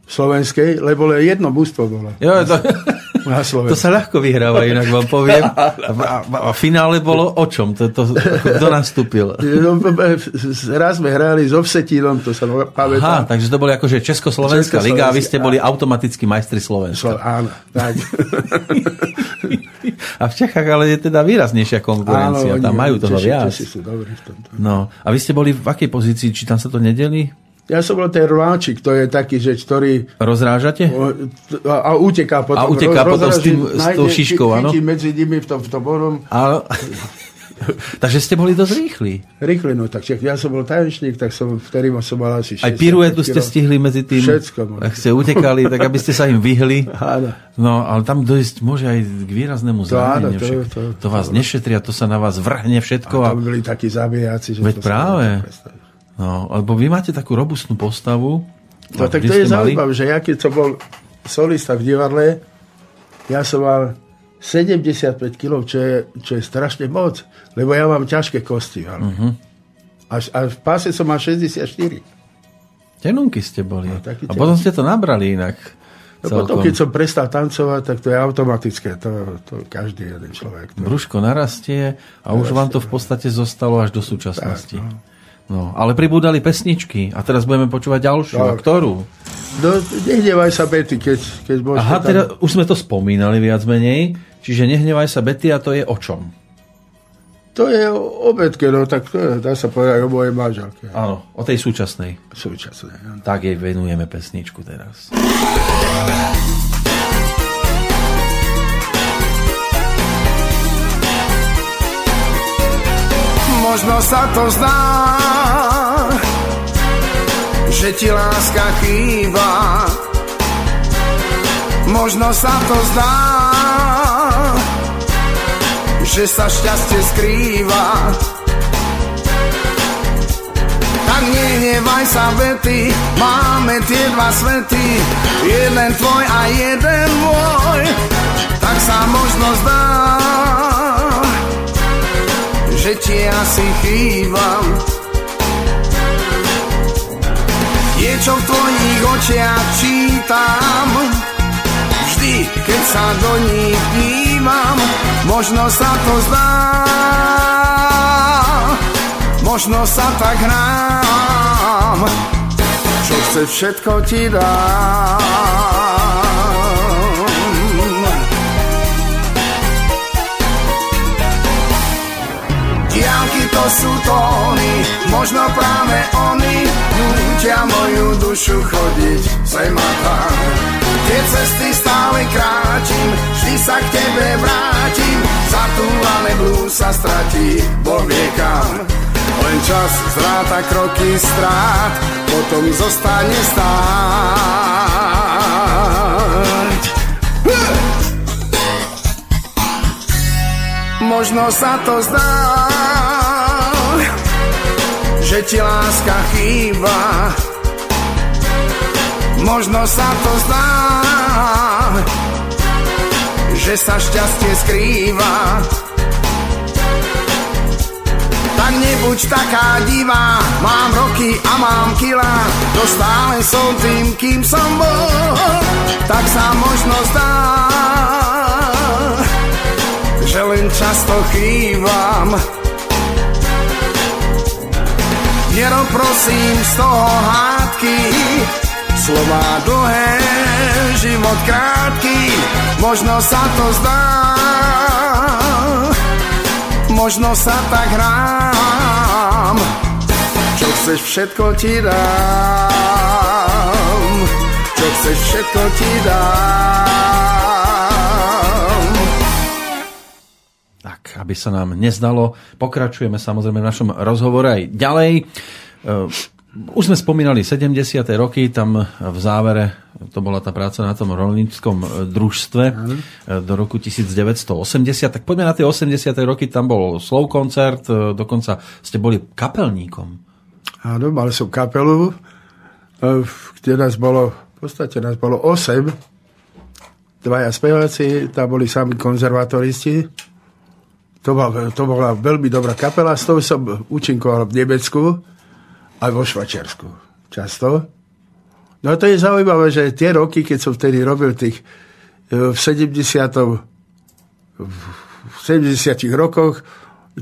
slovenskej, lebo len jedno mústvo bolo Jo, to, na to Slovensku. sa ľahko vyhráva, inak vám poviem. A, a, finále bolo o čom? To, to, kto nastúpil? No, Raz sme hrali s Ovsetínom, to sa Aha, pamätám. takže to boli akože Československá liga a vy ste boli automaticky majstri Slovenska. Slo- Áno, tak. A v Čechách ale je teda výraznejšia konkurencia, Áno, tam majú toho viac. Češi sú dobrí v tomto. No, a vy ste boli v akej pozícii? Či tam sa to nedeli? Ja som bol ten rváčik, to je taký, že ktorý Rozrážate? a, a uteká potom. A uteká potom s tým- s tou šiškou, áno? medzi nimi v tom, v tom onom. A... Takže ste boli dosť rýchli. Rýchli, no tak ja som bol tajemčník, tak som, vtedy som mal asi 60 Aj piruetu ste stihli medzi tým. Všetko. no. Ak ste utekali, tak aby ste sa im vyhli. Áno. No, ale tam dojsť môže aj k výraznému To zraneniu. to- však to- to vás nešetria, to sa na vás vrhne všetko. A tam boli takí zabijáci, že Veď to práve. No, lebo vy máte takú robustnú postavu. No tak vy to je zaujímavé, že ja keď som bol solista v divadle, ja som mal 75 kg, čo je, čo je strašne moc, lebo ja mám ťažké kosti. Ale. Uh-huh. A, a v páse som mal 64. Tenunky ste boli. No, a potom ste to nabrali inak. No potom, keď som prestal tancovať, tak to je automatické. To, to každý jeden človek. To, Brúško narastie a už vám to v podstate zostalo až do súčasnosti. Tak, No, ale pribúdali pesničky a teraz budeme počúvať ďalšiu. A Tak. ktorú? no, nehnevaj sa, Betty, keď, keď môžete Aha, tam... teda už sme to spomínali viac menej, čiže nehnevaj sa Betty a to je o čom? To je o obetke, no tak to je, dá sa povedať o mojej manželke. Áno, o tej súčasnej. Súčasné. áno. Tak jej venujeme pesničku teraz. Možno sa to zdá, že ti láska chýba. Možno sa to zdá, že sa šťastie skrýva. Tak nehnevaj sa, Betty, máme tie dva svety, jeden tvoj a jeden môj. Tak sa možno zdá, že ti asi chýbam. Je čo v tvojich očiach čítam, vždy, keď sa do nich dívam, možno sa to zdá, možno sa tak hrám. Čo chce všetko ti dám. Sú tóny, možno práve oni Nútia moju dušu chodiť. Sem a tam. Tie cesty stále krátim, vždy sa k tebe vrátim. Zatúlané blú sa stratí, Boh vie kam. Len čas zráta kroky strát, potom zostane stáť. Možno sa to zdá, že ti láska chýba. Možno sa to zdá, že sa šťastie skrýva. Tak nebuď taká divá, mám roky a mám kila, to stále som tým, kým som bol, tak sa možno zdá, že len často chývam. Nerob prosím z toho hádky, slova dlhé, život krátky, možno sa to zdá, možno sa tak hrám, čo chceš všetko ti dám, čo chceš všetko ti dám. Tak, aby sa nám nezdalo, pokračujeme samozrejme v našom rozhovore aj ďalej. E, Už sme spomínali 70. roky, tam v závere, to bola tá práca na tom rolníckom družstve e, do roku 1980. Tak poďme na tie 80. roky, tam bol slov koncert, e, dokonca ste boli kapelníkom. Áno, mal som kapelu, e, kde nás bolo, v podstate nás bolo 8, dvaja speváci, tam boli sami konzervatoristi. To, bola, to bola veľmi dobrá kapela, s tou som účinkoval v Nemecku aj vo Švačiarsku. Často. No a to je zaujímavé, že tie roky, keď som vtedy robil tých e, v 70. v 70 rokoch,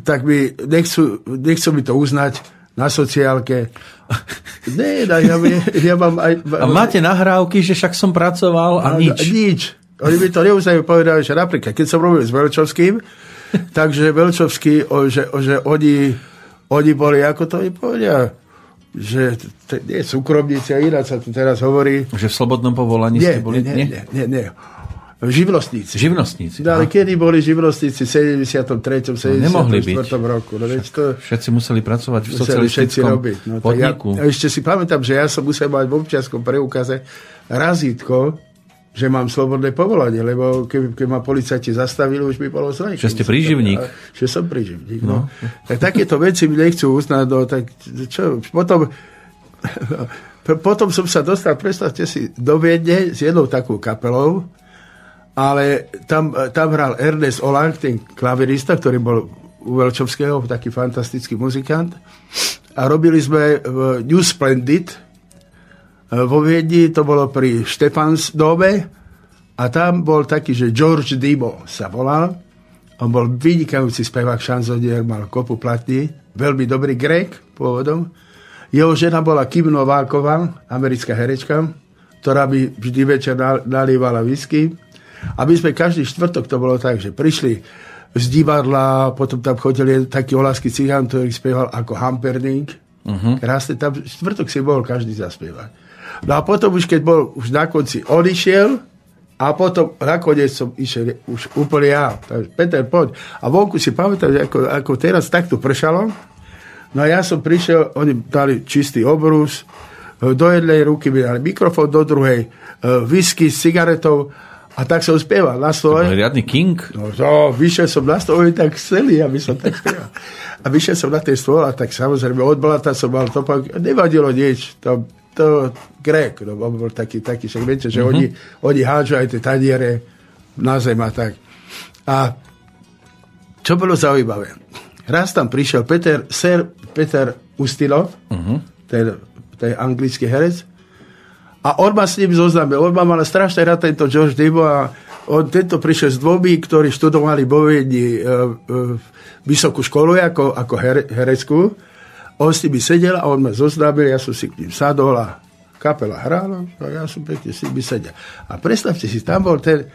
tak mi nechcú, nechcú mi to uznať na sociálke. Nie, no, ja, ja mám aj... A máte nahrávky, že však som pracoval a nič. Nič. Oni mi to neuznajú, povedali, že napríklad, keď som robil s Velčovským, takže Velčovský, o, že, že oni, oni boli, ako to mi povedia, že to nie súkromníci a ináč sa tu teraz hovorí. Že v slobodnom povolaní Nie, ste boli? nie, nie, nie, nie. Živnostníci. Živnostníci. No, ale kedy boli živnostníci v 73. 74. nemohli byť. roku? No, veď to Všetci museli pracovať v museli všetci socialistickom robiť. No, tak ja, podniku. ešte si pamätám, že ja som musel mať v občianskom preukaze razítko, že mám slobodné povolanie, lebo keď, keď ma policajti zastavili, už by bolo zle. Že ste príživník. Že som príživník, no. no. Tak takéto veci mi nechcú uznať, no, tak čo, potom, potom som sa dostal, predstavte si, do Viedne s jednou takou kapelou, ale tam, tam hral Ernest Olang, ten klavirista, ktorý bol u Velčovského, taký fantastický muzikant. A robili sme v New Splendid vo Viedni, to bolo pri Štefans dome a tam bol taký, že George Dimo sa volal. On bol vynikajúci spevák, šanzonier, mal kopu platní, veľmi dobrý grek pôvodom. Jeho žena bola Kim Nováková, americká herečka, ktorá by vždy večer nal- nalievala whisky. A my sme každý štvrtok, to bolo tak, že prišli z divadla, potom tam chodil taký olársky cigán, ktorý spieval ako Hamperník. Uh-huh. Krásne, tam štvrtok si bol každý zaspievať. No a potom už keď bol už na konci odišiel a potom nakoniec som išiel už úplne ja. Takže Peter, poď. A vonku si pamätám, že ako, ako teraz takto pršalo. No a ja som prišiel, oni dali čistý obrus, do jednej ruky mi dali mikrofón, do druhej uh, whisky s cigaretou a tak som spieval na To stole. riadny king. No, to, vyšiel som na stole tak celý, aby som tak spieval. A vyšiel som na ten stôl a tak samozrejme od blata som mal to, nevadilo nič. To, to Grek, no, on bol taký, taký, však viete, že mm-hmm. oni, oni hádžu aj tie taniere na zem a tak. A čo bolo zaujímavé? Raz tam prišiel Peter, Sir Peter Ustinov, uh-huh. ten, ten anglický herec, a on ma s ním zoznámil. On ma mal strašne rád tento George Dimo a on tento prišiel s dvomi, ktorí študovali vo Viedni e, e, vysokú školu ako, ako here, hereckú. On s nimi sedel a on ma zoznámil, ja som si k ním sadol a kapela hrála a ja som pekne si by sedel. A predstavte si, tam bol ten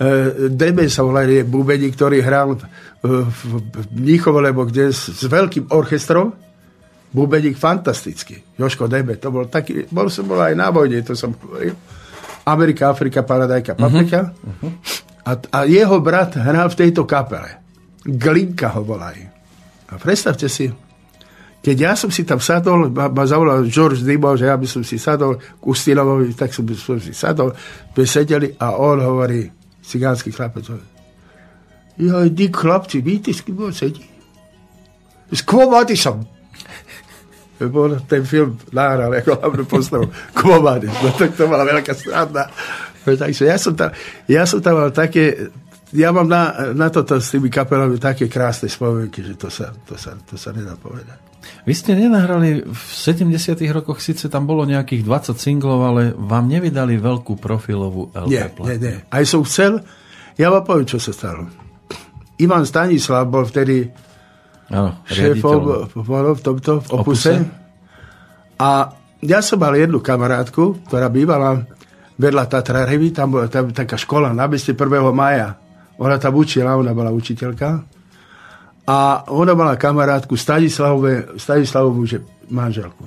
e, DB sa volá, je bubení, ktorý hral v, v, Mníchove, lebo kde s, s veľkým orchestrom, bubeník fantastický. Joško DB, to bol taký, bol som bol aj na vojne, to som hovoril. Amerika, Afrika, Paradajka, Paprika. Uh-huh. A, a jeho brat hral v tejto kapele. Glinka ho volajú. A predstavte si, keď ja som si tam sadol, ma, ma zavolal George Dimo, že ja by som si sadol k Ustinovovi, tak som, som si sadol, sme sedeli a on hovorí, cigánsky chlapec, jo, ty chlapci, víte, s kým on sedí? S Kvomaty som. Bol ten film nahral ako hlavnú postavu Kvomaty. No tak to bola veľká strana. Takže ja som tam, ja som tam mal také, ja mám na, na toto s tými kapelami také krásne spomienky, že to sa, to sa, to sa nedá povedať. Vy ste nenahrali v 70 rokoch, síce tam bolo nejakých 20 singlov, ale vám nevydali veľkú profilovú LP nie, Nie, nie. Aj som chcel, ja vám poviem, čo sa stalo. Ivan Stanislav bol vtedy ano, šéfom v tomto v opuse. opuse. A ja som mal jednu kamarátku, ktorá bývala vedľa Tatra Revy, tam bola tam taká škola na 1. maja. Ona tam učila, ona bola učiteľka. A ona mala kamarátku Stanislavovu, že manželku.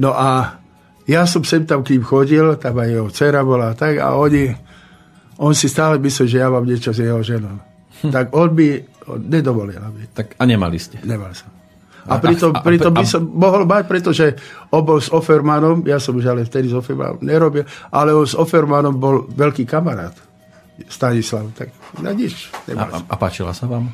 No a ja som sem tam k ním chodil, tam aj jeho dcera bola tak a oni, on si stále myslel, že ja mám niečo s jeho ženou. Hm. Tak on by on nedovolil. Aby. Tak a nemali ste? Nemal som. A, a pritom, a, a, pritom by som mohol mať, pretože on bol s Offermanom, ja som už ale vtedy s Offermanom nerobil, ale on s Offermanom bol veľký kamarát. Stanislav, tak na nič. A, a, a páčila sa vám?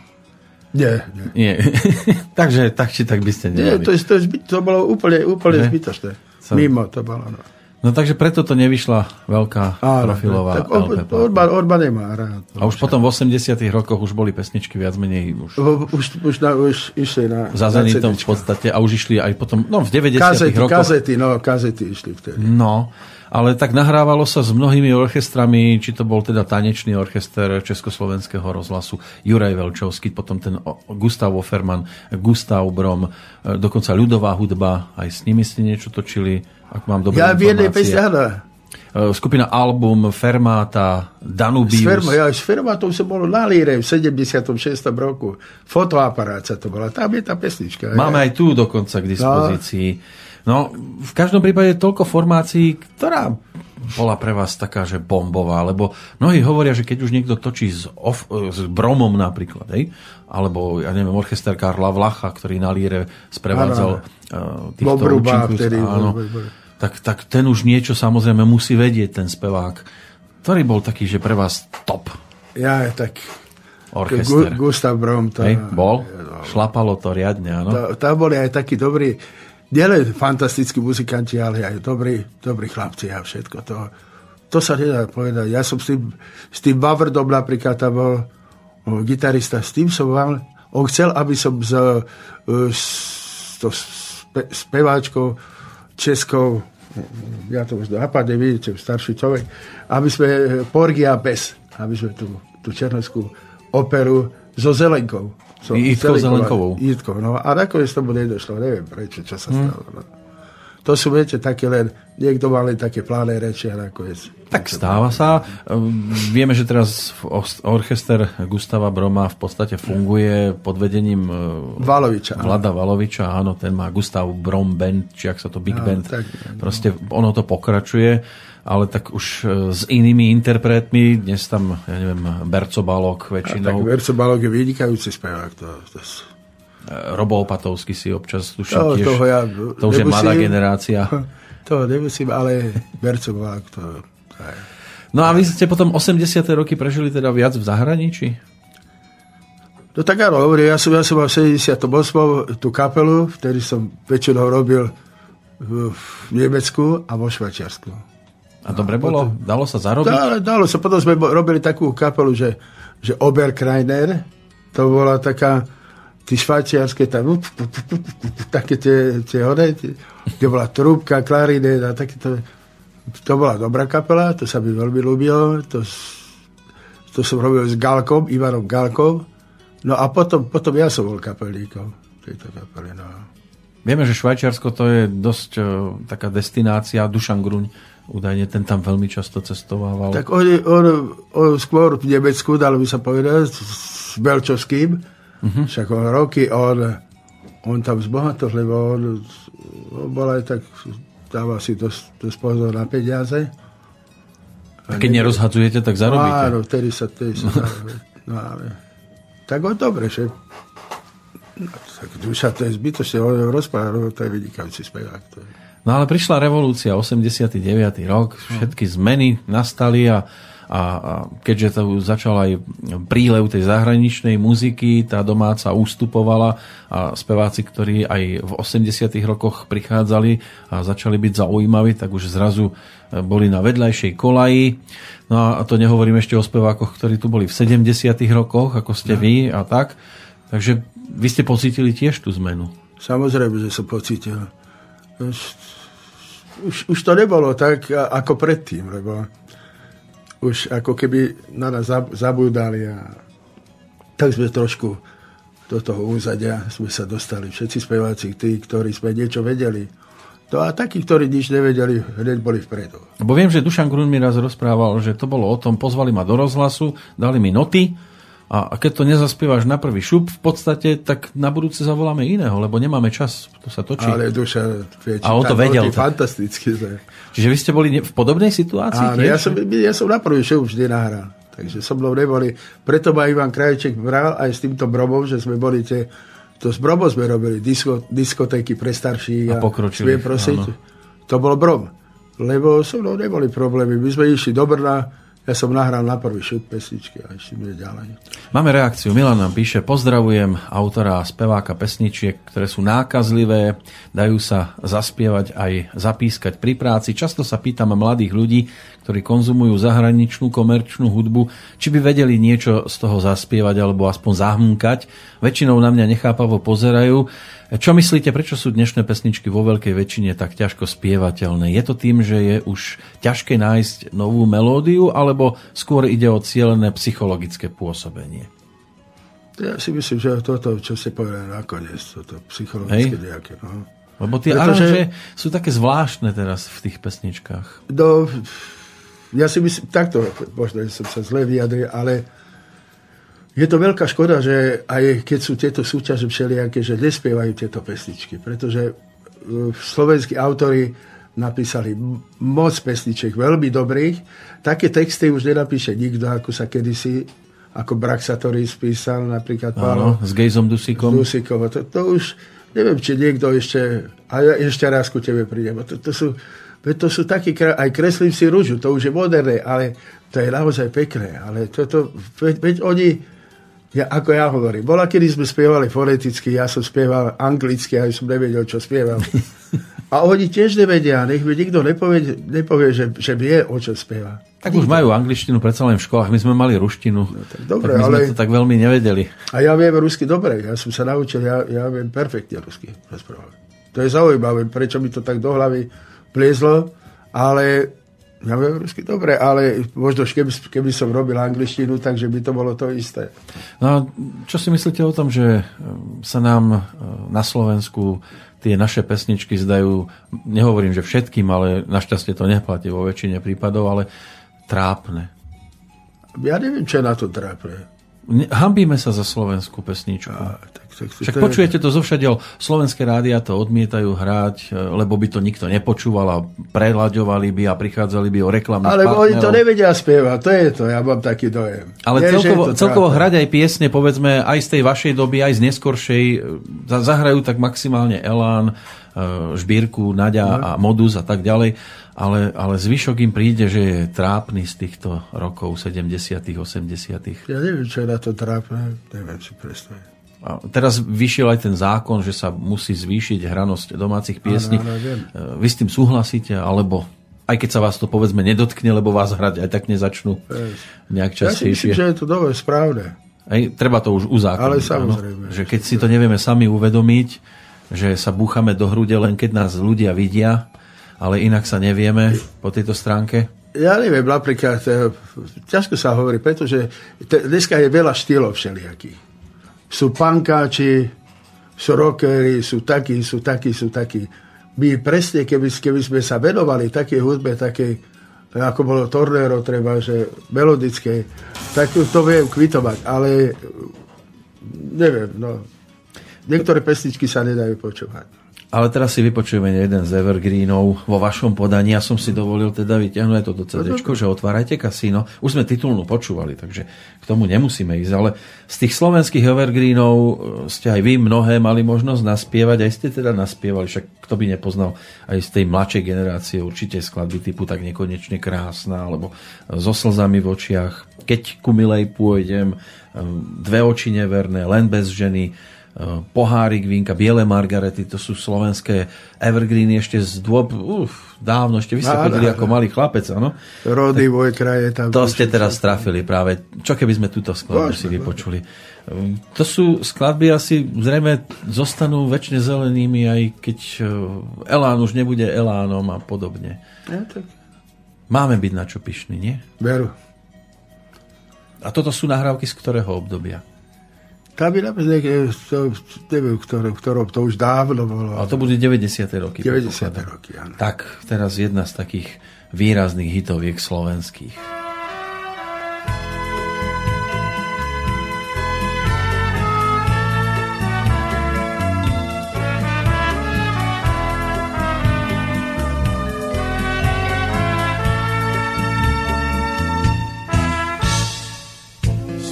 Nie. nie. nie. Takže tak či tak by ste nemali. Nie, to, je, to, je zbyt, to bolo úplne, úplne zbytočné. Som... Mimo to bolo. No. no takže preto to nevyšla veľká Áno, profilová tak LP. Orban, Orban nemá rád. A už potom v 80 rokoch už boli pesničky viac menej už... Už, už, na, už išli na... Za Zenitom v podstate a už išli aj potom, no v 90 kazety, rokoch... Kazety, no, kazety išli vtedy. No, ale tak nahrávalo sa s mnohými orchestrami, či to bol teda tanečný orchester Československého rozhlasu, Juraj Velčovský, potom ten Gustav Offerman, Gustav Brom, e, dokonca ľudová hudba, aj s nimi ste niečo točili, ak mám dobré ja informácie. Ja e, Skupina Album, Fermata, Danubius. S, Ferma, ja, s Fermatou som bol na Líre v 76. roku. Fotoaparát sa to bola. Tam je tá pesnička. Máme ja. aj tu dokonca k dispozícii. No. No, v každom prípade toľko formácií, ktorá bola pre vás taká, že bombová, lebo mnohí hovoria, že keď už niekto točí s, off, s Bromom napríklad, hej, alebo, ja neviem, orchester Karla Vlacha, ktorý na líre sprevádzal ano. uh, týchto Bobruba, vtedy, áno, tak, tak ten už niečo samozrejme musí vedieť, ten spevák. Ktorý bol taký, že pre vás top? Ja, tak orchester. Gustav Brom. To, Hej, bol? Šlapalo to riadne, áno. Tam boli aj takí dobrí nielen fantastickí muzikanti, ale aj dobrí, dobrí chlapci a všetko to. To sa nedá povedať. Ja som s tým, s tým Bavrdom napríklad tam bol o, gitarista, s tým som mal, on chcel, aby som s, s, to spe, speváčkou českou, ja to už napadne, vidíte, starší človek, aby sme Porgia bez, aby sme tú, tú černovskú operu so Zelenkou som Jitkou Zelenkovou. Jitkou, no. A nakoniec tomu nedošlo, neviem prečo, čo sa stalo. Hmm. No. To sú, viete, také len, niekto mal len také pláne reči a nakoniec. Tak stáva sa. Ehm, vieme, že teraz orchester Gustava Broma v podstate funguje pod vedením e, Valoviča. Vlada Valoviča, áno, ten má Gustav Brom Band, či ak sa to Big no, Band. Tak, Proste ono to pokračuje ale tak už e, s inými interpretmi, dnes tam, ja neviem, Berco Balok väčšinou. A tak Berco Balok je vynikajúci spevák. To, to... E, Robo Opatovský si občas tuším no, tiež. Toho ja to už nemusím, je mladá generácia. To nemusím, ale Berco Balok to... Aj. No a vy ste potom 80. roky prežili teda viac v zahraničí? No tak áno, hovorím, ja som, ja som mal v 78. tú kapelu, vtedy som väčšinou robil v, v Nemecku a vo Švajčiarsku. A dobre bolo? Dalo sa zarobiť? Dalo, dalo sa. Potom sme robili takú kapelu, že, že Oberkreiner, to bola taká, tí švajčiarske, tam, také tie, tie hore, kde bola trúbka, klarinet a takéto. To bola dobrá kapela, to sa mi veľmi ľúbilo. To, to som robil s Galkom, Ivanom Galkom. No a potom, potom ja som bol kapelníkom tejto kapely. No. Vieme, že Švajčiarsko to je dosť uh, taká destinácia. Dušan Gruň údajne ten tam veľmi často cestovával. Tak on, on, on skôr v Nemecku, dalo by sa povedať, s Belčovským. Uh-huh. Však on roky, on, on tam zbohatol, lebo on, on bol aj tak, dáva si dosť, dosť pozor na peniaze. A keď nerozhadzujete, tak zarobíte. Áno, vtedy sa, vtedy sa no, ale, tak on dobre, že No, tak duša, to je zbytočne, on rozpráva, no, to je vynikajúci spevák. To je. No ale prišla revolúcia, 89. rok, všetky zmeny nastali a, a, a keďže to začal aj prílev tej zahraničnej muziky, tá domáca ústupovala a speváci, ktorí aj v 80. rokoch prichádzali a začali byť zaujímaví, tak už zrazu e, boli na vedľajšej kolaji. No a to nehovorím ešte o spevákoch, ktorí tu boli v 70. rokoch, ako ste no. vy a tak. Takže vy ste pocítili tiež tú zmenu. Samozrejme, že som pocítil. Už, už, to nebolo tak, ako predtým, lebo už ako keby na nás zabúdali a tak sme trošku do toho úzadia sme sa dostali. Všetci speváci, tí, ktorí sme niečo vedeli. To a takí, ktorí nič nevedeli, hneď boli vpredu. Bo viem, že Dušan Grun mi raz rozprával, že to bolo o tom, pozvali ma do rozhlasu, dali mi noty a keď to nezaspievaš na prvý šup, v podstate, tak na budúce zavoláme iného, lebo nemáme čas, to sa točí. Ale duša, vie, a on to vedel. Fantasticky. Čiže vy ste boli v podobnej situácii? Áno, ja som, ja som na prvý šup vždy nahral. Takže so mnou neboli. Preto ma Ivan Krajček bral aj s týmto brobom, že sme boli tie... To s brobom sme robili, disko, diskotéky pre starších. A, a pokročili. prosiť. To bol brom. Lebo so mnou neboli problémy. My sme išli do Brna, ja som nahral na prvý šup pesničky a ešte ďalej. Máme reakciu. Milan nám píše, pozdravujem autora a speváka pesničiek, ktoré sú nákazlivé, dajú sa zaspievať aj zapískať pri práci. Často sa pýtam mladých ľudí, ktorí konzumujú zahraničnú komerčnú hudbu, či by vedeli niečo z toho zaspievať alebo aspoň zahmkať. Väčšinou na mňa nechápavo pozerajú. Čo myslíte, prečo sú dnešné pesničky vo veľkej väčšine tak ťažko spievateľné? Je to tým, že je už ťažké nájsť novú melódiu, alebo skôr ide o cieľené psychologické pôsobenie? Ja si myslím, že toto, čo ste povedali nakoniec, toto psychologické Hej. nejaké. No. Lebo tie Pretože, aranže sú také zvláštne teraz v tých pesničkách. Do, ja si myslím, takto, možno som sa zle vyjadril, ale je to veľká škoda, že aj keď sú tieto súťaže všelijaké, že nespievajú tieto pesničky, pretože uh, slovenskí autory napísali moc pesniček, veľmi dobrých. Také texty už nenapíše nikto, ako sa kedysi, ako Braxatory spísal napríklad. Áno, s Gejzom Dusikom. S Dusikom. To, to už, neviem, či niekto ešte, a ja ešte raz ku tebe prídem. To, to sú, to sú takí, aj kreslím si rúžu, to už je moderné, ale to je naozaj pekné. Ale toto, veď, veď oni, ja, ako ja hovorím, bola, kedy sme spievali foneticky, ja som spieval anglicky, a som nevedel, čo spievam. A oni tiež nevedia, nech mi nikto nepovie, nepovie že, že vie, o čo spieva. Tak už majú angličtinu predsa len v školách, my sme mali ruštinu, no, tak, dobre, tak my ale... sme to tak veľmi nevedeli. A ja viem rusky dobre, ja som sa naučil, ja, ja viem perfektne rusky rozprávať. To je zaujímavé, prečo mi to tak do hlavy pliezlo, ale ja viem rusky dobre, ale možno keby, keby som robil angličtinu, takže by to bolo to isté. No čo si myslíte o tom, že e, sa nám e, na Slovensku tie naše pesničky zdajú, nehovorím, že všetkým, ale našťastie to neplatí vo väčšine prípadov, ale trápne. Ja neviem, čo je na to trápne. Hambíme sa za slovenskú pesničku. A, Však počujete to zo všadiel. Slovenské rádia to odmietajú hrať, e, lebo by to nikto nepočúval a prelaďovali by a prichádzali by o reklamných Ale partnerov. oni to nevedia spievať, to je to, ja mám taký dojem. Ale Nie, celkovo, celkovo hrať aj piesne, povedzme, aj z tej vašej doby, aj z neskoršej, e, zahrajú tak maximálne Elán, e, Žbírku, Naďa no. a Modus a tak ďalej ale, ale zvyšok im príde, že je trápny z týchto rokov 70 80 Ja neviem, čo je na to trápne, neviem si predstaviť. A teraz vyšiel aj ten zákon, že sa musí zvýšiť hranosť domácich piesní. Áno, áno, Vy s tým súhlasíte, alebo aj keď sa vás to povedzme nedotkne, lebo vás hrať aj tak nezačnú nejak častejšie. Ja si myslím, že je to dobre správne. Aj, treba to už uzákoniť. Ale samozrejme. Áno? Že keď si to nevieme sami uvedomiť, že sa búchame do hrude len keď nás ľudia vidia, ale inak sa nevieme po tejto stránke? Ja neviem, napríklad, eh, ťažko sa hovorí, pretože dneska je veľa štýlov všelijakých. Sú pankáči, sú rockery, sú takí, sú takí, sú takí. My presne, keby, keby sme sa venovali také hudbe, také, ako bolo Tornero, treba, že melodické, tak to viem kvitovať, ale neviem, no. Niektoré pesničky sa nedajú počúvať. Ale teraz si vypočujeme jeden z Evergreenov vo vašom podaní. Ja som si dovolil teda vyťahnuť toto CD, že otvárajte kasíno. Už sme titulnú počúvali, takže k tomu nemusíme ísť. Ale z tých slovenských Evergreenov e, ste aj vy mnohé mali možnosť naspievať. Aj ste teda naspievali, však kto by nepoznal aj z tej mladšej generácie určite skladby typu tak nekonečne krásna, alebo so slzami v očiach. Keď ku milej pôjdem, e, dve oči neverné, len bez ženy, pohárik vínka, biele margarety, to sú slovenské evergreeny ešte z dôb, uf, dávno, ešte vy ste chodili ako malý chlapec, áno? Rody, môj kraje tam. To ste teraz trafili práve. Čo keby sme túto skladbu si vypočuli? Eh, to sú skladby asi zrejme zostanú väčšine zelenými, aj keď eh, Elán už nebude Elánom a podobne. Ja, tak. Máme byť na čo pyšný, nie? Veru. A toto sú nahrávky z ktorého obdobia? Je napríklad, to, neviem, to už dávno bolo. Ale to budú 90. roky. 90. roky, áno. Tak, teraz jedna z takých výrazných hitoviek slovenských.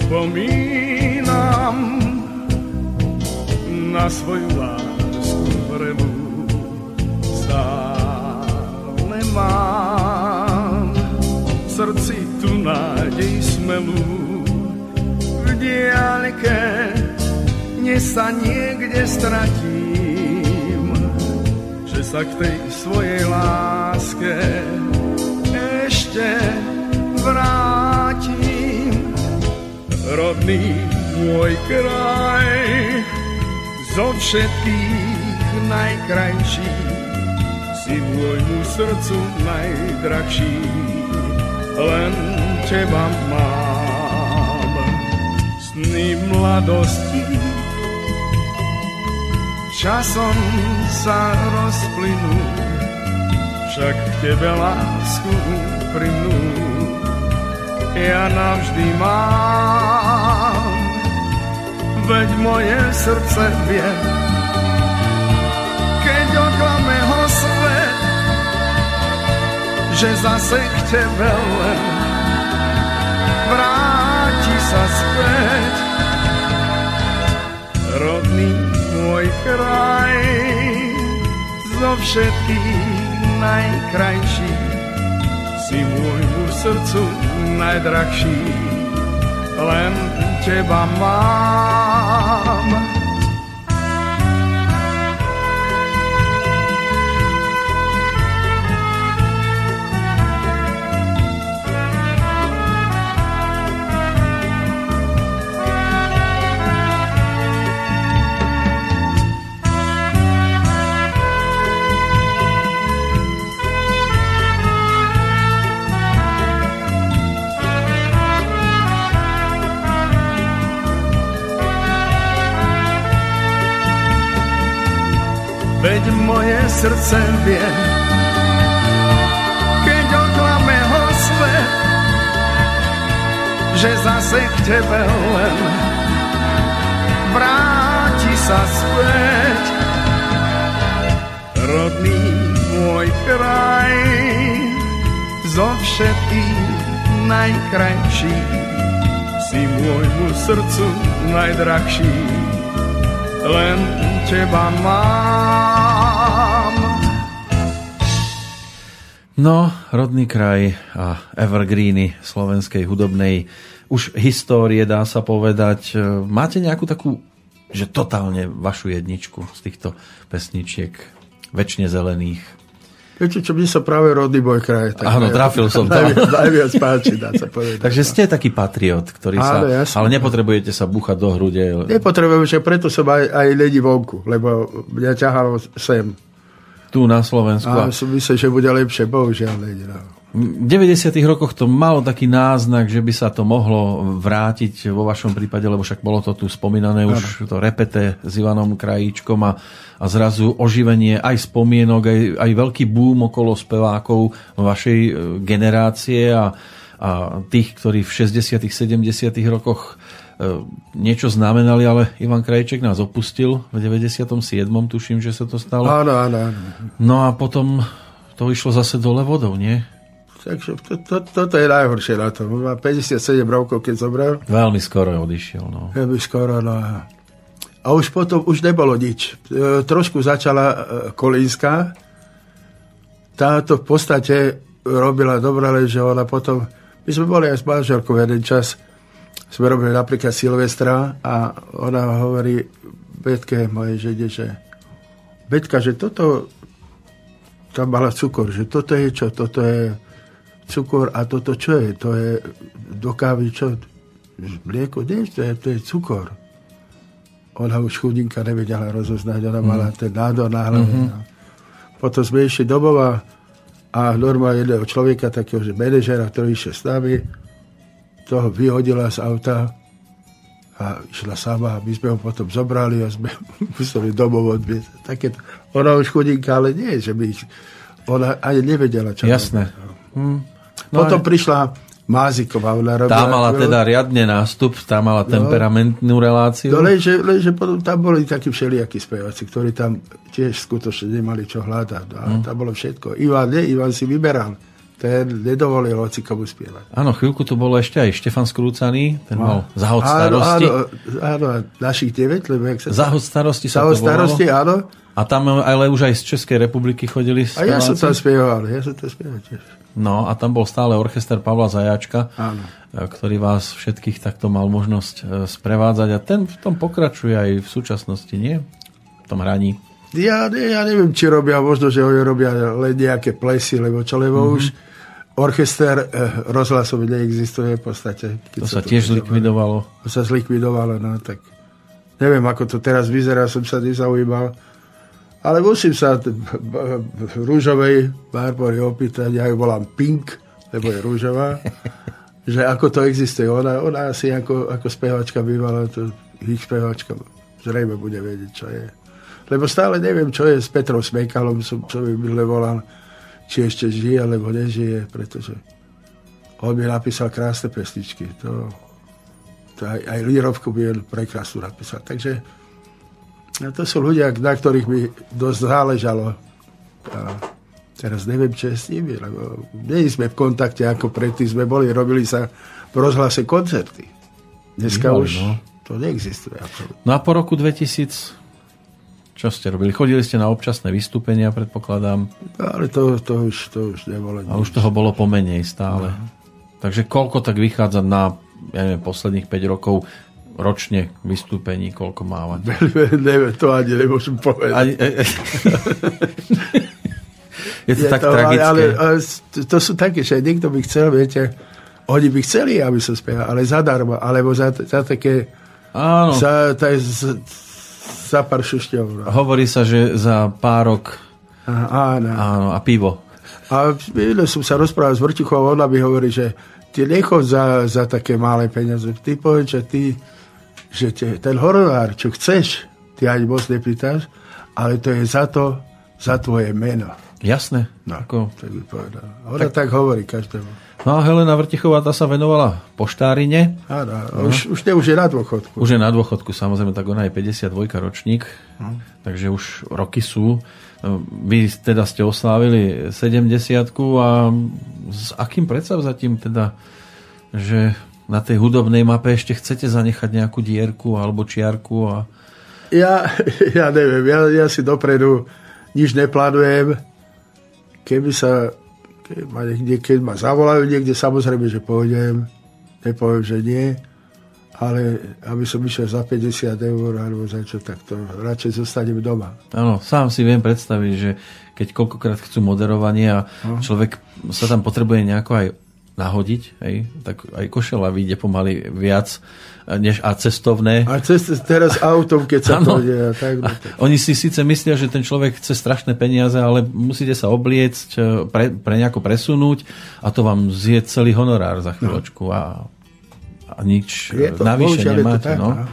Spomínam na svoju lásku vrelú. Stále mám v srdci tu nádej smelú. V diaľke dnes sa niekde stratím, že sa k tej svojej láske ešte vrátim. Rodný môj kraj, zo všetkých najkrajší, si môjmu srdcu najdrahší, len teba mám. Sny mladosti. Časom sa rozplynú, však k tebe lásku primnú, ja navždy mám veď moje srdce vie. Keď oklame ho svet, že zase k tebe len vráti sa späť. Rodný môj kraj, zo všetkých najkrajší, si môjmu srdcu najdrahší, len teba mám. Moje srdce vie. Keď oklame ho svet, že zase k tebe len vráti sa späť. Rodný môj kraj, zo všetkých najkrajší, si môjmu srdcu najdrahší, len teba mám. No, rodný kraj a evergreeny slovenskej hudobnej už histórie, dá sa povedať. Máte nejakú takú, že totálne vašu jedničku z týchto pesničiek väčšine zelených? Viete, čo mne sa práve rodný boj kraj. Tak Áno, trafil som to. Najviac, najviac páči, dá sa povedať. Takže ste taký patriot, ktorý sa... Áno, jasne. ale nepotrebujete sa búchať do hrude. Nepotrebujem, že preto som aj, aj ledi vonku, lebo mňa ťahalo sem. Tu na Slovensku. A som myslel, že bude lepšie, bohužiaľ. No. V 90. rokoch to malo taký náznak, že by sa to mohlo vrátiť vo vašom prípade, lebo však bolo to tu spomínané už to repete s Ivanom Krajíčkom a, a zrazu oživenie aj spomienok, aj, aj veľký boom okolo spevákov vašej e, generácie a, a tých, ktorí v 60. 70. rokoch niečo znamenali, ale Ivan Krajček nás opustil v 97. tuším, že sa to stalo. Áno, áno, áno. No a potom to išlo zase dole vodou, nie? Takže to, to, toto je najhoršie na tom. Má 57 rokov, keď zobral. Veľmi skoro odišiel, no. Veľmi skoro, no. a- už potom už nebolo nič. E, trošku začala e, Kolínska. Táto v podstate robila dobre, ale že ona potom... My sme boli aj s manželkou jeden čas. Sme robili napríklad Silvestra a ona hovorí Betke mojej žene, že Betka, že toto tam mala cukor, že toto je čo? Toto je cukor a toto čo je? To je do kávy čo? Mlieko? Nie, to je, to je cukor. Ona už chudinka nevedela rozoznať, ona mala ten nádor na hlave. Mm-hmm. Potom sme išli domov a normálne jedného človeka, takého, že manažera, ktorý išiel s nami, toho vyhodila z auta a išla sama a my sme ho potom zobrali a sme museli domov odviezť. Takéto. Ona už chudinka, ale nie, že by ich, ona ani nevedela, čo Jasné. Hm. No Potom aj- prišla Máziková, ona robila... Tá mala teda riadne nástup, tá mala temperamentnú reláciu. No lenže, lenže potom tam boli takí všelijakí speváci, ktorí tam tiež skutočne nemali čo hľadať. No, Hm. a tam bolo všetko. Ivan, nie, Ivan si vyberal. Ten nedovolil hoci komu spievať. Áno, chvíľku tu bolo ešte aj Štefan Skrúcaný, ten mal zahod Áno, starosti. Áno, áno, našich 9, lebo jak sa... Zahod starosti sa Zahod to starosti, volalo. áno. A tam ale už aj z Českej republiky chodili A ja som tam speváci. spieval, ja som tam spieval tiež. No a tam bol stále orchester Pavla Zajačka, Áno. e, ktorý vás všetkých takto mal možnosť e, sprevádzať a ten v tom pokračuje aj v súčasnosti, nie? V tom hraní. Ja, ja neviem, či robia, možno, že oni robia len nejaké plesy, lebo čo, lebo Mhm. mm-hmm. už orchester eh, rozhlasový neexistuje v podstate. Keď To sa tiež zlikvidovalo. To sa zlikvidovalo, no tak neviem, ako to teraz vyzerá, som sa nezaujímal. Ale musím sa t- rúžovej Barbory opýtať, ja ju volám Pink, lebo je rúžová, že ako to existuje. Ona, ona asi ako, ako spevačka bývala, to ich spevačka zrejme bude vedieť, čo je. Lebo stále neviem, čo je s Petrom Smejkalom, som, by mi volal, či ešte žije, alebo nežije, pretože on mi napísal krásne pesničky. To, to aj, aj Lírovku on prekrásnu napísal. Takže no to sú ľudia, na ktorých mi dosť záležalo. A teraz neviem, čo je s nimi, lebo nie sme v kontakte ako predtým sme boli, robili sa v rozhlase koncerty. Dneska Bývali, už no. to neexistuje. absolútne. No a po roku 2000 čo ste robili? Chodili ste na občasné vystúpenia, predpokladám. No, ale to, to, už, to už nebolo A už toho bolo pomenej stále. Takže koľko tak vychádza na ja neviem, posledných 5 rokov ročne vystúpení, koľko mávať? neviem, to ani nemôžem povedať. Ani, e, e. Je to tak to, tragické. ale, ale to, sú také, že niekto by chcel, viete, oni by chceli, aby som spieval, ale zadarmo, alebo za, za také, Áno, za, taj, za, za pár šušťov. No. hovorí sa, že za pár rok A, áno. áno, a pivo. A som sa rozprával s Vrtichou, ona mi hovorí, že ty nechod za, za také malé peniaze. Ty povedz, že ty, že te, ten honorár, čo chceš, ty ani moc nepýtaš, ale to je za to, za tvoje meno. Jasné. No, Ako, tak by povedal. Ona tak, tak hovorí každému. No a Helena Vrtichová, tá sa venovala poštárine. Áno, no. už, už, ne, už je na dôchodku. Už je na dôchodku, samozrejme, tak ona je 52 ročník, No. takže už roky sú. Vy teda ste oslávili 70 a s akým predsavzatím teda, že na tej hudobnej mape ešte chcete zanechať nejakú dierku alebo čiarku a Ja, ja neviem, ja, ja si dopredu nič neplánujem. Keby sa, keď ma, niekde, keď ma zavolajú niekde, samozrejme, že pôjdem. Nepoviem, že nie. Ale aby som išiel za 50 eur alebo za čo, tak to radšej zostanem doma. Áno, sám si viem predstaviť, že keď koľkokrát chcú moderovanie a No. človek sa tam potrebuje nejako aj nahodiť, hej, tak aj košela vyjde pomaly viac než a cestovné. A cest, teraz autom, keď sa Áno. to deje. Tak, no, tak. Oni si síce myslia, že ten človek chce strašné peniaze, ale musíte sa obliecť, e, pre, pre nejako presunúť a to vám zje celý honorár za chvíľočku a, a nič Je to, navyše bohužiaľ to nemáte. tak, no. no.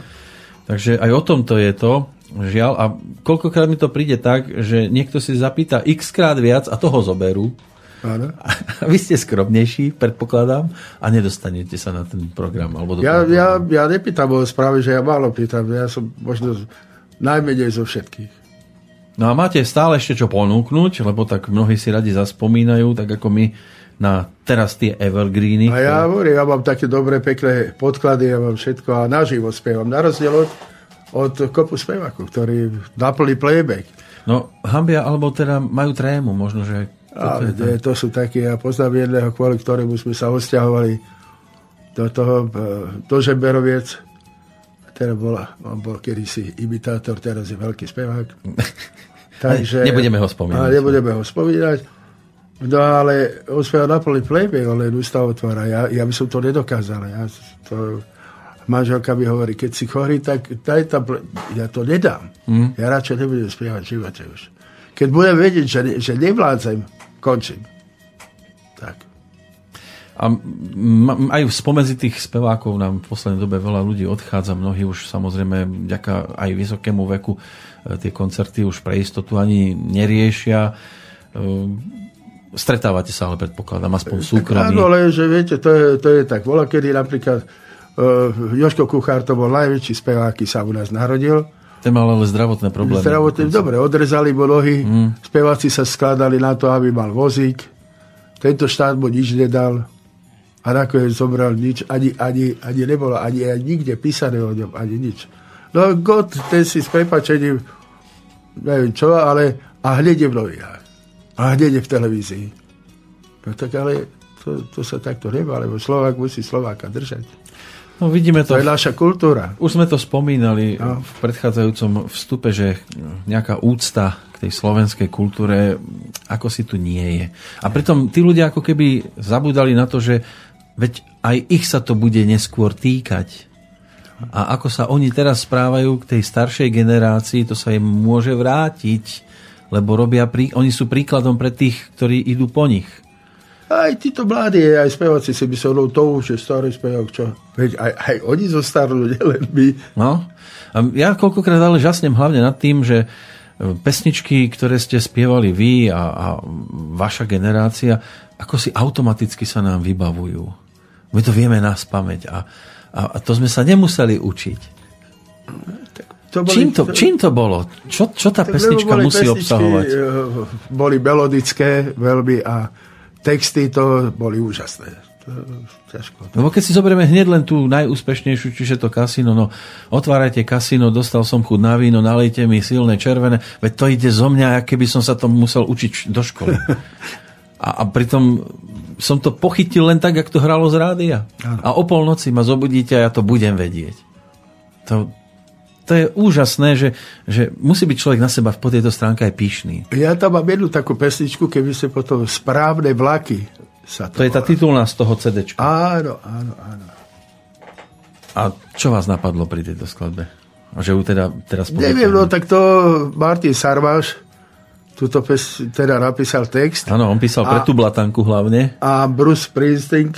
Takže aj o tomto je to, žiaľ. A koľkokrát mi to príde tak, že niekto si zapýta x krát viac a toho zoberú. Áno. A vy ste skromnejší, predpokladám, a nedostanete sa na ten program. Alebo do Ja, ja, ja nepýtam o správy, že ja málo pýtam. Ja som možno najmenej zo všetkých. No a máte stále ešte čo ponúknuť, lebo tak mnohí si radi zaspomínajú, tak ako my na teraz tie evergreeny. A ja hovorím, ja mám také dobré, pekné podklady, ja mám všetko a naživo spievam. Na rozdiel od, od kopu spevákov, ktorí naplní playback. No, hambia, alebo teda majú trému, možno, že... A to, to sú také, ja poznám jedného, kvôli ktorému sme sa odsťahovali do toho, e, do Žemberoviec. Teda bola, on bol kedysi imitátor, teraz je veľký spevák. Takže, Nebudeme ho spomínať. Nebudeme ho spomínať. No ale on spieval na plný playback, len ústa otvára. Ja, ja by som to nedokázal. Ja to, manželka mi hovorí, keď si chorý, tak daj tam, ja to nedám. Mm. Ja radšej nebudem spievať v živote už. Keď budem vedieť, že, že nevládzem, končím. Tak. A aj spomedzi tých spevákov nám v poslednej dobe veľa ľudí odchádza, mnohí už samozrejme vďaka aj vysokému veku e, tie koncerty už pre istotu ani neriešia. E, Stretávate sa ale predpokladám, aspoň v súkromí. Áno, ale že viete, to je, to je tak. Bola kedy napríklad uh, Joško Kuchár, to bol najväčší spevák, sa u nás narodil. Ten mal ale zdravotné problémy. Zdravotne, dobre, odrezali mu nohy, mm. speváci sa skladali na to, aby mal vozík. Tento štát mu nič nedal a nakoniec zomrel nič, ani, ani, ani nebolo, ani, ani nikde písané o ňom, ani nič. No God, ten si s prepačením, neviem čo, ale a hneď je v novinách. A hneď je v televízii. No tak ale to, to sa takto nemá, lebo Slovák musí Slováka držať. No vidíme To to. je naša kultúra. Už sme to spomínali No. v predchádzajúcom vstupe, že nejaká úcta k tej slovenskej kultúre ako si tu nie je. A pritom tí ľudia ako keby zabudali na to, že veď aj ich sa to bude neskôr týkať. A ako sa oni teraz správajú k tej staršej generácii, to sa im môže vrátiť, lebo robia prí, oni sú príkladom pre tých, ktorí idú po nich. Aj títo mladí, aj speváci si mysleli, no to už je starý spevák, čo? Veď aj, aj oni zostarnú, nielen my. No. A ja koľkokrát ale žasnem hlavne nad tým, že e, pesničky, ktoré ste spievali vy a, a vaša generácia, ako si automaticky sa nám vybavujú. My to vieme nás pamäť a, a, a to sme sa nemuseli učiť. To Čím to, čím to bolo? Čo, čo tá tak pesnička boli musí pesničky, obsahovať? eh, Boli melodické veľmi a texty to boli úžasné. To, ťažko. Lebo keď si zoberieme hneď len tú najúspešnejšiu, čiže to kasino, no otvárajte kasino, dostal som chuť na víno, nalejte mi silné červené, veď to ide zo mňa, ako keby som sa to musel učiť do školy. A, a pritom som to pochytil len tak, jak to hralo z rádia. A o polnoci ma zobudíte a ja to budem vedieť. To, to je úžasné, že, že musí byť človek na seba po tejto stránke aj pyšný. Ja tam mám jednu takú pesničku, keby ste potom správne vlaky sa to, To je tá titulná z toho CD. Áno, áno, áno. A čo vás napadlo pri tejto skladbe? A že ju teda teraz Neviem, poviete? no tak to Martin Sarváš túto pes, teda napísal text Áno, on písal pre A- tú blatanku hlavne. a Bruce Springsteen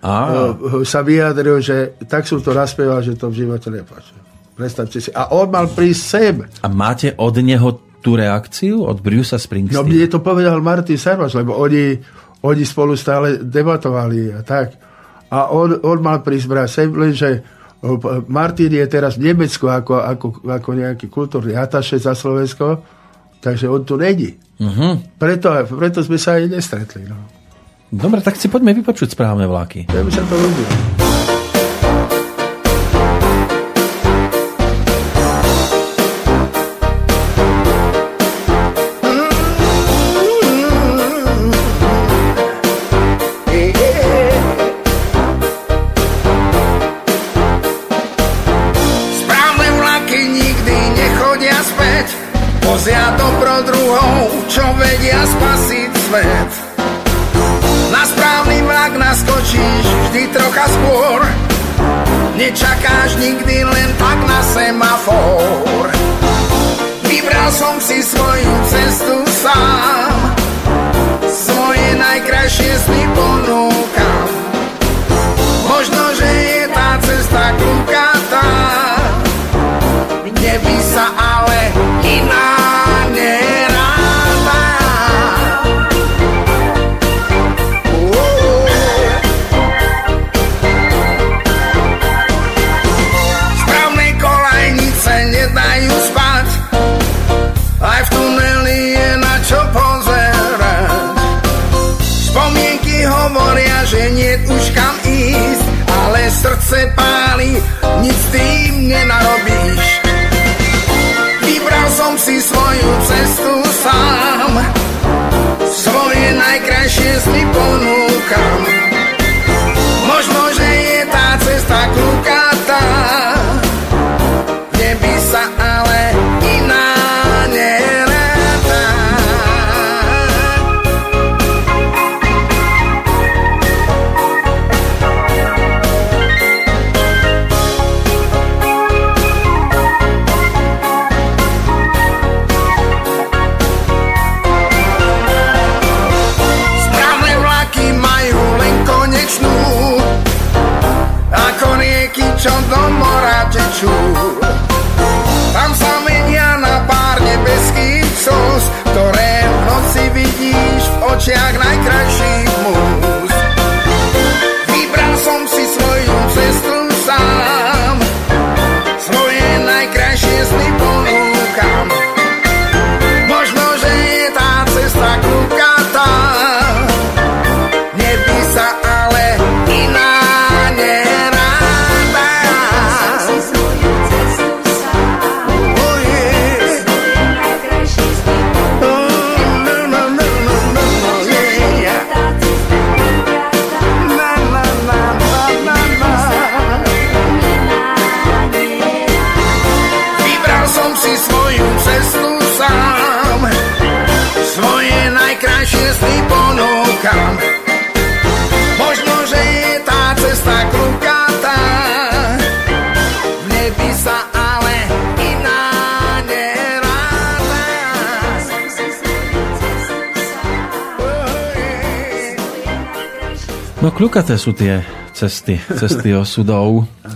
Á, uh, sa vyjadril, že tak som to naspieval, že to v živote nepáčil. Predstavte si. A on mal prísť sem. a máte od neho tú reakciu? Od Brucea No Springsteena? mne to povedal Martin Sarvaš, lebo oni, oni spolu stále debatovali a tak. A on, on mal prísť brať sem, lenže Martin je teraz v Nemecku ako, ako, ako nejaký kultúrny ataše za Slovensko, takže on tu není. Uh-huh. Preto, preto sme sa aj nestretli. No. Dobre, tak si poďme vypočuť správne vláky. Ja by sa to ľúbil. Druhov, čo vedia spasiť svet. Na správny vlak naskočí vždy trocha skôr. Nečakáš nikdy len tak na semafor. Vybral som si svoju cestu sám, svoje najkrajšie sny ponúkam. Možno, že je tá cesta kľukatá, kde by sa ale iná srdce páli, nic tým nenarobíš. Vybral som si svoju cestu sám, svoje najkrajšie sny ponúkam. Vidíš v očiach najkrajších kľukaté sú tie cesty, cesty osudov. E,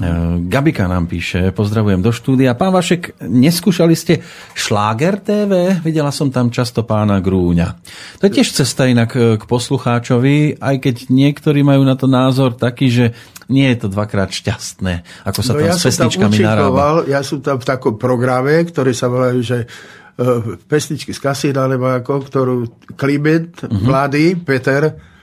Gabika nám píše, pozdravujem do štúdia. Pán Vašek, neskúšali ste Šláger TV? Videla som tam často pána Grúňa. To je tiež cesta inak e, k poslucháčovi, aj keď niektorí majú na to názor taký, že nie je to dvakrát šťastné, ako sa tam No ja s tam pesničkami narába. ja som tam v takom programe, ktorý sa volajú, že uh, pesničky z kasína, alebo ako, ktorú Kliment, uh-huh. mladý Peter,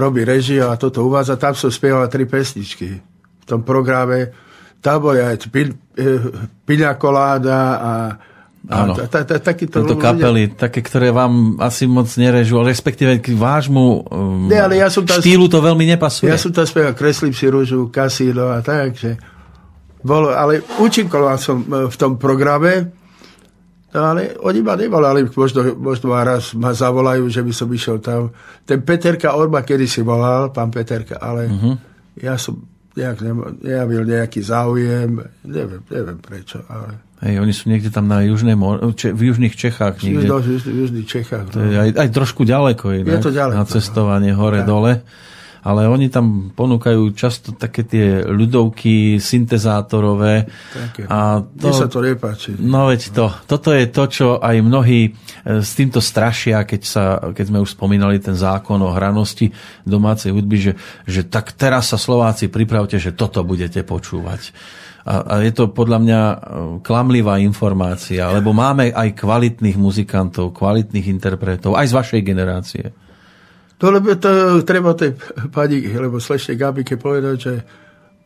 robí režiu a toto uvádza. Tam som spieval tri pesničky v tom programe. Tam boli aj uh, Piľa Koláda a Áno. Ta, ta, kapely, také, ktoré vám asi moc nerežú, ale respektíve k vášmu um, Nie, ale ja som tam- štýlu to veľmi nepasuje. Ja som tam spieval Kreslím si rúžu, kasíno a tak, že bolo, ale účinkoval som e, v tom programe, no ale oni ma nevolali, možno, možno ma raz ma zavolajú, že by som išiel tam. Ten Peterka Orba kedy si volal, pán Peterka, ale uh-huh. ja som nejak nemo- nejavil nejaký záujem, neviem, neviem prečo, ale Hej, oni sú niekde tam na južnej, mor- če, v južných Čechách v niekde. južných, južných Čechách. To No. je aj, aj trošku ďaleko inak, Je to ďaleko, na cestovanie no. hore-dole. Ale oni tam ponúkajú často také tie ľudovky syntezátorové. Také. A Mne sa to nepáči. No veď to. Toto je to, čo aj mnohí e, s týmto strašia, keď, sa, keď sme už spomínali ten zákon o hranosti domácej hudby, že, že tak teraz sa Slováci pripravte, že toto budete počúvať. A, a je to podľa mňa e, klamlivá informácia, lebo máme aj kvalitných muzikantov, kvalitných interpretov, aj z vašej generácie. To, lebo to treba tej pani, lebo slečne Gabike povedať, že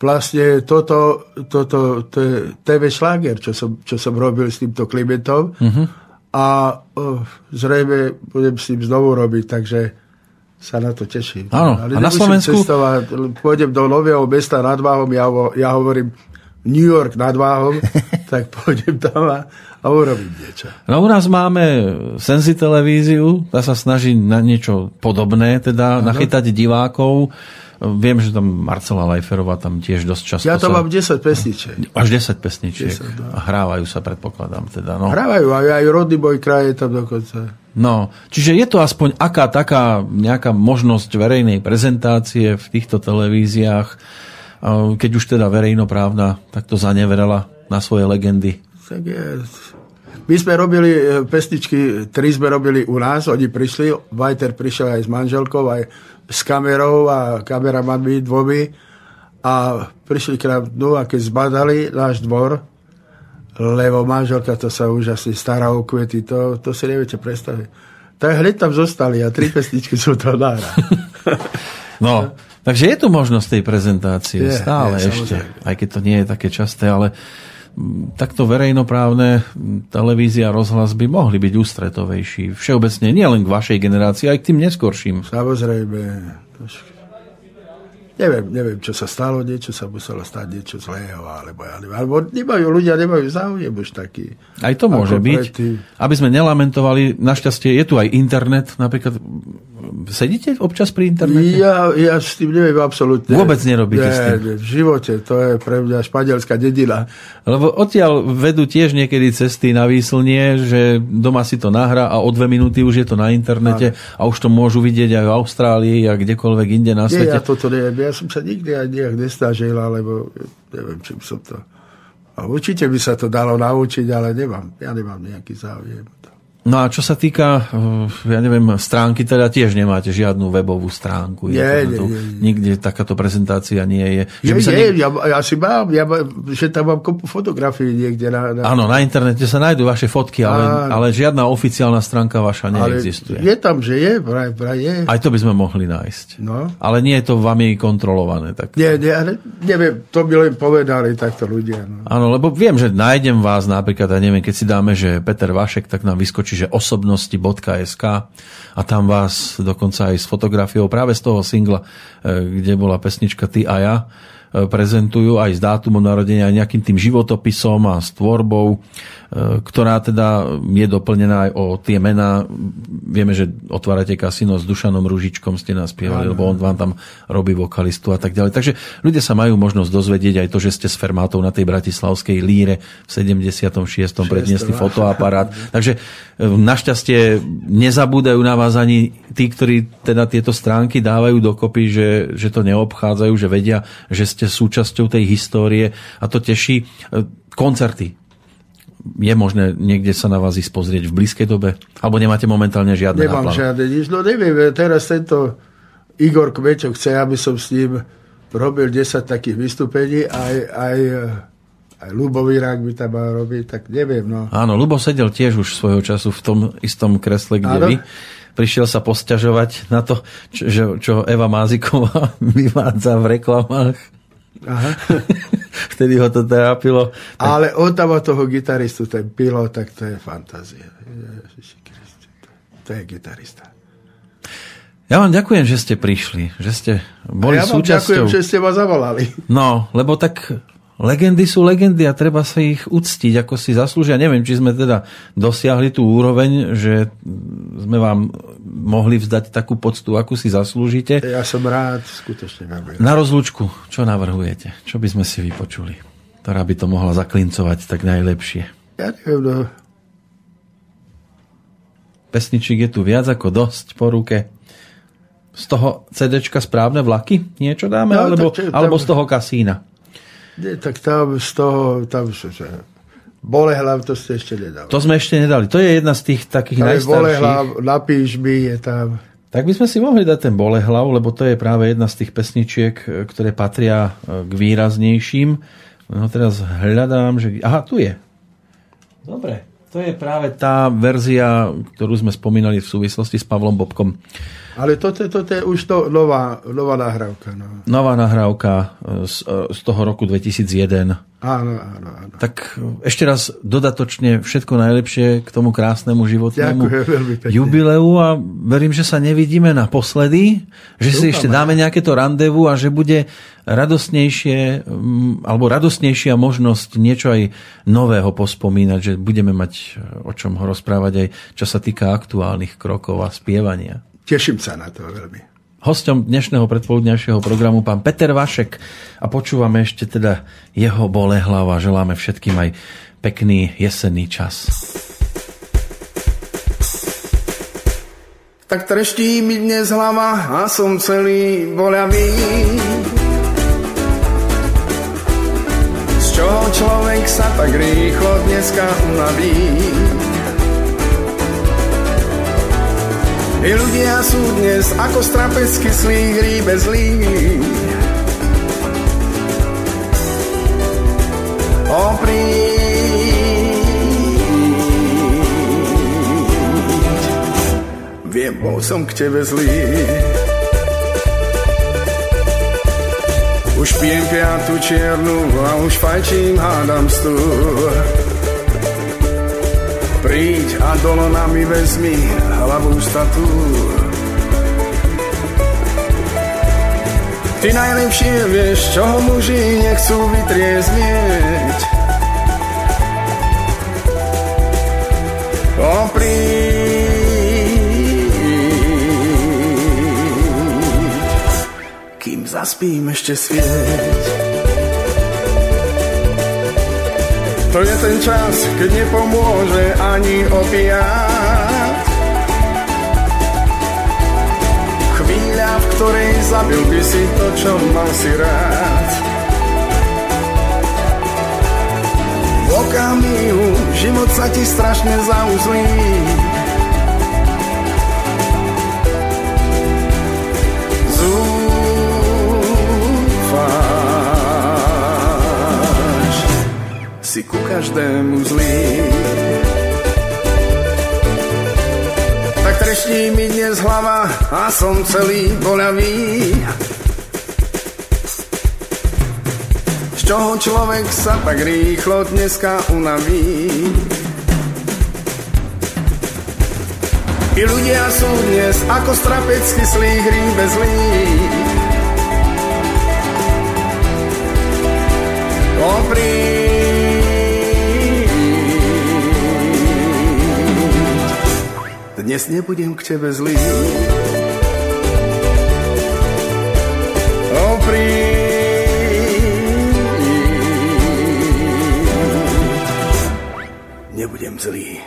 vlastne toto, toto to je TV šláger, čo som, čo som robil s týmto Klimentom uh-huh. a uh, zrejme budem s tým znovu robiť, takže sa na to teším. Áno, Ale a na Slovensku? Cestovať, pôjdem do nového mesta nad Váhom, ja, ho- ja hovorím New York nad Váhom, tak pôjdem tam a, a urobím niečo. No u nás máme Senzi televíziu, tá sa snaží na niečo podobné, teda ano. nachytať divákov. Viem, že tam Marcela Lajferová tam tiež dosť často Ja tam sa... mám 10 pesničiek. Až 10 pesničiek. 10, no. A hrávajú sa, predpokladám. Teda, no. Hrávajú aj, aj rodný boj kraje tam dokonca. No, čiže je to aspoň aká taká nejaká možnosť verejnej prezentácie v týchto televíziách, a keď už teda verejnoprávna takto zaneverala na svoje legendy. Tak je. My sme robili e, pesničky, tri sme robili u nás, oni prišli, Vajter prišiel aj s manželkou, aj s kamerou a kameramanmi dvomi a prišli k nám dnu a keď zbadali náš dvor, lebo manželka to sa úžasne stará o kvety, to, to si neviete predstaviť. Tak hneď tam zostali a tri pesničky sú to nára. No, takže je tu možnosť tej prezentácie Je, stále je, ešte, samozrejme. aj keď to nie je také časté, ale takto verejnoprávne televízia rozhlas by mohli byť ústretovejší. Všeobecne, nielen k vašej generácii, aj k tým neskorším. Samozrejme. Neviem, neviem, čo sa stalo, niečo sa muselo stať, niečo zlého, alebo ja neviem. Alebo nemajú, ľudia nemajú záujem už taký. Aj to môže byť. predtým. Aby sme nelamentovali, našťastie je tu aj internet, napríklad sedíte občas pri internete? Ja, ja s tým neviem absolútne. Vôbec nerobíte nie, s tým? Nie, v živote, to je pre mňa španielská dedina. Lebo odtiaľ vedú tiež niekedy cesty na výslnie, že doma si to nahrá a o dve minúty už je to na internete a už to môžu vidieť aj v Austrálii a kdekoľvek inde na Nie, svete. ja toto neviem. Ja som sa nikdy aj nejak nesnažil, alebo neviem, čím som to... A určite by sa to dalo naučiť, ale nemám. Ja nemám nejaký záujem. No a čo sa týka, eh, ja neviem, stránky, teda tiež nemáte žiadnu webovú stránku. Nie, internetu. nie, nie, nie. Nikde takáto prezentácia nie je. Je, by sa je, niek- ja, ja si mám, ja, mám- že tam mám kopu fotografií niekde. Na, na, Áno, na internete sa nájdú vaše fotky, ale, Áno. ale žiadna oficiálna stránka vaša ale neexistuje. je tam, že je, vraj, vraj je. Aj to by sme mohli nájsť. No. Ale nie je to vami kontrolované. Tak... Nie, nie, ale neviem, to by len povedali takto ľudia. No. Áno, lebo viem, že nájdem vás napríklad, ja neviem, keď si dáme, že Peter Vašek, tak nám vyskočí, že osobnosti.sk a tam vás dokonca aj s fotografiou práve z toho singla, e, kde bola pesnička Ty a ja, prezentujú aj s dátumom narodenia, aj nejakým tým životopisom a s tvorbou, e, ktorá teda je doplnená aj o tie mená. Vieme, že otvárate kasino s Dušanom Ružičkom, ste nás spievali, lebo on vám tam robí vokalistu a tak ďalej. Takže ľudia sa majú možnosť dozvedieť aj to, že ste s Fermátou na tej bratislavskej líre v 76. predniesli fotoaparát. Takže e, našťastie nezabúdajú na vás ani tí, ktorí teda tieto stránky dávajú dokopy, že, že to neobchádzajú, že vedia, že ste súčasťou tej histórie a to teší. E, Koncerty. Je možné niekde sa na vás ísť pozrieť v blízkej dobe? Alebo nemáte momentálne žiadne Nemám náplavy? žiadne nič. No neviem, teraz tento Igor Kmečo chce, aby som s ním robil 10 takých vystúpení, aj, aj, aj Lubový rák by tam mal robiť, tak neviem. No. Áno, Lubo sedel tiež už svojho času v tom istom kresle, kde Áno. vy. Prišiel sa posťažovať na to, čo, čo Eva Máziková vyvádza v reklamách. Aha. Vtedy ho to trápilo. Ale on tam má toho gitaristu, ten pilot, tak to je fantázia. To- To je gitarista. Ja vám ďakujem, že ste prišli, že ste boli a ja vám súčasťou. ďakujem, že ste ma zavolali. No, lebo tak legendy sú legendy a treba sa ich uctiť, ako si zaslúžia. Neviem, či sme teda dosiahli tú úroveň, že sme vám mohli vzdať takú poctu, akú si zaslúžite. Ja som rád, skutočne rád. Na rozlúčku, čo navrhujete? Čo by sme si vypočuli? Ktorá by to mohla zaklincovať tak najlepšie? Ja neviem, no, Pesničiek je tu viac ako dosť po ruke. Z toho CDčka správne vlaky niečo dáme? No, alebo, tak tam- alebo z toho kasína? nie, tak tam z toho, tam, že Bolehlav, to ste ešte nedali. To sme ešte nedali. To je jedna z tých takých je najstarších. Bolehlav, napíš mi, je tam. Tak by sme si mohli dať ten Bolehlav, lebo to je práve jedna z tých pesničiek, e, ktoré patria e, k výraznejším. No teraz hľadám, že... Aha, tu je. Dobre. To je práve tá verzia, ktorú sme spomínali v súvislosti s Pavlom Bobkom. Ale toto, toto je už to nová, nová nahrávka. No. Nová nahrávka e, z, e, z toho roku 2001. Áno, áno, áno. Tak ešte raz dodatočne všetko najlepšie k tomu krásnemu životnému Ďakujem jubileu a verím, že sa nevidíme naposledy, že si Dúfam, ešte aj. dáme nejaké to randevu a že bude radosnejšie, mm, alebo radosnejšia možnosť niečo aj nového pospomínať, že budeme mať e, o čom ho rozprávať aj čo sa týka aktuálnych krokov a spievania. Teším sa na to veľmi. Hosťom dnešného predpoludňajšieho programu pán Peter Vašek a počúvame ešte teda jeho bole hlava. Želáme všetkým aj pekný jesenný čas. Tak treští mi dnes hlava a som celý boľavý. Z čoho človek sa tak rýchlo dneska unaví? I ľudia sú dnes ako strapecky slých hríbe zlí. Opríď Viem, bol som k tebe zlý. Už pijem piatu čiernu a už fajčím hádam stúr. Príď a dolona mi vezmi hlavu statúr. Ty najlepšie vieš, čoho muži nechcú vytrieznieť. Opríď, kým zaspím ešte svieť. To je ten čas, keď nepomôže ani opiat. Chvíľa, v ktorej zabil by si to, čo mal si rád. V okamihu život sa ti strašne zauzlí. Si ku každému zlý. Tak treští mi dnes hlava a som celý boľavý. Z čoho človek sa tak rýchlo dneska unaví? I ľudia sú dnes ako strapecky slých hríbe zlí. Opríď. Dnes nebudem k tebe zlý. Opríď. Nebudem zlý.